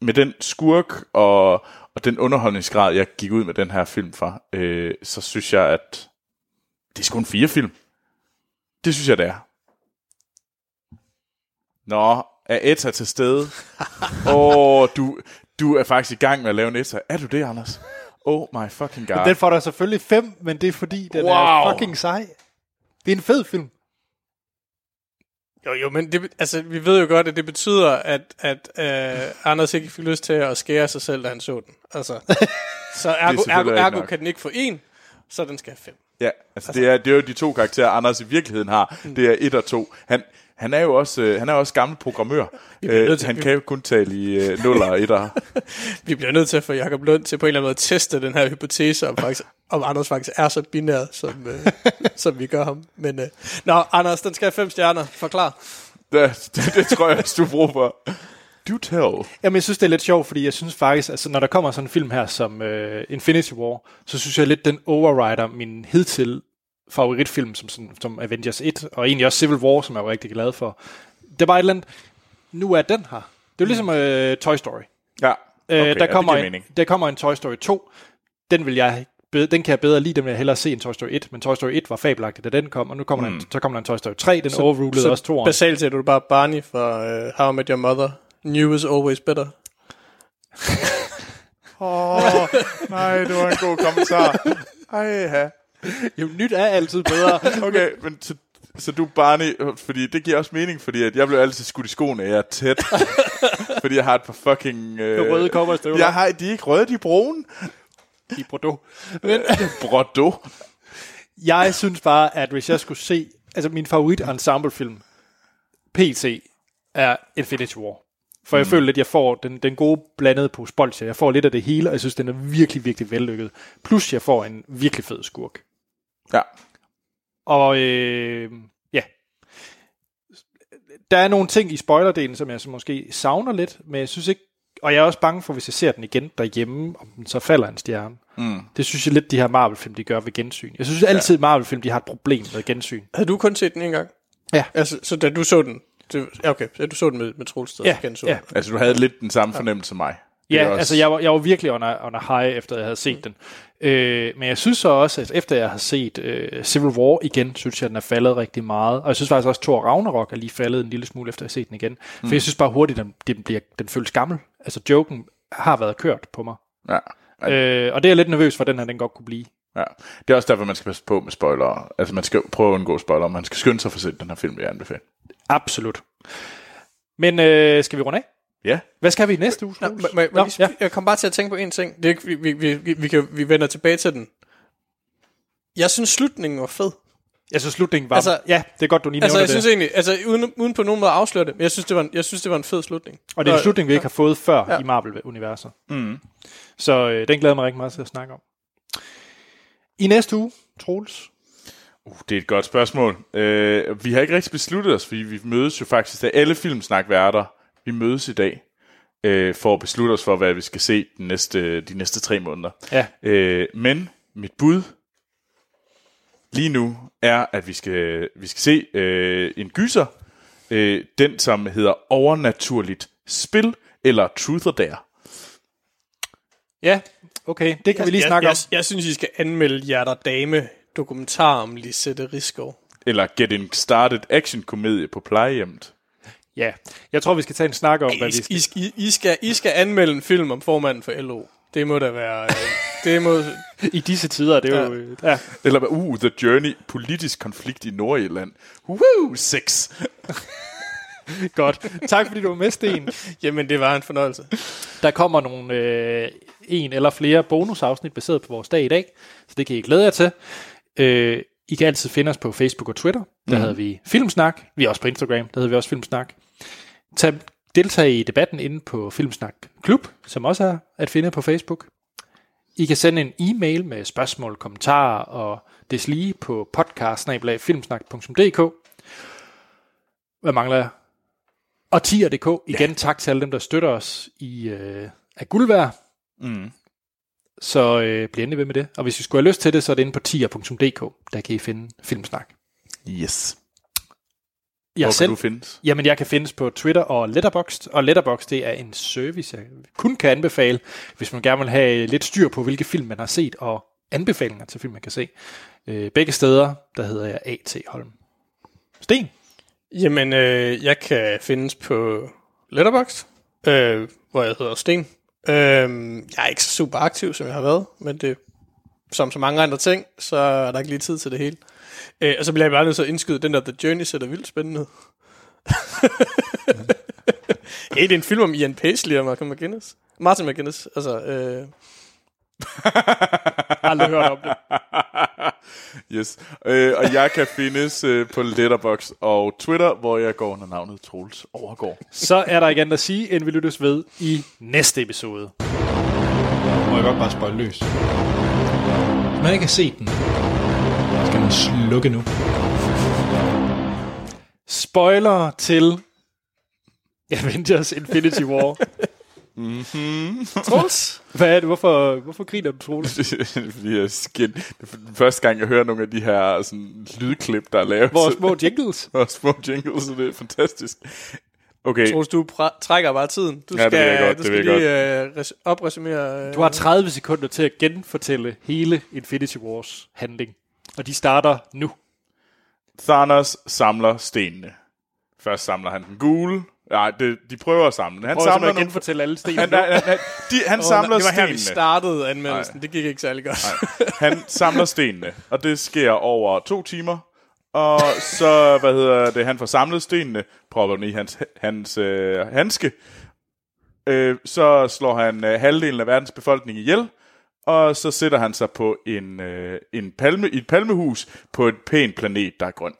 med den skurk og, og den underholdningsgrad, jeg gik ud med den her film fra, øh, så synes jeg, at det er sgu en fire film. Det synes jeg, det er. Nå, er Etta til stede? Åh, oh, du, du er faktisk i gang med at lave en Etta. Er du det, Anders? Oh my fucking god. Den får der selvfølgelig fem, men det er fordi, den Wow. er fucking sej. Det er en fed film. Jo, jo, men det, altså, vi ved jo godt, at det betyder, at, at øh, Anders ikke fik lyst til at skære sig selv, da han så den. Altså, så ergo, ergo, ergo kan den ikke få en, så den skal have fem. Ja, altså, det, er, det er jo de to karakterer, Anders i virkeligheden har. Det er et og to. Han, han er jo også, øh, han er også gammel programmør. Øh, han kan jo kun tale i øh, nuller og etter. Vi bliver nødt til at få Jacob Lund til på en eller anden måde at teste den her hypotese, om, faktisk, om Anders faktisk er så binær, som, øh, som vi gør ham. Men, øh, nå, Anders, den skal have fem stjerner. Forklar. det, det, det tror jeg, også, du bruger for. Do tell. Jamen, jeg synes, det er lidt sjovt, fordi jeg synes faktisk, altså, når der kommer sådan en film her som uh, Infinity War, så synes jeg lidt, den overrider min hidtil favoritfilm som, sådan, som Avengers 1, og egentlig også Civil War, som jeg var rigtig glad for. Det er bare et eller andet, nu er den her. Det er jo ligesom uh, Toy Story. Ja, Okay, okay, uh, der, ja, kommer det giver en, der kommer en Toy Story 2. Den vil jeg den kan jeg bedre lide, den vil jeg hellere se end Toy Story 1, men Toy Story 1 var fabelagtig, da den kom, og nu kommer mm. der en, så kommer der en Toy Story 3, den overrulede også to år. basalt set er du bare Barney fra uh, How I Met Your Mother. New is always better. Åh, oh, nej, det var en god kommentar. Ej, ja. Jo, nyt er altid bedre. Okay, men så, så du er Barney, fordi det giver også mening, fordi at jeg blev altid skudt i skoene, at jeg er tæt. fordi jeg har et par fucking... Øh, røde cowboystøvler. Jeg har, de er ikke røde, de er brune. i Bordeaux. Men Bordeaux. jeg synes bare, at hvis jeg skulle se, altså min favorit ensemblefilm, PT, er Infinity War. For jeg mm. føler lidt, at jeg får den, den gode blandede på bolsje. Jeg får lidt af det hele, og jeg synes, den er virkelig, virkelig vellykket. Plus, jeg får en virkelig fed skurk. Ja. Og øh, ja, der er nogle ting i spoilerdelen, som jeg så måske savner lidt, men jeg synes ikke, og jeg er også bange for, hvis jeg ser den igen derhjemme, om den så falder en stjerne. Mm. Det synes jeg lidt, de her Marvel-film, de gør ved gensyn. Jeg synes altid, ja. Marvel-film, de har et problem med gensyn. Havde du kun set den en gang? Ja. Altså, så da du så den, det, ja, okay, så du så den med, med Troels Sted, Ja, igen, så. ja. Altså, du havde lidt den samme fornemmelse som mig. Det Ja, også- altså jeg var, jeg var virkelig under, under high, efter jeg havde set mm. den. Øh, men jeg synes så også, at efter jeg har set øh, Civil War igen, synes jeg, den er faldet rigtig meget. Og jeg synes faktisk også, at Thor Ragnarok er lige faldet en lille smule, efter jeg har set den igen. For jeg synes bare hurtigt, den, den, bliver, den føles gammel. Altså joken har været kørt på mig. Ja. Øh, og det er jeg lidt nervøs for, at den her den godt kunne blive. Ja. Det er også derfor, man skal passe på med spoilere. Altså, man skal prøve at undgå spoilere. Man skal skynde sig for at se den her film, jeg anbefaler. Absolut. Men øh, skal vi runde af? Ja. Hvad skal vi i næste uge? Nå, må, må, Nå, ja. Jeg kom bare til at tænke på en ting. Det er, ikke- vi, vi, vi, vi, kan, vi vender tilbage til den. Jeg synes, slutningen var fed. Jeg synes, slutningen var... Altså- ja, det er godt, du lige Altså, nævner jeg det. synes egentlig, altså, uden, uden på nogen måde at afsløre det, men jeg synes, det var en, jeg synes, det var en fed slutning. Og det er en slutning, vi ikke har fået før Ja. ja. i Marvel-universet. Mm. Så øh, den glæder mig rigtig meget til at snakke om. I næste uge, Troels. Uh, det er et godt spørgsmål. Uh, vi har ikke rigtig besluttet os, fordi vi mødes jo faktisk af alle filmsnakværter Vi mødes i dag øh, for at beslutte os for, hvad vi skal se de næste, de næste tre måneder. Ja. Øh, men mit bud lige nu er, at vi skal, vi skal se øh, en gyser. Øh, den, som hedder Overnaturligt Spil, eller Truth or Dare. Ja, okay. Det kan vi lige jeg, snakke jeg, om. Jeg, jeg synes, I skal anmelde Hjerter Dame dokumentar om Lisette Riskov. Eller Getting Started action-komedie på plejehjemmet. Ja, jeg tror, vi skal tage en snak om, hvad I, vi skal... I, skal- I, I, skal, I skal anmelde en film om formanden for LO. Det må da være... øh, det må... I disse tider, det er jo... øh, Ja. Eller, hvad- uh, The Journey, politisk konflikt i Nordjylland. Woo, sex. Godt. Tak fordi du var med, Sten. Jamen, det var en fornøjelse. Der kommer nogle øh, en eller flere bonusafsnit baseret på vores dag i dag, så det kan I glæde jer til. Øh, I kan altid finde os på Facebook og Twitter. Der mm. havde vi Filmsnak. Vi er også på Instagram. Der havde vi også Filmsnak. Tag, deltag i debatten inde på Filmsnak Klub, som også er at finde på Facebook. I kan sende en e-mail med spørgsmål, kommentarer og deslige på podcast Hvad mangler jeg? Og tier.dk. Igen ja. tak til alle dem, der støtter os i øh, af guld værd. Mm. Så øh, bliv endelig ved med det. Og hvis I skulle have lyst til det, så er det inde på tier.dk. Der kan I finde Filmsnak. Yes. Jeg Hvor selv, kan du findes? Jamen, jeg kan findes på Twitter og Letterboxd. Og Letterboxd, det er en service, jeg kun kan anbefale, hvis man gerne vil have lidt styr på, hvilke film man har set, og anbefalinger til film, man kan se. Øh, begge steder, der hedder jeg A.T. Holm. Sten? Jamen, øh, jeg kan findes på Letterboxd, øh, hvor jeg hedder Sten. Øh, jeg er ikke så super aktiv, som jeg har været, men det som så mange andre ting, så er der ikke lige tid til det hele. Øh, og så bliver jeg bare nødt til at indskyde, den der The Journey ser da vildt spændende ud. hey, det er en film om Ian Paisley og Martin McGuinness. Martin McGuinness, altså... Øh, Aldrig hørt om det. Yes. Øh, og jeg kan findes øh, på Letterboxd og Twitter, hvor jeg går under navnet Troels Overgaard. Så er der ikke andet at sige, end vi lyttes ved i næste episode. Må jeg godt bare spøjle løs. Man ikke har set den, slukke nu. Spoiler til Avengers Infinity War. Troels? Hvad er det? Hvorfor, hvorfor griner du, Troels? Fordi jeg skin. Det er den første gang, jeg hører nogle af de her sådan, lydklip, der er lavet. Vores små jingles. Vores små jingles, det er fantastisk. Okay, Troels, du pra- trækker bare tiden. Du Ja, det skal, jeg godt, du det skal lige øh, res- opresumere... Øh, Du har 30 sekunder til at genfortælle hele Infinity Wars handling. Og de starter nu. Thanos samler stenene. Først samler han den gule. Nej, det, de prøver at samle den. Han Prøv samler at genfortælle alle stenene. Han, han, han, de, han Åh, samler Det var her, vi stenene. startede anmeldelsen. Nej. Det gik ikke særlig godt. Han samler stenene, og det sker over to timer. Og så, hvad hedder det, han får samlet stenene, propper dem i hans, hans øh, handske. Øh, så slår han øh, halvdelen af verdens befolkning ihjel, og så sætter han sig på en, øh, en palme, i et palmehus på et pænt planet, der er grøn.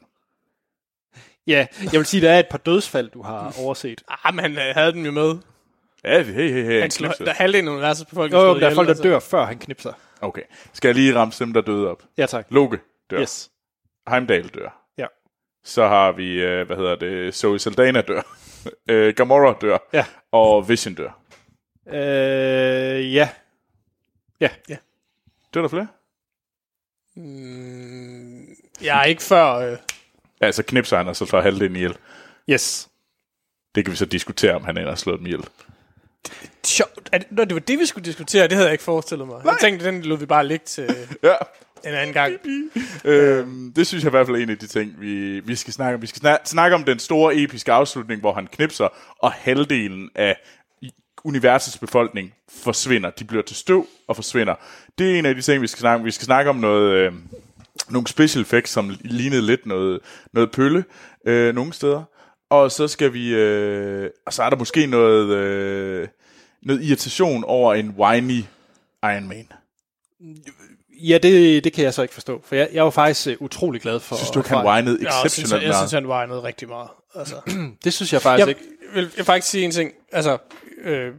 Ja, jeg vil sige, der er et par dødsfald, du har overset. Ah, men han øh, havde den jo med. Ja, hey, hey, hey. Han slår, der er halvdelen af universets befolkning. Jo, der er folk, der altså. dør, før han knipser. Okay. Skal jeg lige ramse dem, der døde op? Ja, tak. Loke dør. Yes. Heimdall dør. Ja. Så har vi, øh, hvad hedder det, Zoe Saldana dør. øh, Gamora dør. Ja. Og Vision dør. Øh, ja. Ja. Dør der flere? Jeg er ikke før... Øh, Ja, så knipser han, og så slår halvdelen ihjel. Yes. Det kan vi så diskutere, om han ender slået dem ihjel. sjovt. Er det, nå, det var det, vi skulle diskutere. Det havde jeg ikke forestillet mig. Jeg tænkte, den lod vi bare ligge til Ja. en anden gang. Øhm, det synes jeg i hvert fald er en af de ting, vi, vi skal snakke om. Vi skal snak, snakke om den store episke afslutning, hvor han knipser, og halvdelen af universets befolkning forsvinder. De bliver til støv og forsvinder. Det er en af de ting, vi skal snakke om. Vi skal snakke om noget, øh, nogle special effects, som lignede lidt noget, noget pølle øh, nogle steder. Og så skal vi... Øh, og så er der måske noget, øh, noget irritation over en whiny Iron Man. Ja, det, det kan jeg så ikke forstå. For jeg, jeg var faktisk uh, utrolig glad for... Synes du ikke, han whinede Jeg, synes, jeg, exceptionelt jeg synes, meget? han noget rigtig meget. Altså. Det synes jeg faktisk jeg, ikke. vil, jeg vil faktisk sige en ting. Altså, øh,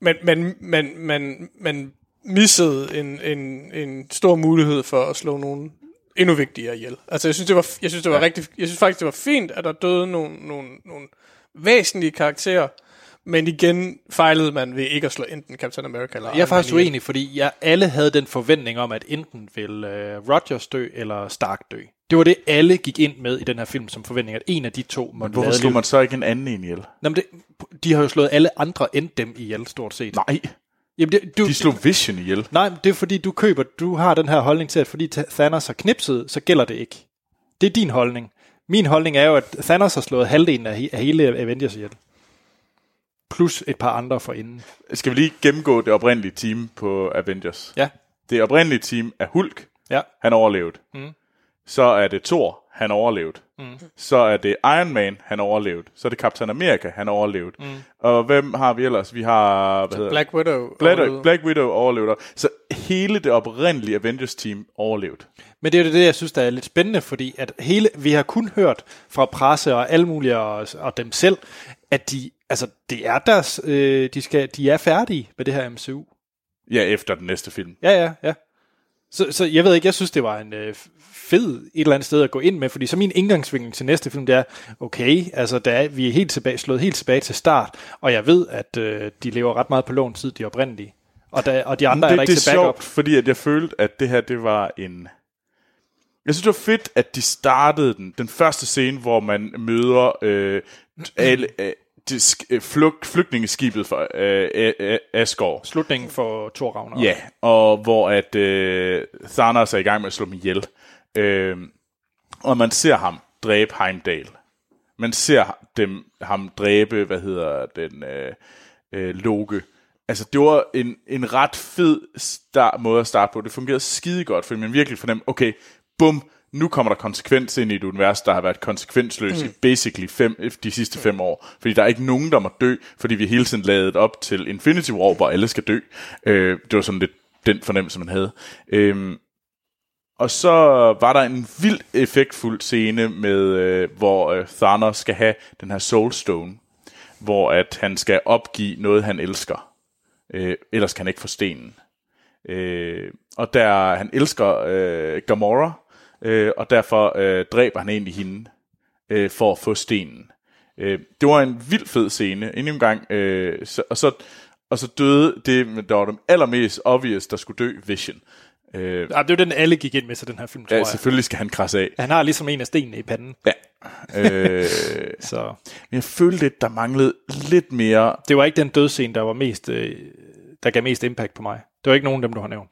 man, man, man, man, man missede en, en, en stor mulighed for at slå nogen endnu vigtigere ihjel. Altså, jeg synes, det var, jeg synes, det var ja. rigtig, jeg synes faktisk, det var fint, at der døde nogle, nogle, nogle væsentlige karakterer, Men igen fejlede man ved ikke at slå enten Captain America eller Jeg er faktisk uenig, fordi jeg alle havde den forventning om, at enten vil øh, Rogers dø, eller Stark dø. Det var det, alle gik ind med i den her film som forventning, at en af de to måtte Hvorfor slog man så ikke en anden en ihjel? Nå, men det, de har jo slået alle andre end dem ihjel, stort set. Nej, Jamen, det, du, de slog Vision ihjel. Nej, men det er fordi, du køber, du har den her holdning til, at fordi Thanos har knipset, så gælder det ikke. Det er din holdning. Min holdning er jo, at Thanos har slået halvdelen af, he- af hele Avengers ihjel. Plus et par andre for inden. Skal vi lige gennemgå det oprindelige team på Avengers? Ja. Det oprindelige team er Hulk. Ja. Han overlevede. Mm. Så er det Thor. Han overlevede. Mm. Så er det Iron Man. Han overlevede. Så er det Captain America. Han overlevede. Mm. Og hvem har vi ellers? Vi har... Hvad hedder? Black Widow. Black, overlevede. Black Widow overlevede. Så hele det oprindelige Avengers-team overlevede. Men det er jo det, jeg synes, der er lidt spændende, fordi at hele, vi har kun hørt fra presse og alle mulige og, og dem selv, at de, altså, det er deres, øh, de, skal, de er færdige med det her MCU. Ja, efter den næste film. Ja, ja, ja. Så, så jeg ved ikke, jeg synes, det var en øh, fed et eller andet sted at gå ind med, fordi så min indgangsvinkel til næste film, det er, okay, altså der er, vi er helt tilbage, slået helt tilbage til start, og jeg ved, at øh, de lever ret meget på lån tid, de oprindelige. Og, der, og de andre det, er der ikke det er til backup. sjovt, fordi at jeg følte, at det her, det var en... Jeg synes, det var fedt, at de startede den. Den første scene, hvor man møder øh, alle, øh, det, sk- øh, flyg, flygtningeskibet fra øh, øh, øh, Asgård. Slutningen for Thor Ragnarok. Ja, og hvor at øh, Thanos er i gang med at slå dem ihjel. Øh, og man ser ham dræbe Heimdall. Man ser dem, ham dræbe, hvad hedder den, øh, øh, Loke. Altså, det var en, en ret fed start, måde at starte på. Det fungerede skide godt, fordi man virkelig fornemte, okay, bum, nu kommer der konsekvens ind i et univers, der har været konsekvensløst mm. i basically fem, de sidste fem år. Fordi der er ikke nogen, der må dø, fordi vi hele tiden lavet op til Infinity War, hvor alle skal dø. Øh, det var sådan lidt den fornemmelse, man havde. Øh, og så var der en vild effektfuld scene, med, øh, hvor øh, Thanos skal have den her Soulstone, hvor at han skal opgive noget, han elsker. Øh, ellers kan han ikke få stenen. Øh, og der han elsker øh, Gamora, øh, og derfor øh, dræber han egentlig hende øh, for at få stenen. Øh, det var en vild fed scene. Endnu en gang. Øh, så, og, så, og så døde det, der var det allermest obvious, der skulle dø Vision. Øh, Ja, det er jo den, alle gik ind med til den her film, tror ja, jeg. selvfølgelig skal han krasse af. Han har ligesom en af stenene i panden. Ja. øh, Så men jeg følte lidt, der manglede lidt mere. det var ikke den dødsscene, der var mest, øh, der gav mest impact på mig. Det var ikke nogen af dem, du har nævnt.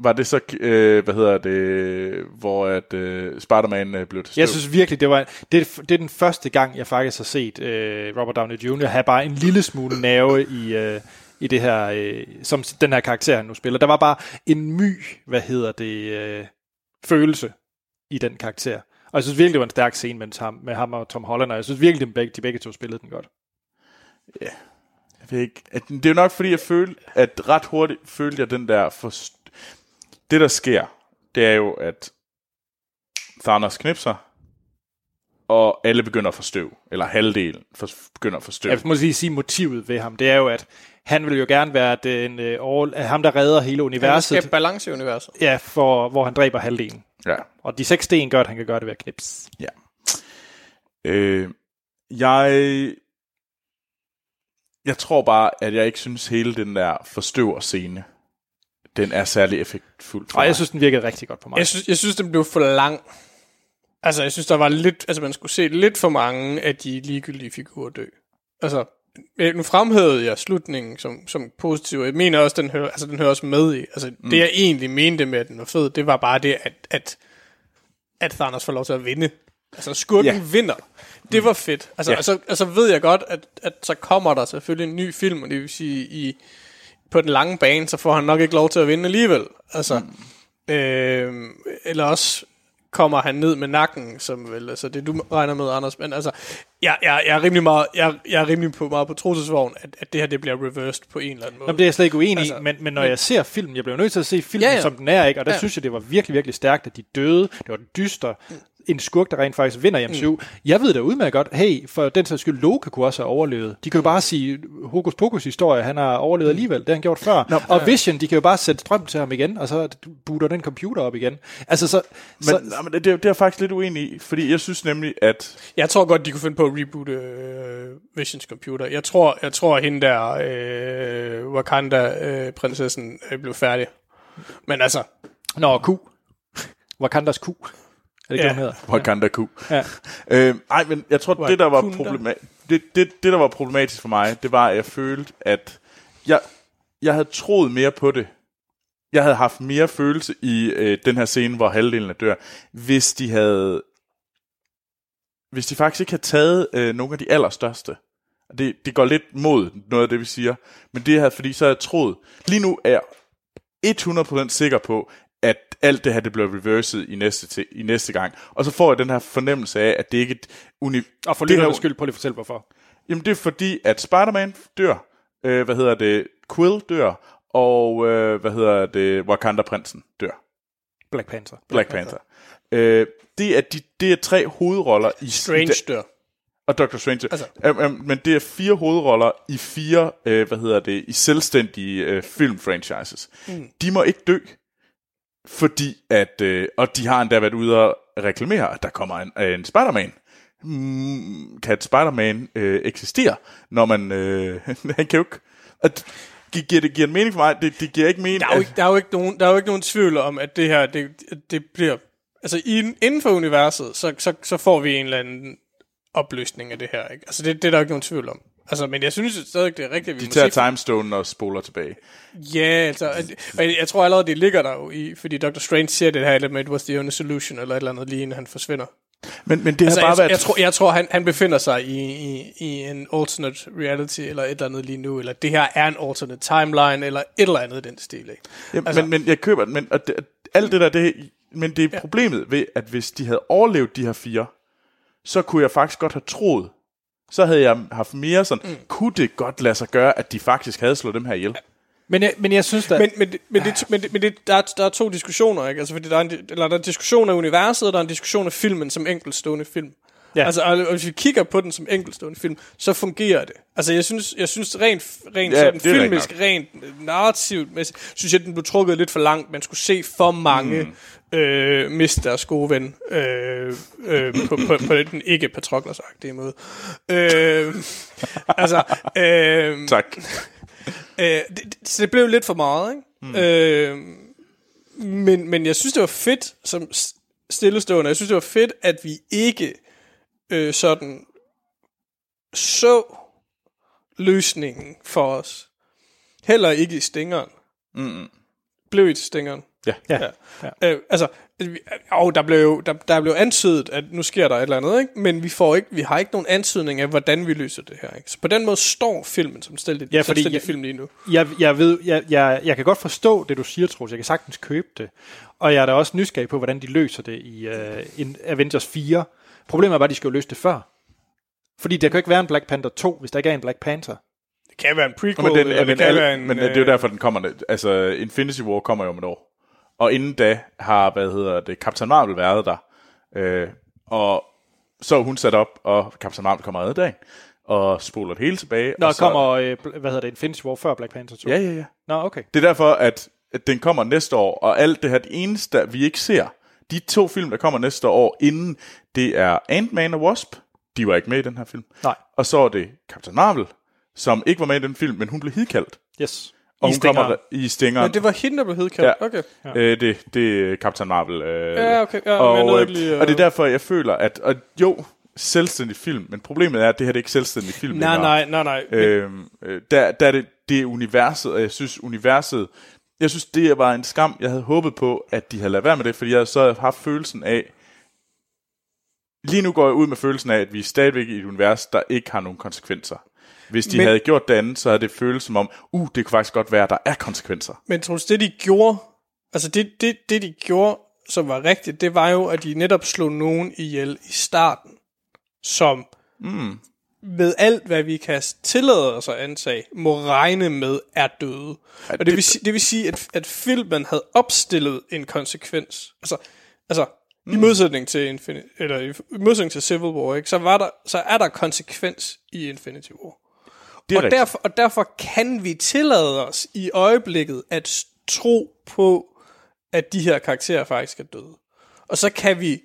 Var det så, øh, hvad hedder det, hvor at øh, Spider-Man øh, blev til støv? Jeg synes virkelig, det var det, det er den første gang, jeg faktisk har set øh, Robert Downey Jr. have bare en lille smule nerve i, øh, i det her, øh, som den her karakter, han nu spiller. Der var bare en my, hvad hedder det, øh, følelse i den karakter. Og jeg synes virkelig, det var en stærk scene med ham, med ham og Tom Holland, og jeg synes virkelig, de begge, de begge to spillede den godt. Ja. Jeg ved ikke, at, det er jo nok, fordi jeg følte, at ret hurtigt følte jeg den der... For, det, der sker, det er jo, at Thanos knipser, og alle begynder at få støv. Eller halvdelen for, begynder at få støv. Jeg må lige sige, motivet ved ham, det er jo, at han vil jo gerne være den, øh, all, ham, der redder hele Han universet, skabe balance i universet. ja, for, hvor han dræber halvdelen. Ja. Og de seks sten gør, at han kan gøre det ved at knipse. Ja. Øh, jeg... Jeg tror bare, at jeg ikke synes hele den der forstøver scene, den er særlig effektfuld for Og jeg mig. synes, den virkede rigtig godt på mig. Jeg synes, jeg synes, den blev for lang. Altså, jeg synes, der var lidt... Altså, man skulle se lidt for mange af de ligegyldige figurer dø. Altså, øh, nu fremhævede jeg slutningen som, som positiv. Jeg mener også, den hører, altså, den hører også med i. Altså, mm. det jeg egentlig mente med, at den var fed, det var bare det, at, at, at Thanos får lov til at vinde. Altså, skurken yeah. vinder. Det var fedt. Altså, yeah. altså, altså ved jeg godt, at, at så kommer der selvfølgelig en ny film, og det vil sige, i, på den lange bane, så får han nok ikke lov til at vinde alligevel. Altså, mm. øh, eller også kommer han ned med nakken, som vel, altså det du regner med, Anders, men altså, jeg, jeg, jeg er rimelig meget, jeg, jeg er rimelig på, meget på trosesvogn, at, at det her, det bliver reversed på en eller anden måde. Jamen, det er jeg slet ikke uenig altså, i, men, men når jeg ser filmen, jeg bliver nødt til at se filmen, ja, Ja, som den er, ikke? og der ja. Ja. synes jeg, det var virkelig, virkelig stærkt, at de døde. Det var dyster. En skurk, der rent faktisk vinder i MCU. Mm. Jeg ved da udmærket godt, hey, for den sags skyld, Loke kunne også have overlevet. De kan jo bare sige, hokus pokus historie, han har overlevet alligevel, det har han gjort før. Nå, og Vision, de kan jo bare sætte strøm til ham igen, og så booter den computer op igen. Altså, så, Men, så, nej, men det, det er jeg faktisk lidt uenig i, fordi jeg synes nemlig, at... Jeg tror godt, de kunne finde på at reboote øh, Visions computer. Jeg tror, jeg tror at hende der, øh, Wakanda-prinsessen, øh, blev færdig. Men altså, Nå, Q. Wakandas Q. Er det Ja. hedder? Wakanda Q. Ja. Øh, ej, men jeg tror, det der, var Wakanda. problema- det, det, det, der var problematisk for mig, det var, at jeg følte, at jeg, jeg havde troet mere på det. Jeg havde haft mere følelse i øh, den her scene, hvor halvdelen af dør, hvis de havde... Hvis de faktisk ikke havde taget øh, nogle af de allerstørste. Det, det går lidt mod noget af det, vi siger. Men det her, fordi så havde jeg troet... Lige nu er jeg 100% sikker på, at alt det her, det bliver reverset i næste, til, i næste gang. Og så får jeg den her fornemmelse af, at det ikke er et uni- Og for det her- skyld, prøv lige at fortælle, hvorfor. Jamen det er fordi, at Spider-Man dør, øh, hvad hedder det, Quill dør, og øh, hvad hedder det, Wakanda-prinsen dør. Black Panther. Black Panther. Øh, det, er de, det er tre hovedroller i Strange i, dør. og Doctor Strange. Altså. Um, um, men det er fire hovedroller i fire, øh, hvad hedder det, i selvstændige øh, filmfranchises. Mm. De må ikke dø, fordi at, øh, og de har endda været ude og reklamere, at der kommer en, øh, en Spider-Man. Mm, kan Spider-Man øh, eksistere, når man, øh, han kan jo ikke, at, gi- giver det giver det mening for mig? Det, det giver ikke mening. Der er, jo ikke, der, er jo ikke nogen, der er jo ikke nogen tvivl om, at det her, det, det bliver... Altså, inden for universet, så, så, så får vi en eller anden opløsning af det her, ikke? Altså, det, det er der jo ikke nogen tvivl om. Altså, men jeg synes stadig, det er rigtigt, vi de tager se- timestone og spoler tilbage. Ja, altså, og jeg, jeg tror allerede, det ligger der jo i, fordi Dr. Strange siger det her, eller it was the only solution, eller et eller andet, lige inden han forsvinder. Men, men det Altså, har bare jeg, været... jeg, tror, jeg tror, han, han befinder sig i, i, i en alternate reality, eller et eller andet lige nu, eller det her er en alternate timeline, eller et eller andet i den stil, ikke? Altså- altså, men, men jeg køber den, men og det, alt det der, det, men det er ja. problemet ved, at hvis de havde overlevet de her fire, så kunne jeg faktisk godt have troet, så havde jeg haft mere sådan, mm. kunne det godt lade sig gøre, at de faktisk havde slået dem her ihjel? Men jeg, men jeg synes da... Men, men, det- men, det, men, det, men det, der, er, der er to diskussioner, ikke? Altså, fordi der er, en, eller der er en diskussion af universet, og der er en diskussion af filmen som enkeltstående film. Ja. Altså, og, hvis vi kigger på den som enkeltstående film, så fungerer det. Altså, jeg synes, jeg synes rent, rent Ja, sådan, filmisk, rent narrativt, synes jeg, den blev trukket lidt for langt. Man skulle se for mange mm. Øh, miste deres gode ven øh, øh, på, på, på den ikke patroklersagtige måde. Øh, altså, øh, Tak. Øh, det, det, så det blev lidt for meget, ikke? Mm. Øh, men, men jeg synes, det var fedt som stillestående. Jeg synes, det var fedt, at vi ikke øh, sådan så løsningen for os. Heller ikke i stingeren. Mm. Blev I stingeren? Ja. ja. Ja. Øh, altså, vi- og der blev jo der, der blev antydet, at nu sker der et eller andet, ikke? men vi, får ikke, vi har ikke nogen antydning af, hvordan vi løser det her. Ikke? Så på den måde står filmen som selvstændig, Ja, fordi jeg- film lige nu. jeg, jeg ved, jeg, jeg, jeg kan godt forstå det, du siger, Troels. Jeg kan sagtens købe det. Og jeg er da også nysgerrig på, hvordan de løser det i uh, in Avengers 4. Problemet er bare, at de skal jo løse det før. Fordi der kan jo ikke være en Black Panther 2, hvis der ikke er en Black Panther. Det kan være en prequel, Men, den, eller men, det kan al, være en... men det er jo derfor, den kommer. Altså, Infinity War kommer jo om et år. Og inden da har, hvad hedder det, Captain Marvel været der. Øh, og så hun sat op, og Captain Marvel kommer redde dagen. Og spoler det hele tilbage. Nå, og så, kommer, øh, hvad hedder det, Infinity War før Black Panther 2? Ja, ja, ja. Nå, okay. Det er derfor, at, at den kommer næste år, og alt det her, det eneste, vi ikke ser, de to film, der kommer næste år inden, det er Ant-Man og Wasp. De var ikke med i den her film. Nej. Og så er det Captain Marvel, som ikke var med i den film, men hun blev hidkaldt. Yes. Og I hun Stingeren. kommer i Stingeren. Ja, det var hende, der blev hedkaldt. Ja. Okay. Ja. Øh, det, det er Captain Marvel. Øh, Ja, okay. Ja, men jeg og, nåede øh, ikke lige, øh, og det er derfor, jeg føler, at og jo, selvstændig film, men problemet er, at det her det er ikke selvstændig film Nej, længere. nej, nej, nej. Men, Øhm, øh, der, der er det, det er universet, og jeg synes, universet, jeg synes, det var en skam. Jeg havde håbet på, at de havde lavet være med det, fordi jeg havde så haft følelsen af, lige nu går jeg ud med følelsen af, at vi er stadigvæk i et univers, der ikke har nogen konsekvenser. Hvis de Men- havde gjort det andet, så havde det føles som om, uh, det kunne faktisk godt være, at der er konsekvenser. men Troels, det de gjorde, altså det, det, det de gjorde, som var rigtigt, det var jo, at de netop slog nogen ihjel i starten, som mm. med alt, hvad vi kan tillade os at antage, må regne med er døde. Og det, det- vil, sige, det vil sige, at, at filmen havde opstillet en konsekvens. Altså, altså Mm. I modsætning til Infin- eller i modsætning til Civil War, ikke, så, var der, så er der konsekvens i Infinity War. Det er Og rigtigt. derfor, og derfor kan vi tillade os i øjeblikket at tro på, at de her karakterer faktisk er døde. Og så kan vi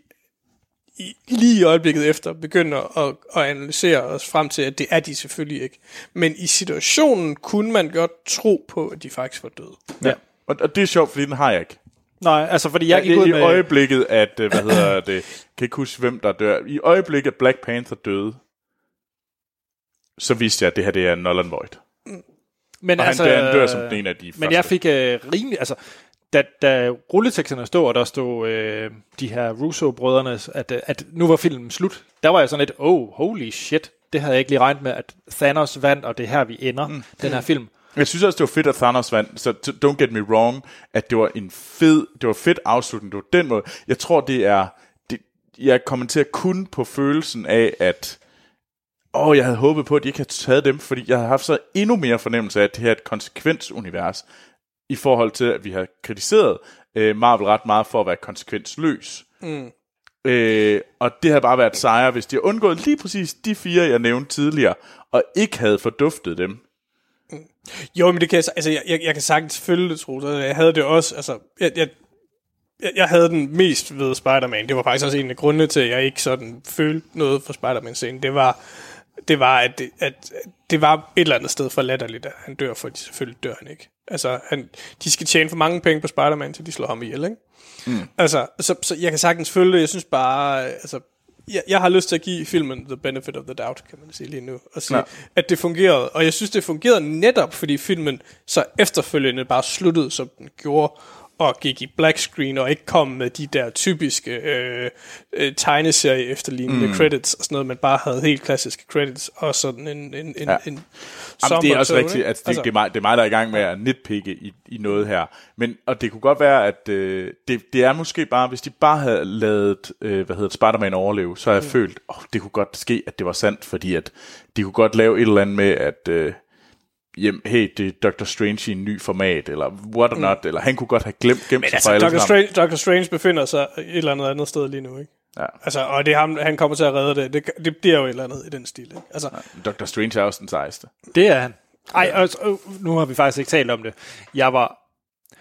i, lige i øjeblikket efter begynde at, at analysere os frem til, at det er de selvfølgelig ikke. Men i situationen kunne man godt tro på, at de faktisk var døde. Ja. Og, og det er sjovt, fordi den har jeg ikke. Nej, altså fordi jeg gik ud I med... øjeblikket, at, øh, hvad hedder det, kan ikke huske, hvem der dør. I øjeblikket, at Black Panther døde, så vidste jeg, at det her det er Nolan Void. Men Og altså, han, han dør som en af de Men første. jeg fik øh, rimelig... Altså, da, da rulleteksterne stod, og der stod øh, de her Russo-brødrene, at, øh, at nu var filmen slut, der var jeg sådan lidt, oh, holy shit, det havde jeg ikke lige regnet med, at Thanos vandt, og det er her, vi ender, mm. den her film. Jeg synes også, det var fedt, at Thanos vandt, så don't get me wrong, at det var en fed, det var fedt afslutning, det var den måde. Jeg tror, det er, det, jeg kommenterer kun på følelsen af, at åh, jeg havde håbet på, at de ikke havde taget dem, fordi jeg havde haft så endnu mere fornemmelse af, at det her er et konsekvensunivers, i forhold til, at vi har kritiseret øh, Marvel ret meget for at være konsekvensløs. Mm. Øh, og det havde bare været sejre, hvis de havde undgået lige præcis de fire, jeg nævnte tidligere, og ikke havde forduftet dem. Jo, men det kan jeg, altså, jeg, jeg, jeg kan sagtens følge det, Troels. Altså, Jeg havde det også, altså, jeg, jeg, jeg, jeg havde den mest ved Spider-Man. Det var faktisk også en af grundene til, at jeg ikke sådan følte noget for Spider-Man-scenen. Det var, det var, at det, at det var et eller andet sted for latterligt, at han dør, for selvfølgelig dør han ikke. Altså, han, de skal tjene for mange penge på Spider-Man, til de slår ham ihjel, ikke? Mm. Altså, så, så jeg kan sagtens følge det. Jeg synes bare, altså, jeg, jeg har lyst til at give filmen the benefit of the doubt, kan man sige lige nu, og sige, ja. at det fungerede. Og jeg synes, det fungerede netop, fordi filmen så efterfølgende bare sluttede, som den gjorde, og gik i black screen, og ikke kom med de der typiske øh, øh, tegneserie efterlignende mm. credits, og sådan noget, men bare havde helt klassiske credits, og sådan en, en, en, Ja. en Jamen, det er også rigtigt, at det, ikke? det, er mig, det er mig, der er i gang med at nitpikke i, i noget her. Men, og det kunne godt være, at øh, det, det er måske bare, hvis de bare havde lavet, øh, hvad hedder Spider-Man overleve, så har jeg mm. følt, åh, det kunne godt ske, at det var sandt, fordi at de kunne godt lave et eller andet med, at øh, jamen, hey, det er Doctor Strange i en ny format, eller what or not, eller han kunne godt have glemt, gemt Men sig altså, fra sammen. Strange, Doctor Strange befinder sig et eller andet andet sted lige nu, ikke? Ja. Altså, og det er ham, han kommer til at redde det. Det, det bliver jo et eller andet i den stil, ikke? Altså, Dr. Strange er også den sejeste. Det er han. Ej, altså, øh, nu har vi faktisk ikke talt om det. Jeg var...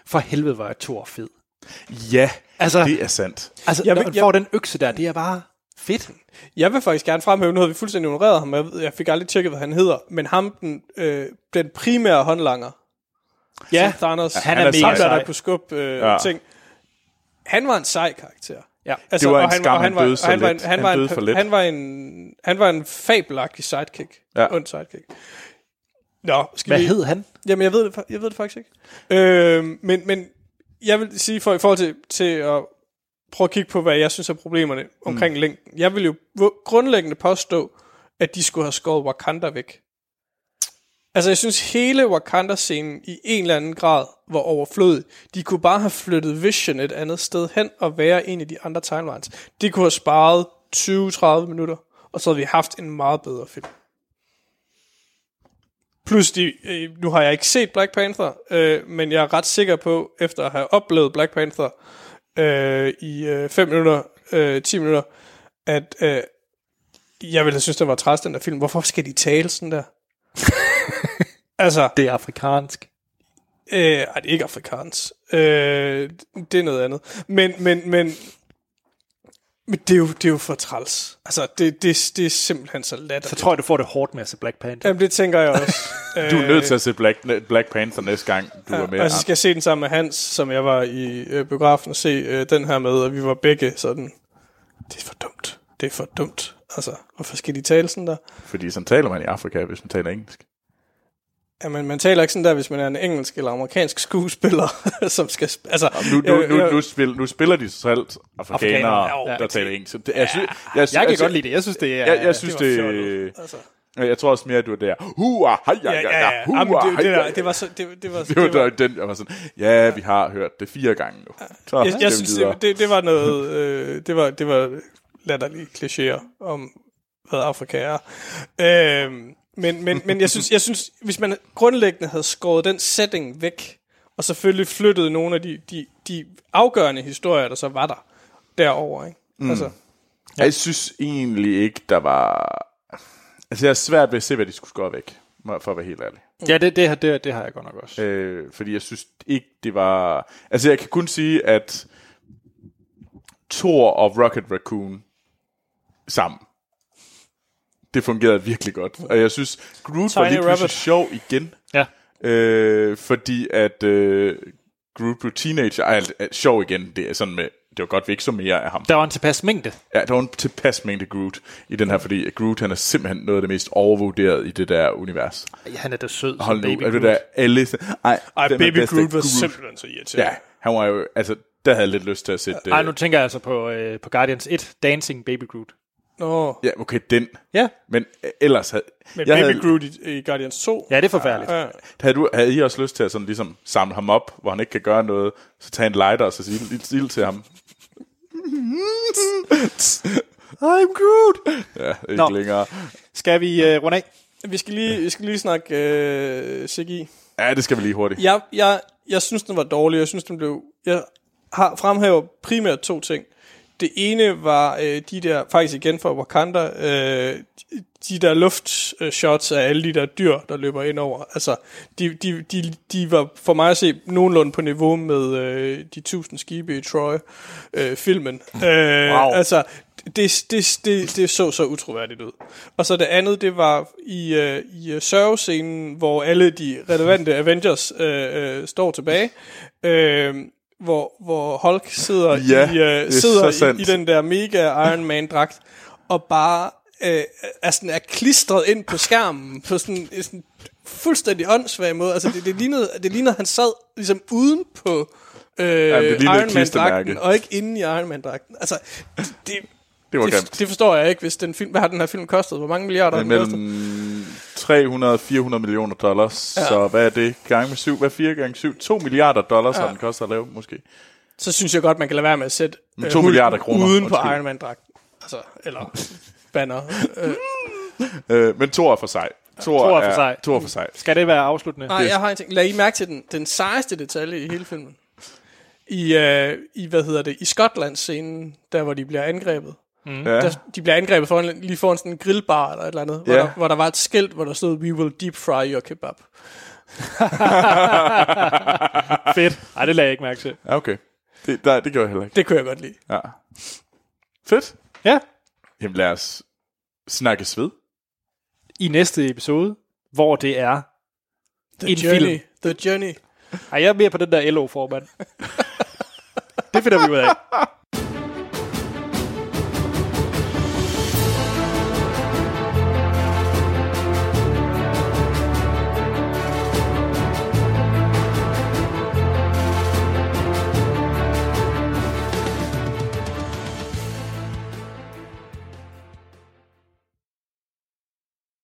For helvede var jeg Thor fed. Ja, Altså, det er sandt. altså Jeg når man jeg- får den økse der, det er bare fedt. jeg vil faktisk gerne fremhæve, nu havde vi fuldstændig ignoreret ham, jeg, ved- jeg fik aldrig tjekket, hvad han hedder, men ham, den, øh, den primære håndlanger, Ja, som Thanos, han han er er mega sej. der kunne skubbe øh, Ja. ja. ting, han var en sej karakter. Ja. Altså, Det var en og skam, han var- døde så han var en-. Han Han var en-. Han var en, han var en fabelagtig sidekick. Ja. Ja. Und sidekick. Nå, skal Hvad vi... hed han? Jamen, jeg ved det, jeg ved det faktisk ikke. Øh, men, men jeg vil sige, for i forhold til, til at prøve at kigge på, hvad jeg synes er problemerne omkring mm. længden. Jeg vil jo grundlæggende påstå, at de skulle have skåret Wakanda væk. Altså, jeg synes, hele Wakanda-scenen i en eller anden grad var overflødig. De kunne bare have flyttet Vision et andet sted hen og være en af de andre timelines. De kunne have sparet 20-30 minutter, og så havde vi haft en meget bedre film. Plus, de, øh, nu har jeg ikke set Black Panther, øh, men jeg er ret sikker på, efter at have oplevet Black Panther øh, i 5 minutter, øh, 10 minutter, at øh, jeg ville have synes, det var træs, den der film. Hvorfor skal de tale sådan der? altså, Det er afrikansk. øh, ej, det er ikke afrikansk. Øh, det er noget andet. Men, men, men, men det, er jo, det er jo for træls. Altså, det, det, det er simpelthen så latterligt. Så tror jeg, du får det hårdt med at se Black Panther. Jamen, det tænker jeg også. Du er nødt til at se Black, Black Panther næste gang, du er med. Og så skal jeg se den sammen med Hans, som jeg var i øh, biografen og se øh, den her med, og vi var begge sådan, det er for dumt. Det er for dumt. Altså, hvorfor skal de tale sådan der? Fordi sådan taler man i Afrika, hvis man taler engelsk. Jamen, man taler ikke sådan der, hvis man er en engelsk eller amerikansk skuespiller, som skal... sp- Altså, Nu, nu, jeg- nu, jeg- nu, spil, nu spiller de så alt afrikanere, Afrikanere, der ja. taler engelsk. Så Det, jeg, synes, jeg, Jeg kan godt lide det. Jeg synes, det er... Jeg, jeg synes, det det, var. Altså. jeg tror også mere, at du er der. Hua, hej, Ja, ja, ja. Jamen, det, det, der, det var så... Det, det var, Det var, der, den, jeg var sådan, ja, vi har hørt det fire gange nu. Så jeg, jeg synes, det, det, det var noget... Øh, det var, det var latterlige klichéer om, hvad Afrika er. Øh, men, men, men jeg synes, jeg synes, hvis man grundlæggende havde skåret den setting væk, og selvfølgelig flyttet nogle af de, de, de afgørende historier, der så var der, derover, ikke? Mm. Altså, Ja. Jeg synes egentlig ikke, der var... Altså, jeg er svært ved at se, hvad de skulle skåre væk, for at være helt ærlig. Ja, det, det, har- det, det har jeg godt nok også. Øh, fordi jeg synes ikke, det var... Altså, jeg kan kun sige, at Thor og Rocket Raccoon sammen, det fungerede virkelig godt. Og jeg synes, Groot var Tiny lige pludselig Rabbit. sjov igen. Ja. Øh, fordi at øh, Groot blev teenager, er, er sjov igen. Det er sådan med, det var godt, vi ikke så mere af ham. Der var en tilpas mængde. Ja, der var en tilpas mængde Groot i den her, fordi Groot han er simpelthen noget af det mest overvurderet i det der univers. Ja, han er da sød som Hold nu, baby er det Groot. der alle... Ej, ej, den er Baby bedste Groot var simpelthen så irriterende. Ja, han var jo... Altså, der havde jeg lidt lyst til at sætte... Ej, øh, nu tænker jeg altså på, øh, på Guardians 1, Dancing Baby Groot. Nå, Ja, okay, den. Ja, Men øh, ellers havde... men jeg Baby havde, Groot i, i Guardians 2. ja det er forfærdeligt. Ja. havde, du, havde I også lyst til at sådan ligesom samle ham op, hvor han ikke kan gøre noget, så tage en lighter og så sige lidt ild til ham? I'm Groot! Ja, ikke Nå. længere. Skal vi øh, runde af? Vi skal lige, vi skal lige snakke øh, CGI. Ja, det skal vi lige hurtigt. Jeg, jeg, jeg synes, den var dårlig. Jeg synes, den blev... Jeg har fremhæver primært to ting. Det ene var øh, de der, faktisk igen fra Wakanda, øh, de der luftshots af alle de der dyr, der løber ind over. Altså, de, de, de, de var for mig at se nogenlunde på niveau med øh, de tusind skibe i Troy-filmen. Øh, Wow. Altså, det, det, det, det så så utroværdigt ud. Og så det andet, det var i, øh, i øh, sørgescenen, hvor alle de relevante Avengers øh, øh, står tilbage. Øh, hvor, hvor Hulk sidder, Ja, i, øh, sidder i, i den der mega Iron Man-dragt, og bare øh, er, sådan, er klistret ind på skærmen på sådan en sådan fuldstændig åndssvag måde. Altså, det, det, lignede, det lignede, at han sad ligesom uden på øh, et Iron. Man-dragten, og ikke inde i Iron Man-dragten. Altså, det, Det var det, grimt. det forstår jeg ikke, hvis den film... Hvad har den her film kostet? Hvor mange milliarder har den kostet? Mellem 300 og 400 millioner dollars. Ja. Så hvad er det? Gange med syv? Hvad er 4 gange 7? 2 milliarder dollars ja. har den koster at lave, måske. Så synes jeg godt, man kan lade være med at sætte Men øh, to Hulk milliarder kroner, uden på. Iron Man-dragten. Altså, eller banner. Øh, Øh, men to er for sig. To Thor er for. To er for sig. Skal det være afsluttende? Nej, jeg har en ting. Lad I mærke til den, den sejeste detalje i hele filmen. I, øh, i hvad hedder det, i Skotland-scenen, der hvor de bliver angrebet. Ja. Der, de bliver angrebet foran, lige foran sådan en grillbar eller et eller andet, hvor, Ja. der, hvor der var et skilt, hvor der stod, we will deep fry your kebab. Fedt. Ej, det lagde jeg ikke mærke til. Ja, okay. Det, nej, det gjorde jeg heller ikke. Det kunne jeg godt lide. Ja. Fedt. Ja. Jamen lad os snakkes ved. I næste episode, hvor det er The en Journey. film. The Journey. Ej, jeg er mere på den der LO-formand. det finder vi ud af.